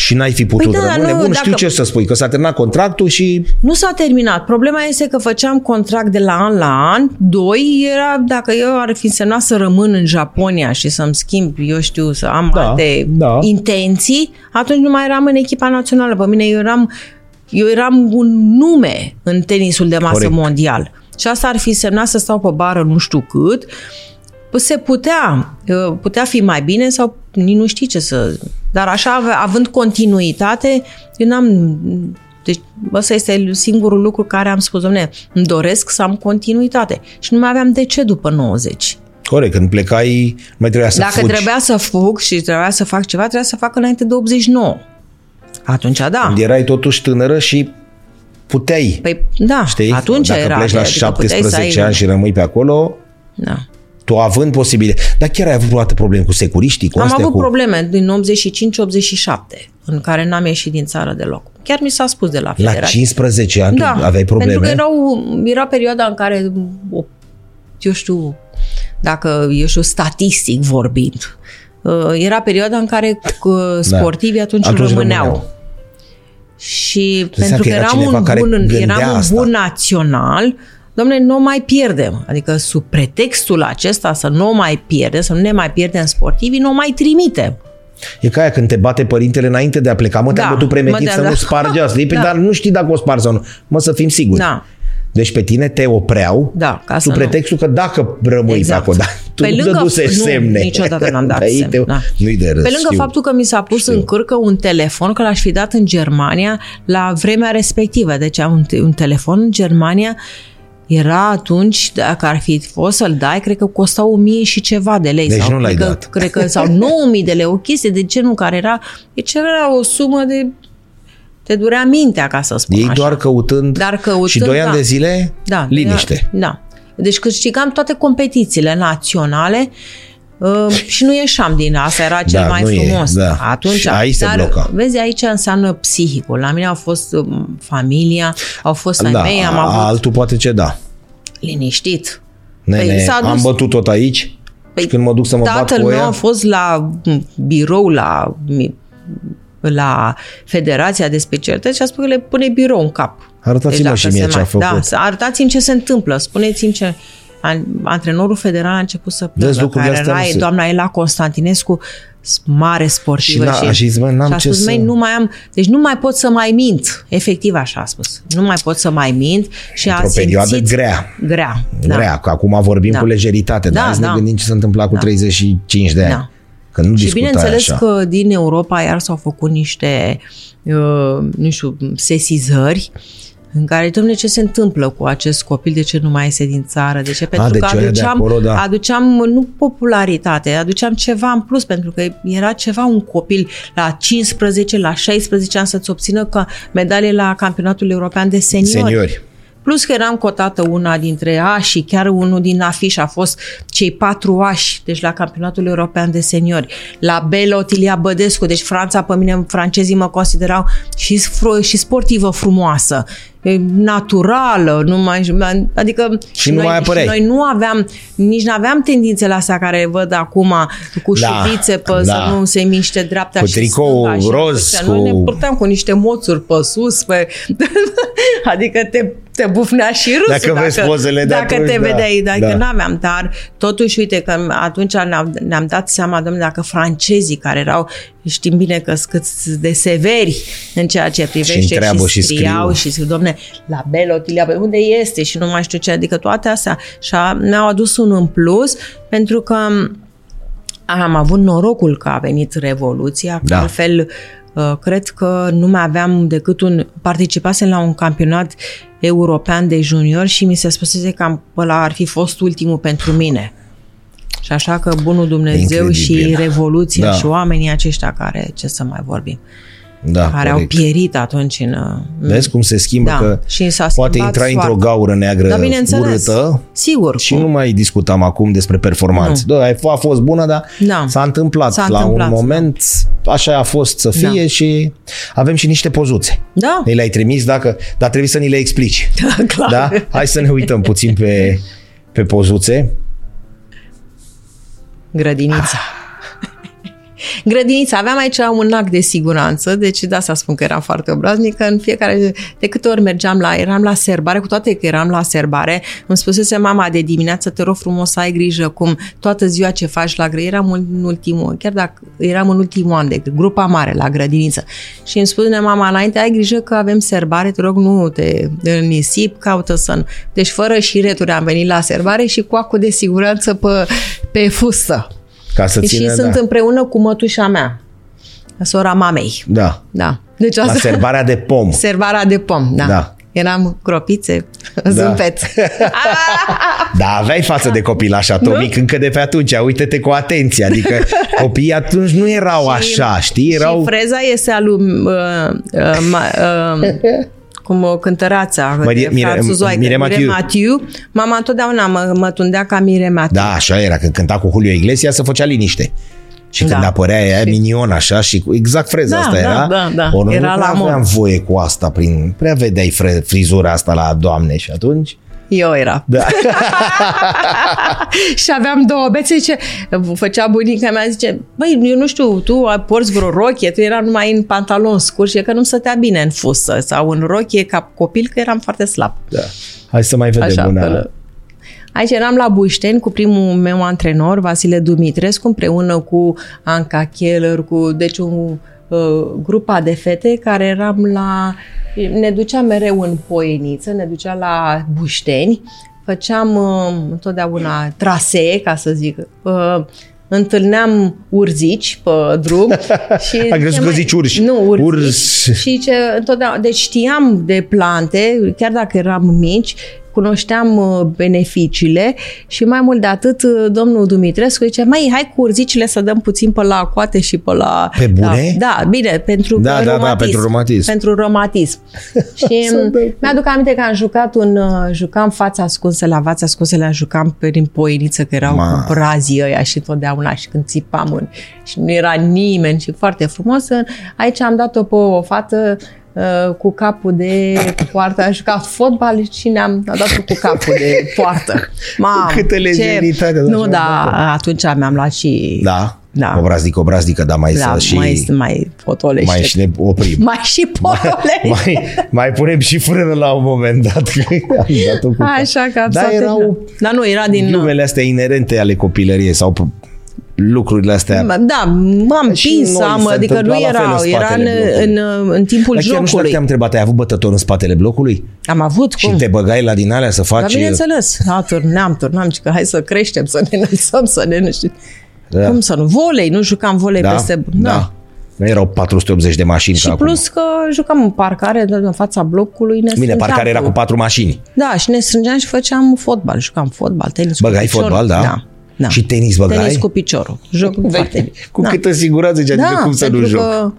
Și n-ai fi putut Păi da, rămâne. nu, Bun, știu dacă- ce să spui, că s-a terminat contractul și Nu s-a terminat. Problema este că făceam contract de la an la an. Doi, era dacă eu ar fi însemnat să rămân în Japonia și să-mi schimb, eu știu, să am Da, alte da. intenții, atunci nu mai eram în echipa națională. Pe mine eu eram, eu eram un nume în tenisul de masă Corect. mondial. Și asta ar fi însemnat să stau pe bară nu știu cât. Păi Se putea, uh, putea fi mai bine sau nici nu știi ce să... Dar așa, ave- având continuitate, eu n-am... Deci ăsta este singurul lucru care am spus, domne, îmi doresc să am continuitate. Și nu mai aveam de ce după 90. corect, când plecai, nu mai trebuia să Dacă fugi. trebuia să fug și trebuia să fac ceva, trebuia să fac înainte de 89. Atunci, da. Când erai totuși tânără și puteai, Păi, da, știi? atunci Dacă era. pleci la adică puteai să 17 ai- ani și rămâi pe acolo, Da. Tu având posibile. Dar chiar ai avut vreodată probleme cu securiștii, cu Am astea, avut cu... probleme din 85-87, în care n-am ieșit din țară deloc. Chiar mi s-a spus de la La federație. 15 ani da, tu aveai probleme? pentru că erau, era perioada în care, o, eu știu, dacă, eu știu, statistic vorbind, uh, era perioada în care uh, sportivii atunci, Da. Atunci rămâneau. rămâneau. Și înseamnă pentru că că era eram cineva un, care bun, gândea eram un asta. bun național, domne, nu o mai pierdem. Adică sub pretextul acesta să nu o mai pierdem, să nu ne mai pierdem sportivii, nu o mai trimitem. E ca aia când te bate părintele înainte de a pleca. Mă, te-am Da, bătut preventiv mă, să da, nu da. spargi asta. Da. Da. Dar nu știi dacă o spargi sau nu. Mă, să fim siguri. Da. Deci pe tine te opreau Da, ca sub să nu. pretextul că dacă rămâi Exact. pe acolo, dar tu Pe nu lângă- dăduse nu, semne. niciodată n-am dat Pe ei semne, te- da. Nu-i de râs, Pe lângă știu. faptul că mi s-a pus Știu. în cârcă un telefon, că l-aș fi dat în Germania la vremea respectivă. Deci un, te- un telefon în Germania era atunci, dacă ar fi fost să-l dai, cred că costa 1000 și ceva de lei. Deci sau, nu l-ai cred că, dat. Cred că, sau 9000 de lei, o chestie de genul care era, deci era o sumă de... Te durea mintea, ca să spun Ei așa. doar căutând, Dar căutând, și doi ani da. de zile Da, liniște. Da. da. Deci câștigam toate competițiile naționale uh, și nu ieșeam din asta, era cel Da, mai nu e, frumos. da. Atunci, Și aici se dar, bloca. Vezi, aici înseamnă psihicul. La mine au fost um, familia, au fost ai Da, mei, am avut altul poate ce da. liniștit. Nene, Păi s-a am dus- bătut tot aici Păi, și când mă duc să mă bat Tatăl cu meu ea, a fost la m, birou, la, mi- la Federația de Specialități și a spus că le pune birou în cap. Arătați-mă dacă și mie se ce a mai- făcut. Da, să arătați-mi ce se întâmplă, spuneți-mi ce... an- antrenorul federal a început să Vezi, plângă, lucrurile care astea era nu se- doamna Ela Constantinescu, s- mare sportivă. Și n-a- a zis, "Mă, n-am și a ce spus, să-" "Măi, nu mai am, deci nu mai pot să mai mint. Efectiv așa a spus. Nu mai pot să mai mint și a Într-o perioadă simțit grea. Grea. Grea, că acum vorbim Da. cu lejeritate, dar Da, hai să ne da. gândim ce se întâmpla cu 35 de ani. Da. Că nu Și discutai bineînțeles așa. că din Europa iar s-au făcut niște, uh, nu știu, sesizări în care, domnule, ce se întâmplă cu acest copil, de ce nu mai iese din țară, de ce? Pentru deci că ăia de aduceam, acolo, da. aduceam, nu popularitate, aduceam ceva în plus, pentru că era ceva un copil la 15, la 16 ani să-ți obțină ca medalie la campionatul european de seniori. Seniori. Plus că eram cotată una dintre ași, chiar unul din afiș a fost cei patru ași, deci la campionatul european de seniori. La Bela Otilia Bădescu, deci Franța, pe mine, francezii mă considerau și, fr- și sportivă frumoasă, e, naturală, nu mai, adică Și nu noi, mai apăreai. și noi nu aveam, nici nu aveam tendințele astea care văd acum cu Da, șuvițe pe da. să nu se miște dreapta Cu și tricou stânga și roz, așa. Noi ne cu- purtam cu niște moțuri pe sus, pe... adică te, te bufnea și râsul. Dacă vezi pozele de Dacă atunci, te da, vedeai, dacă da. n-aveam, dar totuși, uite, că atunci ne-am, ne-am dat seama, domnule, dacă francezii care erau, știm bine că sunt cât de severi în ceea ce privește întreabă și scriau scriu. și zic, domne, la Belotilia, bă, unde este și nu mai știu ce, adică toate astea. Și a, mi-au adus un în plus, pentru că am avut norocul că a venit Revoluția, că Da. altfel uh, cred că nu mai aveam decât un... Participasem la un campionat european de junior și mi se spusese că am- ăla ar fi fost ultimul pentru mine. Și așa că bunul Dumnezeu și Incredibil. Revoluția Da. și oamenii aceștia care, ce să mai vorbim, Da, care corect. au pierit atunci în... uh, Vezi cum se schimbă Da, că și s-a poate schimbat intra într-o soarta. gaură neagră Da, bineînțeles. urâtă Sigur. și nu mai discutam acum despre performanțe. Da, a fost bună, dar Da. s-a întâmplat S-a la întâmplat, un da. moment, așa a fost să fie Da. și avem și niște pozuțe. Da. Ne le-ai trimis, dacă, dar trebuie să ni le explici. Da, clar. Da? Hai să ne uităm puțin pe, pe pozuțe. Grădinița. Grădinița. Aveam aici un ac de siguranță, deci de asta spun că eram foarte obraznică. În fiecare, de câte ori mergeam la, eram la serbare, cu toate că eram la serbare, îmi spusese mama de dimineață, te rog frumos să ai grijă cum toată ziua ce faci la grădiniță. Eram în ultimul, chiar dacă eram în ultimul an de grupa mare la grădiniță. Și îmi spune mama, înainte ai grijă că avem serbare, te rog nu te în nisip, caută să Deci fără șireturi am venit la serbare și cu acul de siguranță pe, pe fustă. Ca să Și țină, sunt da. împreună cu mătușa mea, sora mamei. da. Da. Deci La asta... serbarea de pom. Servarea de pom, da. Da. Eram cropițe, zâmbet. Da, aveai față de copilaș atomic încă de pe atunci. Uite-te cu atenție. Adică copiii atunci nu erau așa, știi? Erau... Și freza este alu... Uh, uh, ma, uh, cum o cântărața Mărie- de Mire- franțuzoaică, Mire Mathieu. Mathieu. Mama întotdeauna mă, mă tundea ca Mire Mathieu. Da, așa era. Când cânta cu Julio Iglesias se făcea liniște. Și când Da. apărea ea minion așa și cu exact freza Da, asta da, era. da, da. Ori Era nu la prea mod. aveam voie cu asta prin... Prea vedeai fre- frizura asta la doamne și atunci... Eu era. Da. și aveam două bețe, zice, făcea bunica mea, zice, băi, eu nu știu, tu porți vreo rochie, tu era numai în pantalon scurt și că nu stătea bine în fusă sau în rochie ca copil, că eram foarte slab. da. Hai să mai vedem Așa, una. că- Aici eram la Bușteni cu primul meu antrenor, Vasile Dumitrescu, împreună cu Anca Keller, cu deci un uh, grupa de fete care eram la... Ne ducea mereu în Poieniță, ne ducea la Bușteni, făceam uh, întotdeauna trasee, ca să zic, uh, întâlneam urzici pe drum și... Am crezut ce că mai- zici urși. Nu, urzici. Urs. Și ce, întotdeauna, deci știam de plante, chiar dacă eram mici, cunoșteam uh, beneficiile și mai mult de atât uh, domnul Dumitrescu zice, mai hai cu urzicile să dăm puțin pe la coate și pe la... Pe bune? Da, da bine, pentru Da, da, da, romatism. pentru romatism. Pentru romatism. și Să m- dăm. mi-aduc aminte că am jucat un... uh, Jucam fața ascunsă la fața ascunsă, la jucam prin poieniță, că erau Ma. cu brazii ăia și totdeauna și când țipam în, și nu era nimeni și foarte frumos. Aici am dat-o pe o fată uh, cu capul de poartă, a jucat fotbal și ne-am a dat cu capul de poartă. Mam, Câtă ce- lejeritate, da, Nu, așa, da, da. atunci mi-am luat și Da. Da. Obraznic, obraznică, dar mai Da, să și... mai, mai potolește. mai și ne oprim. mai și potolește. mai, mai punem și frână la un moment dat. Că am dat-o cu Așa că am Dar s-a erau terminat. Dar nu, era din... glumele astea inerente ale copilăriei sau p- lucrurile astea. Da, m-am Și pins, noi am, se adică nu întâmpla la fel era, în era în, spatele în, în timpul Dar chiar nu știu dacă jocului. te-am întrebat, ai avut bătător în spatele blocului? Am avut, Și cum? te băgai la din alea să Dar faci... bineînțeles, da, turnam, turnam, și că hai să creștem, să ne înălțăm, să ne nu știu. Da. Cum să nu? Volei, nu jucam volei da? peste... da. Nu erau 480 de mașini Și ca acum. plus că jucam în parcare, în fața blocului. Ne Bine, strângeam parcare era cu patru mașini. Da, și ne strângeam și făceam fotbal. Jucam fotbal, tenis Băgai cu piciorul. fotbal, da? da. Da. Și tenis băgai? Tenis cu piciorul. Joc foarte bine. Cu da. câtă siguranță, zice, adică cum să nu pentru joc? Că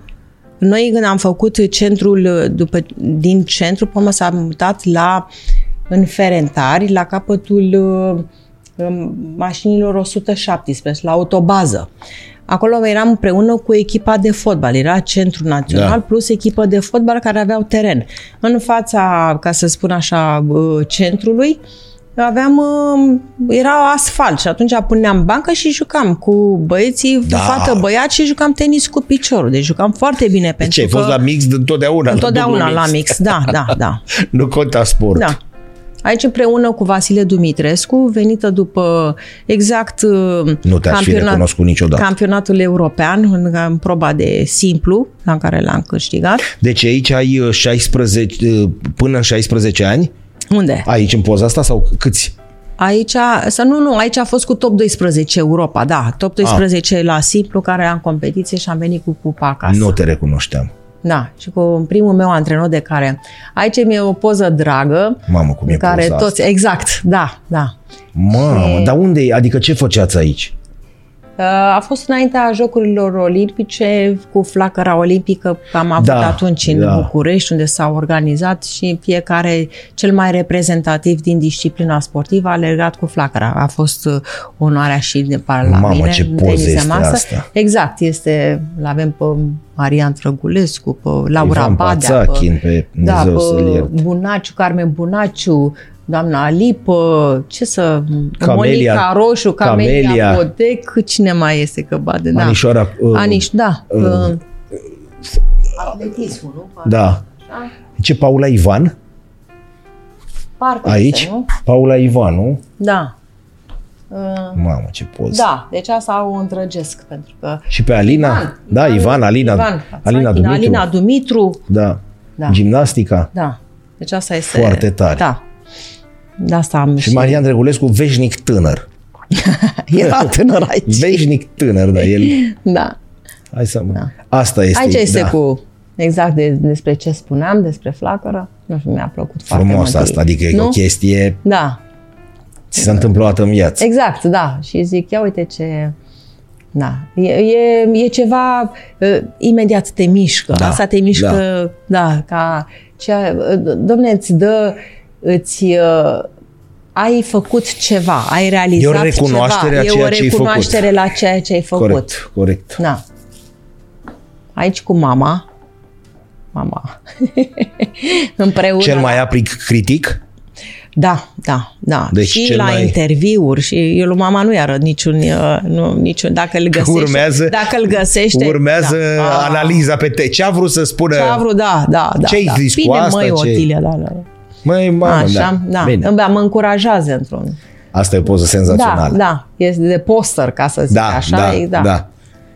noi când am făcut centrul, după, din centru, până s-a mutat la în Ferentari, la capătul uh, um, mașinilor 117, la autobază. Acolo eram împreună cu echipa de fotbal. Era centru național Da. plus echipă de fotbal care aveau teren. În fața, ca să spun așa, uh, centrului, aveam, uh, era asfalt și atunci puneam bancă și jucam cu băieții, Da. fată băiat și jucam tenis cu piciorul. Deci jucam foarte bine pentru Ce, ai că... fost la mix de întotdeauna? Întotdeauna dublu la mix, da, da, da. nu conta sport. Da. Aici împreună cu Vasile Dumitrescu, venită după exact uh, Nu te-aș fi recunoscut niciodată. campionatul european în, în proba de simplu, la care l-am câștigat. Deci aici ai uh, 16, uh, până în 16 ani, Unde? aici în poza asta sau câți? Aici, să nu, nu, aici a fost cu top 12 Europa, da, top 12 ah. la simplu, care am competiție și am venit cu cupa acasă. Nu te recunoșteam. Da, și cu primul meu antrenor de care... Aici mi-e o poză dragă. Mamă, cum e în care poza toți, exact, da, da. Mamă, dar unde e? Adică ce făceați aici? Uh, A fost înaintea Jocurilor Olimpice cu flacăra olimpică, am avut Da, atunci în da. București, unde s-au organizat și fiecare cel mai reprezentativ din disciplina sportivă a legat cu flacăra. A fost uh, onoarea și de par la Mamă, mine. ce în poză tenis de este masă. asta. Exact, este, l avem pe Marian Trăgulescu, pe Laura Ivan Badea, Pațachin, pe da, Dumnezeu să-l pe ierte. Bunaciu, Carmen Bunaciu, doamna Alipă, ce să... Camelia- Monica Roșu, Camelia, Camelia. Bodec, cine mai este că bade? Da. Anișoara, uh, Aniș, da. uh, Uh, atletismul, nu? Da. Ce, Paula Ivan? Parcă Aici? Este, nu? Paula Ivan, nu? Da. Uh, Mamă, ce poză. da, deci asta o îndrăgesc, pentru că... Și pe Alina? da, Ivan, Alina, Ivan, Alina Dumitru. Alina Dumitru, Da. Da. Gimnastica. da. Deci asta este... Foarte tare. Da. De asta am Și Marian Drăgulescu, veșnic tânăr. Era tânăr aici. Veșnic tânăr, da, el... Da. Hai să mă... Asta este. Aici este da. cu exact de, despre ce spuneam, despre flacără. Nu știu, mi-a plăcut foarte Frumos mult. asta, adică e nu? o chestie... Da, Ți se întâmplă o dată în viață. exact, da. Și zic, ia uite ce... Da, e, e, e ceva, uh, imediat te mișcă. Da, Asta te mișcă, da, da ca... Cea, uh, domne, îți dă, îți... Uh, ai făcut ceva, ai realizat E o recunoaștere a ceva. ceea e o ce ai făcut. recunoaștere la ceea ce ai făcut. Corect, corect. Da. Aici cu mama. Mama. Împreună. Cel mai aprig critic? Da, da, da. Deci și cel la mai- interviuri și eu lui mama nu i-arăt niciun, uh, nu, niciun, dacă îl găsește. Urmează, dacă îl găsește. urmează da. Ah, analiza pe te. Ce a vrut să spună? Ce a vrut, da, da, da. Ce-ai da. zis cu Bine, asta, măi, ce- Otilia, da, da. Măi, mamă, Așa, da. Bine. da. Mă încurajează într-un... Asta e o poză Da, senzațională. da. Este de poster, ca să zic da, așa. da, e- da. da.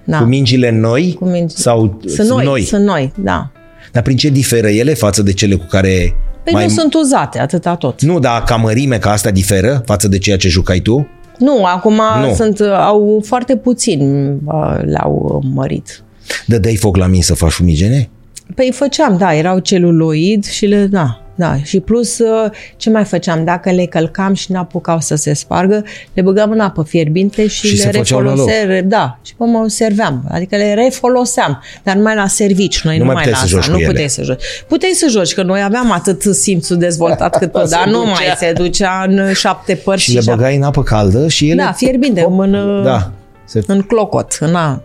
Da. Cu mingile noi Cu mingi- sau Sunt noi, sunt noi, da. Dar prin ce diferă ele față de cele cu care Păi mai... nu sunt uzate, atâta tot. Nu, dar ca mărime, ca asta diferă față de ceea ce jucai tu? Nu, acum Nu. sunt, au foarte puțin uh, le-au mărit. Dădeai foc la mine să faci fumigene? Păi făceam, da, erau celuloid și le, da, da. Și plus, uh, ce mai făceam? Dacă le călcam și n-apucau să se spargă, le băgam în apă fierbinte și, Și se le făceau la loc. refoloseam. Da, și pe mă serveam. Adică le refoloseam, dar numai la servici, noi Nu nu, mai mai puteai la să joci asta. cu Nu ele. puteai să joci. Puteai să joci, că noi aveam atât simțul dezvoltat cât tot, Se dar nu ducea. mai se ducea în șapte părți Și le șapte- băgai în apă caldă și ele... Da, fierbinte, în, Da. Se... în clocot, în a...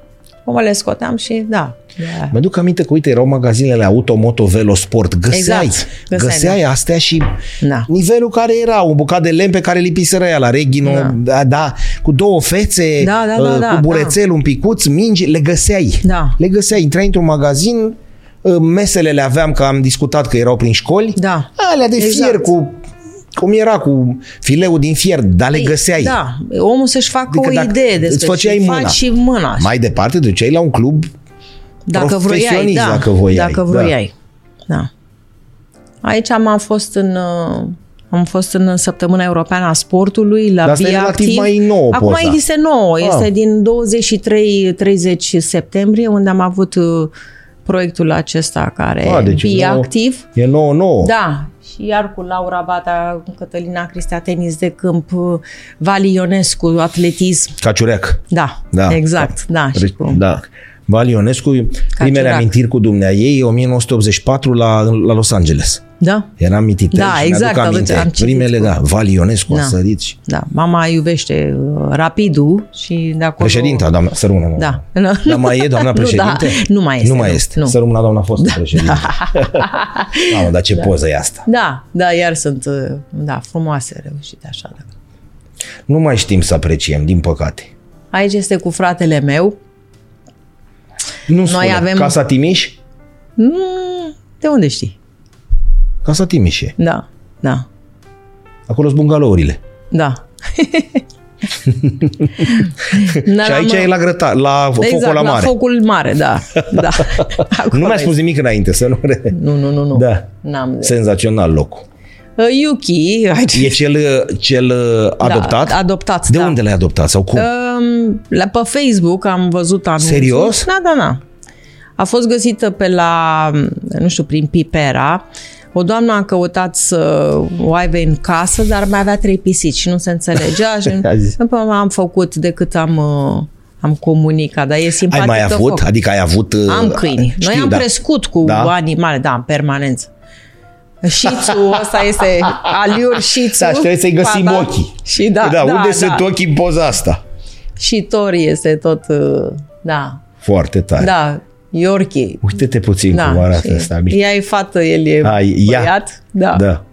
acum le scoteam și da. da. Mă duc aminte că, uite, erau magazinele Auto, Moto, Velo, Sport. Găseai, Exact. Găseai, găseai astea și Da. nivelul care era, un bucat de lemn pe care lipiseră ea la Reghino, da. Da. Da, da, cu două fețe, Da, da, da, uh, da, cu burețel, un picuț, mingi, le găseai. Da. Le găseai, intrai într-un magazin, uh, mesele le aveam, că am discutat că erau prin școli, Da. alea de Exact. fier cu cum era cu fileul din fier, dar le găseai. Da, omul să-și facă Adică o dacă idee îți despre făceai ce mâna. faci și mâna. Mai departe, duceai la un club dacă vroiai, profesionist, da, dacă voiai, Dacă vroiai. Da. da. Aici am fost în uh, am fost în săptămâna europeană a sportului la Dar asta e Via relativ Activ. mai nouă Acum poza. este nouă, Ah. este din 23-30 septembrie unde am avut uh, proiectul acesta care Ah, deci Via nouă- Activ. E nouă, nouă. Da, și iar cu Laura Bata, cu Cătălina Cristea, tenis de câmp, uh, Vali Ionescu, atletism. Caciureac. Da, Da. exact, da. și cu- Da. Vali Ionescu, primele Ciurac. amintiri cu dumnea ei, 1984 la, la Los Angeles. Da? Eram mititel Da, și exact, mi-aduc aminte. am citit Primele, cu- da, Vali Ionescu a Da. sărit și... Da, mama iubește uh, rapidul și de acolo... Președinta, doamna, să rămână. Da. Dar mai e doamna Nu, da, președinte? nu mai este, Nu mai nu, este. nu. Să rămână doamna fostă președinte. Mamă, dar ce poză e asta? Da, da, iar sunt, uh, da, frumoase, reușite așa. Da. Nu mai știm să apreciem, din păcate. Aici este cu fratele meu. Nu spune. avem- Casa Timiș? Mm, De unde știi? Casa Timiș e. Da, da, Acolo sunt bungalourile. da. da și aici e la, grăta, la exact, focul la mare. la focul mare, da. da. Nu mi-a spus nimic înainte, să nu... Re... Nu, nu, nu, nu. Da. N-am de... Senzațional locul. Uh, Yuki, aici. E cel, cel adoptat? Da, adoptat, De da. unde l-ai adoptat sau cum? Um, la, pe Facebook am văzut anunțul. Serios? Da, da, da. A fost găsită pe la, nu știu, prin Pipera. O doamnă a căutat să o aibă în casă, dar mai avea trei pisici și nu se înțelegea. și A zis. nu prea am făcut decât am, uh, am comunicat, dar e ai simpatic. mai avut? Adică ai avut... uh, Am câini. Știu, Noi am da. crescut cu Da? animale, da, în permanență. Șițu, ăsta este aliur șițu. Da, și trebuie să-i găsim Fata. ochii. Și da, da, da, unde da. sunt ochii în poza asta? Și Tori este tot, uh, da, Foarte tare. da, Yorkie. Uite-te puțin Da, cum arată și ăsta. mic. ea e fată, el e Ai, ea. băiat. Da. Da.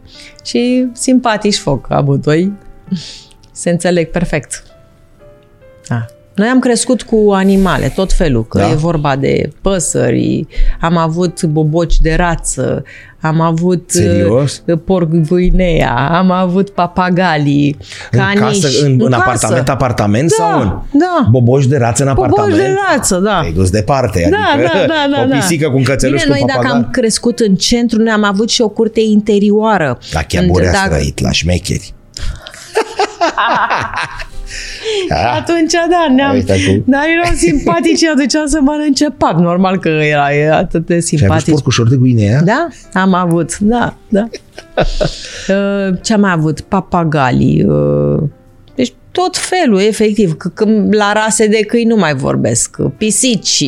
Și simpatici foc amândoi. Se înțeleg perfect. Da. Noi am crescut cu animale, tot felul, că Da. e vorba de păsări, am avut boboci de rață, am avut Serios? uh, porc guinea, am avut papagalii, În caniși. casă, în, în, casă. apartament, apartament Da, sau în da. boboși de rață în Boboci apartament? de rață, da. Ai dus departe, Da, adică da, da, da, o pisică cu un cățeluș Bine, cu noi dacă papagal. am crescut în centru, noi am avut și o curte interioară. La Chiaburea Dacă- ați trăit, la șmecheri. Da. Atunci, da, ne-am... Uite acum. Dar erau simpatici, aduceam să mănânce pat. Normal că era, era atât de Și ai avut simpatici. porcușor de guinea? Da, am avut, da, da. Uh, Ce am mai avut? Papagalii. uh, Deci tot felul, efectiv. Că, că la rase de câini nu mai vorbesc. Pisici.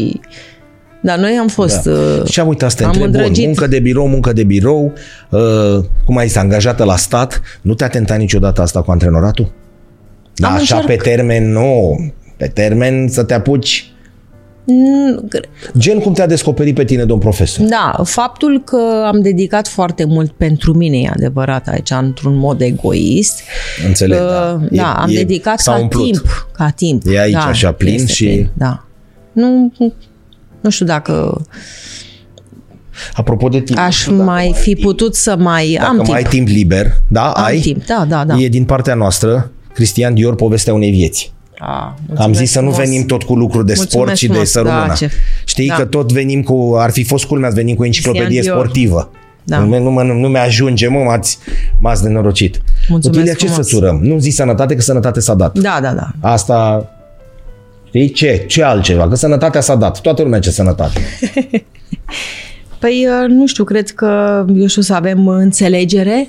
Dar noi am fost... Da. uh, Și am uitat să te am întreb, bun, îndrăgit. muncă de birou, muncă de birou, uh, cum ai zis, angajată la stat, nu te-a tentat niciodată asta cu antrenoratul? Da, Am așa încerc- pe termen, nu, pe termen să te apuci, Mm, gen cum te-a descoperit pe tine domn profesor. Da, faptul că am dedicat foarte mult pentru mine, e adevărat aici, într-un mod egoist. Înțeleg, Uh, da. E- da, am e- dedicat s-a ca umplut. timp. Ca timp. E aici da, așa plin este și- Plin, da. Nu, nu știu dacă Apropo de timp, aș nu știu dacă mai fi putut să mai... Dacă am mai timp. ai timp liber, da, Am ai, timp, da, da, da. e din partea noastră, Cristian Dior, povestea unei vieți. A, Am mulțumesc zis să nu frumos. venim tot cu lucruri de Mulțumesc sport și de frumos, sărumâna. da, ce- Știi da. că tot venim cu, ar fi fost culmea, ați venit cu o enciclopedie Cristian Dior. sportivă. Da. Nu, nu, mă- nu mi ajunge, mă, m-ați, m-ați nenorocit. Mulțumesc Otilia, ce frumos. să țurăm? Nu zici sănătate, că sănătate s-a dat. Da, da, da. Asta, știi, ce? Ce altceva? Că sănătatea s-a dat. Toată lumea ce sănătate. Păi, uh, nu știu, cred că, eu știu, să avem înțelegere.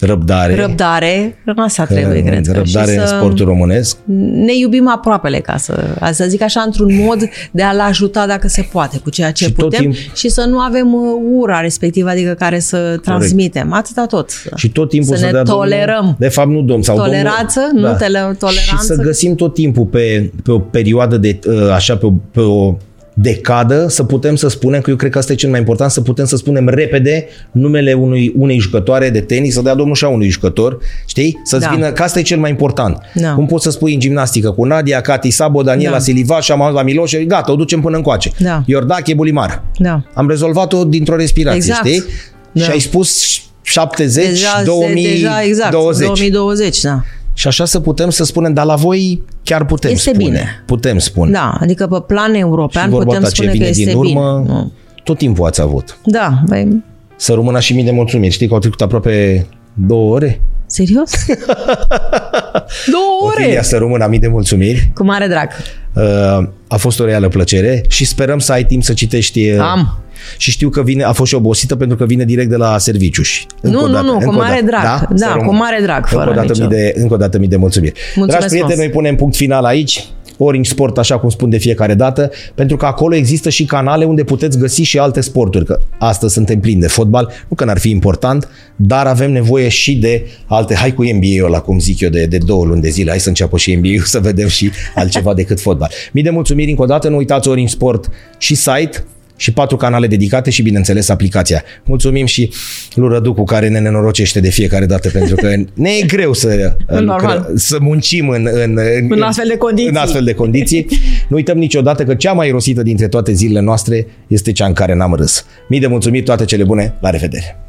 Răbdare. Răbdare, în asta trebuie, cred. că. Răbdare Și în să sportul românesc. Ne iubim aproapele, ca să, să zic așa, într-un mod de a-l ajuta dacă se poate, cu ceea ce Și tot putem timp- și să nu avem uh, ura respectivă, adică care să transmitem. Atâta tot. Și tot timpul Să să, ne dea tolerăm. Domnul, de fapt nu domn sau Toleranță, domnul, nu tele- toleranță. Și să găsim tot timpul pe, pe o perioadă de uh, așa pe o, pe o decadă să putem să spunem că eu cred că asta e cel mai important, să putem să spunem repede numele unui, unei jucătoare de tenis, să dea domnul și a unui jucător, știi? Să-ți Da. vină, că asta e cel mai important. Da. Cum poți să spui în gimnastică cu Nadia, Cati Sabo, Daniela Da. Siliva și am la Miloș, gata, o ducem până încoace. Da. Iordache Bulimar. Da. Am rezolvat-o dintr-o respirație, Exact. știi? Da. Și ai spus 70, Deja, 2020. deja, exact, 2020, da. Și așa să putem să spunem, dar la voi chiar putem Este spune. bine. Putem spune. Da, adică pe plan Și european vorba putem ta ce spune vine că este din urmă, bine. Nu. tot timpul ați avut. Da, băi, Să rămână și mii de mulțumiri. Știi că au trecut aproape două ore? serios? Două ore! Otilia, să rămână mii de mulțumiri. Cu mare drag. Uh, A fost o reală plăcere și sperăm să ai timp să citești. uh, Am. Și știu că vine, a fost și obosită pentru că vine direct de la serviciu. și încă Nu, o nu, dată, nu, cu încă o mare dată. drag. Să Da, cu rămână. mare drag, Încă o fără dată nicio- mii de, încă o dată mii de mulțumiri. Mulțumesc Dragi prieteni, frumos. noi punem punct final aici. Orange Sport, așa cum spun de fiecare dată, pentru că acolo există și canale unde puteți găsi și alte sporturi, că astăzi suntem plini de fotbal, nu că n-ar fi important, dar avem nevoie și de alte, hai cu NBA-ul ăla, cum zic eu, de, de două luni de zile, hai să înceapă și NBA-ul să vedem și altceva decât fotbal. Mii de mulțumiri încă o dată, nu uitați Orange Sport și site, și patru canale dedicate și, bineînțeles, aplicația. Mulțumim și lui Rădu cu care ne nenorocește de fiecare dată, pentru că ne e greu să, Normal. să muncim în, în, În astfel de condiții. În astfel de condiții. Nu uităm niciodată că cea mai rosită dintre toate zilele noastre este cea în care n-am râs. Mii de mulțumiri, toate cele bune, la revedere!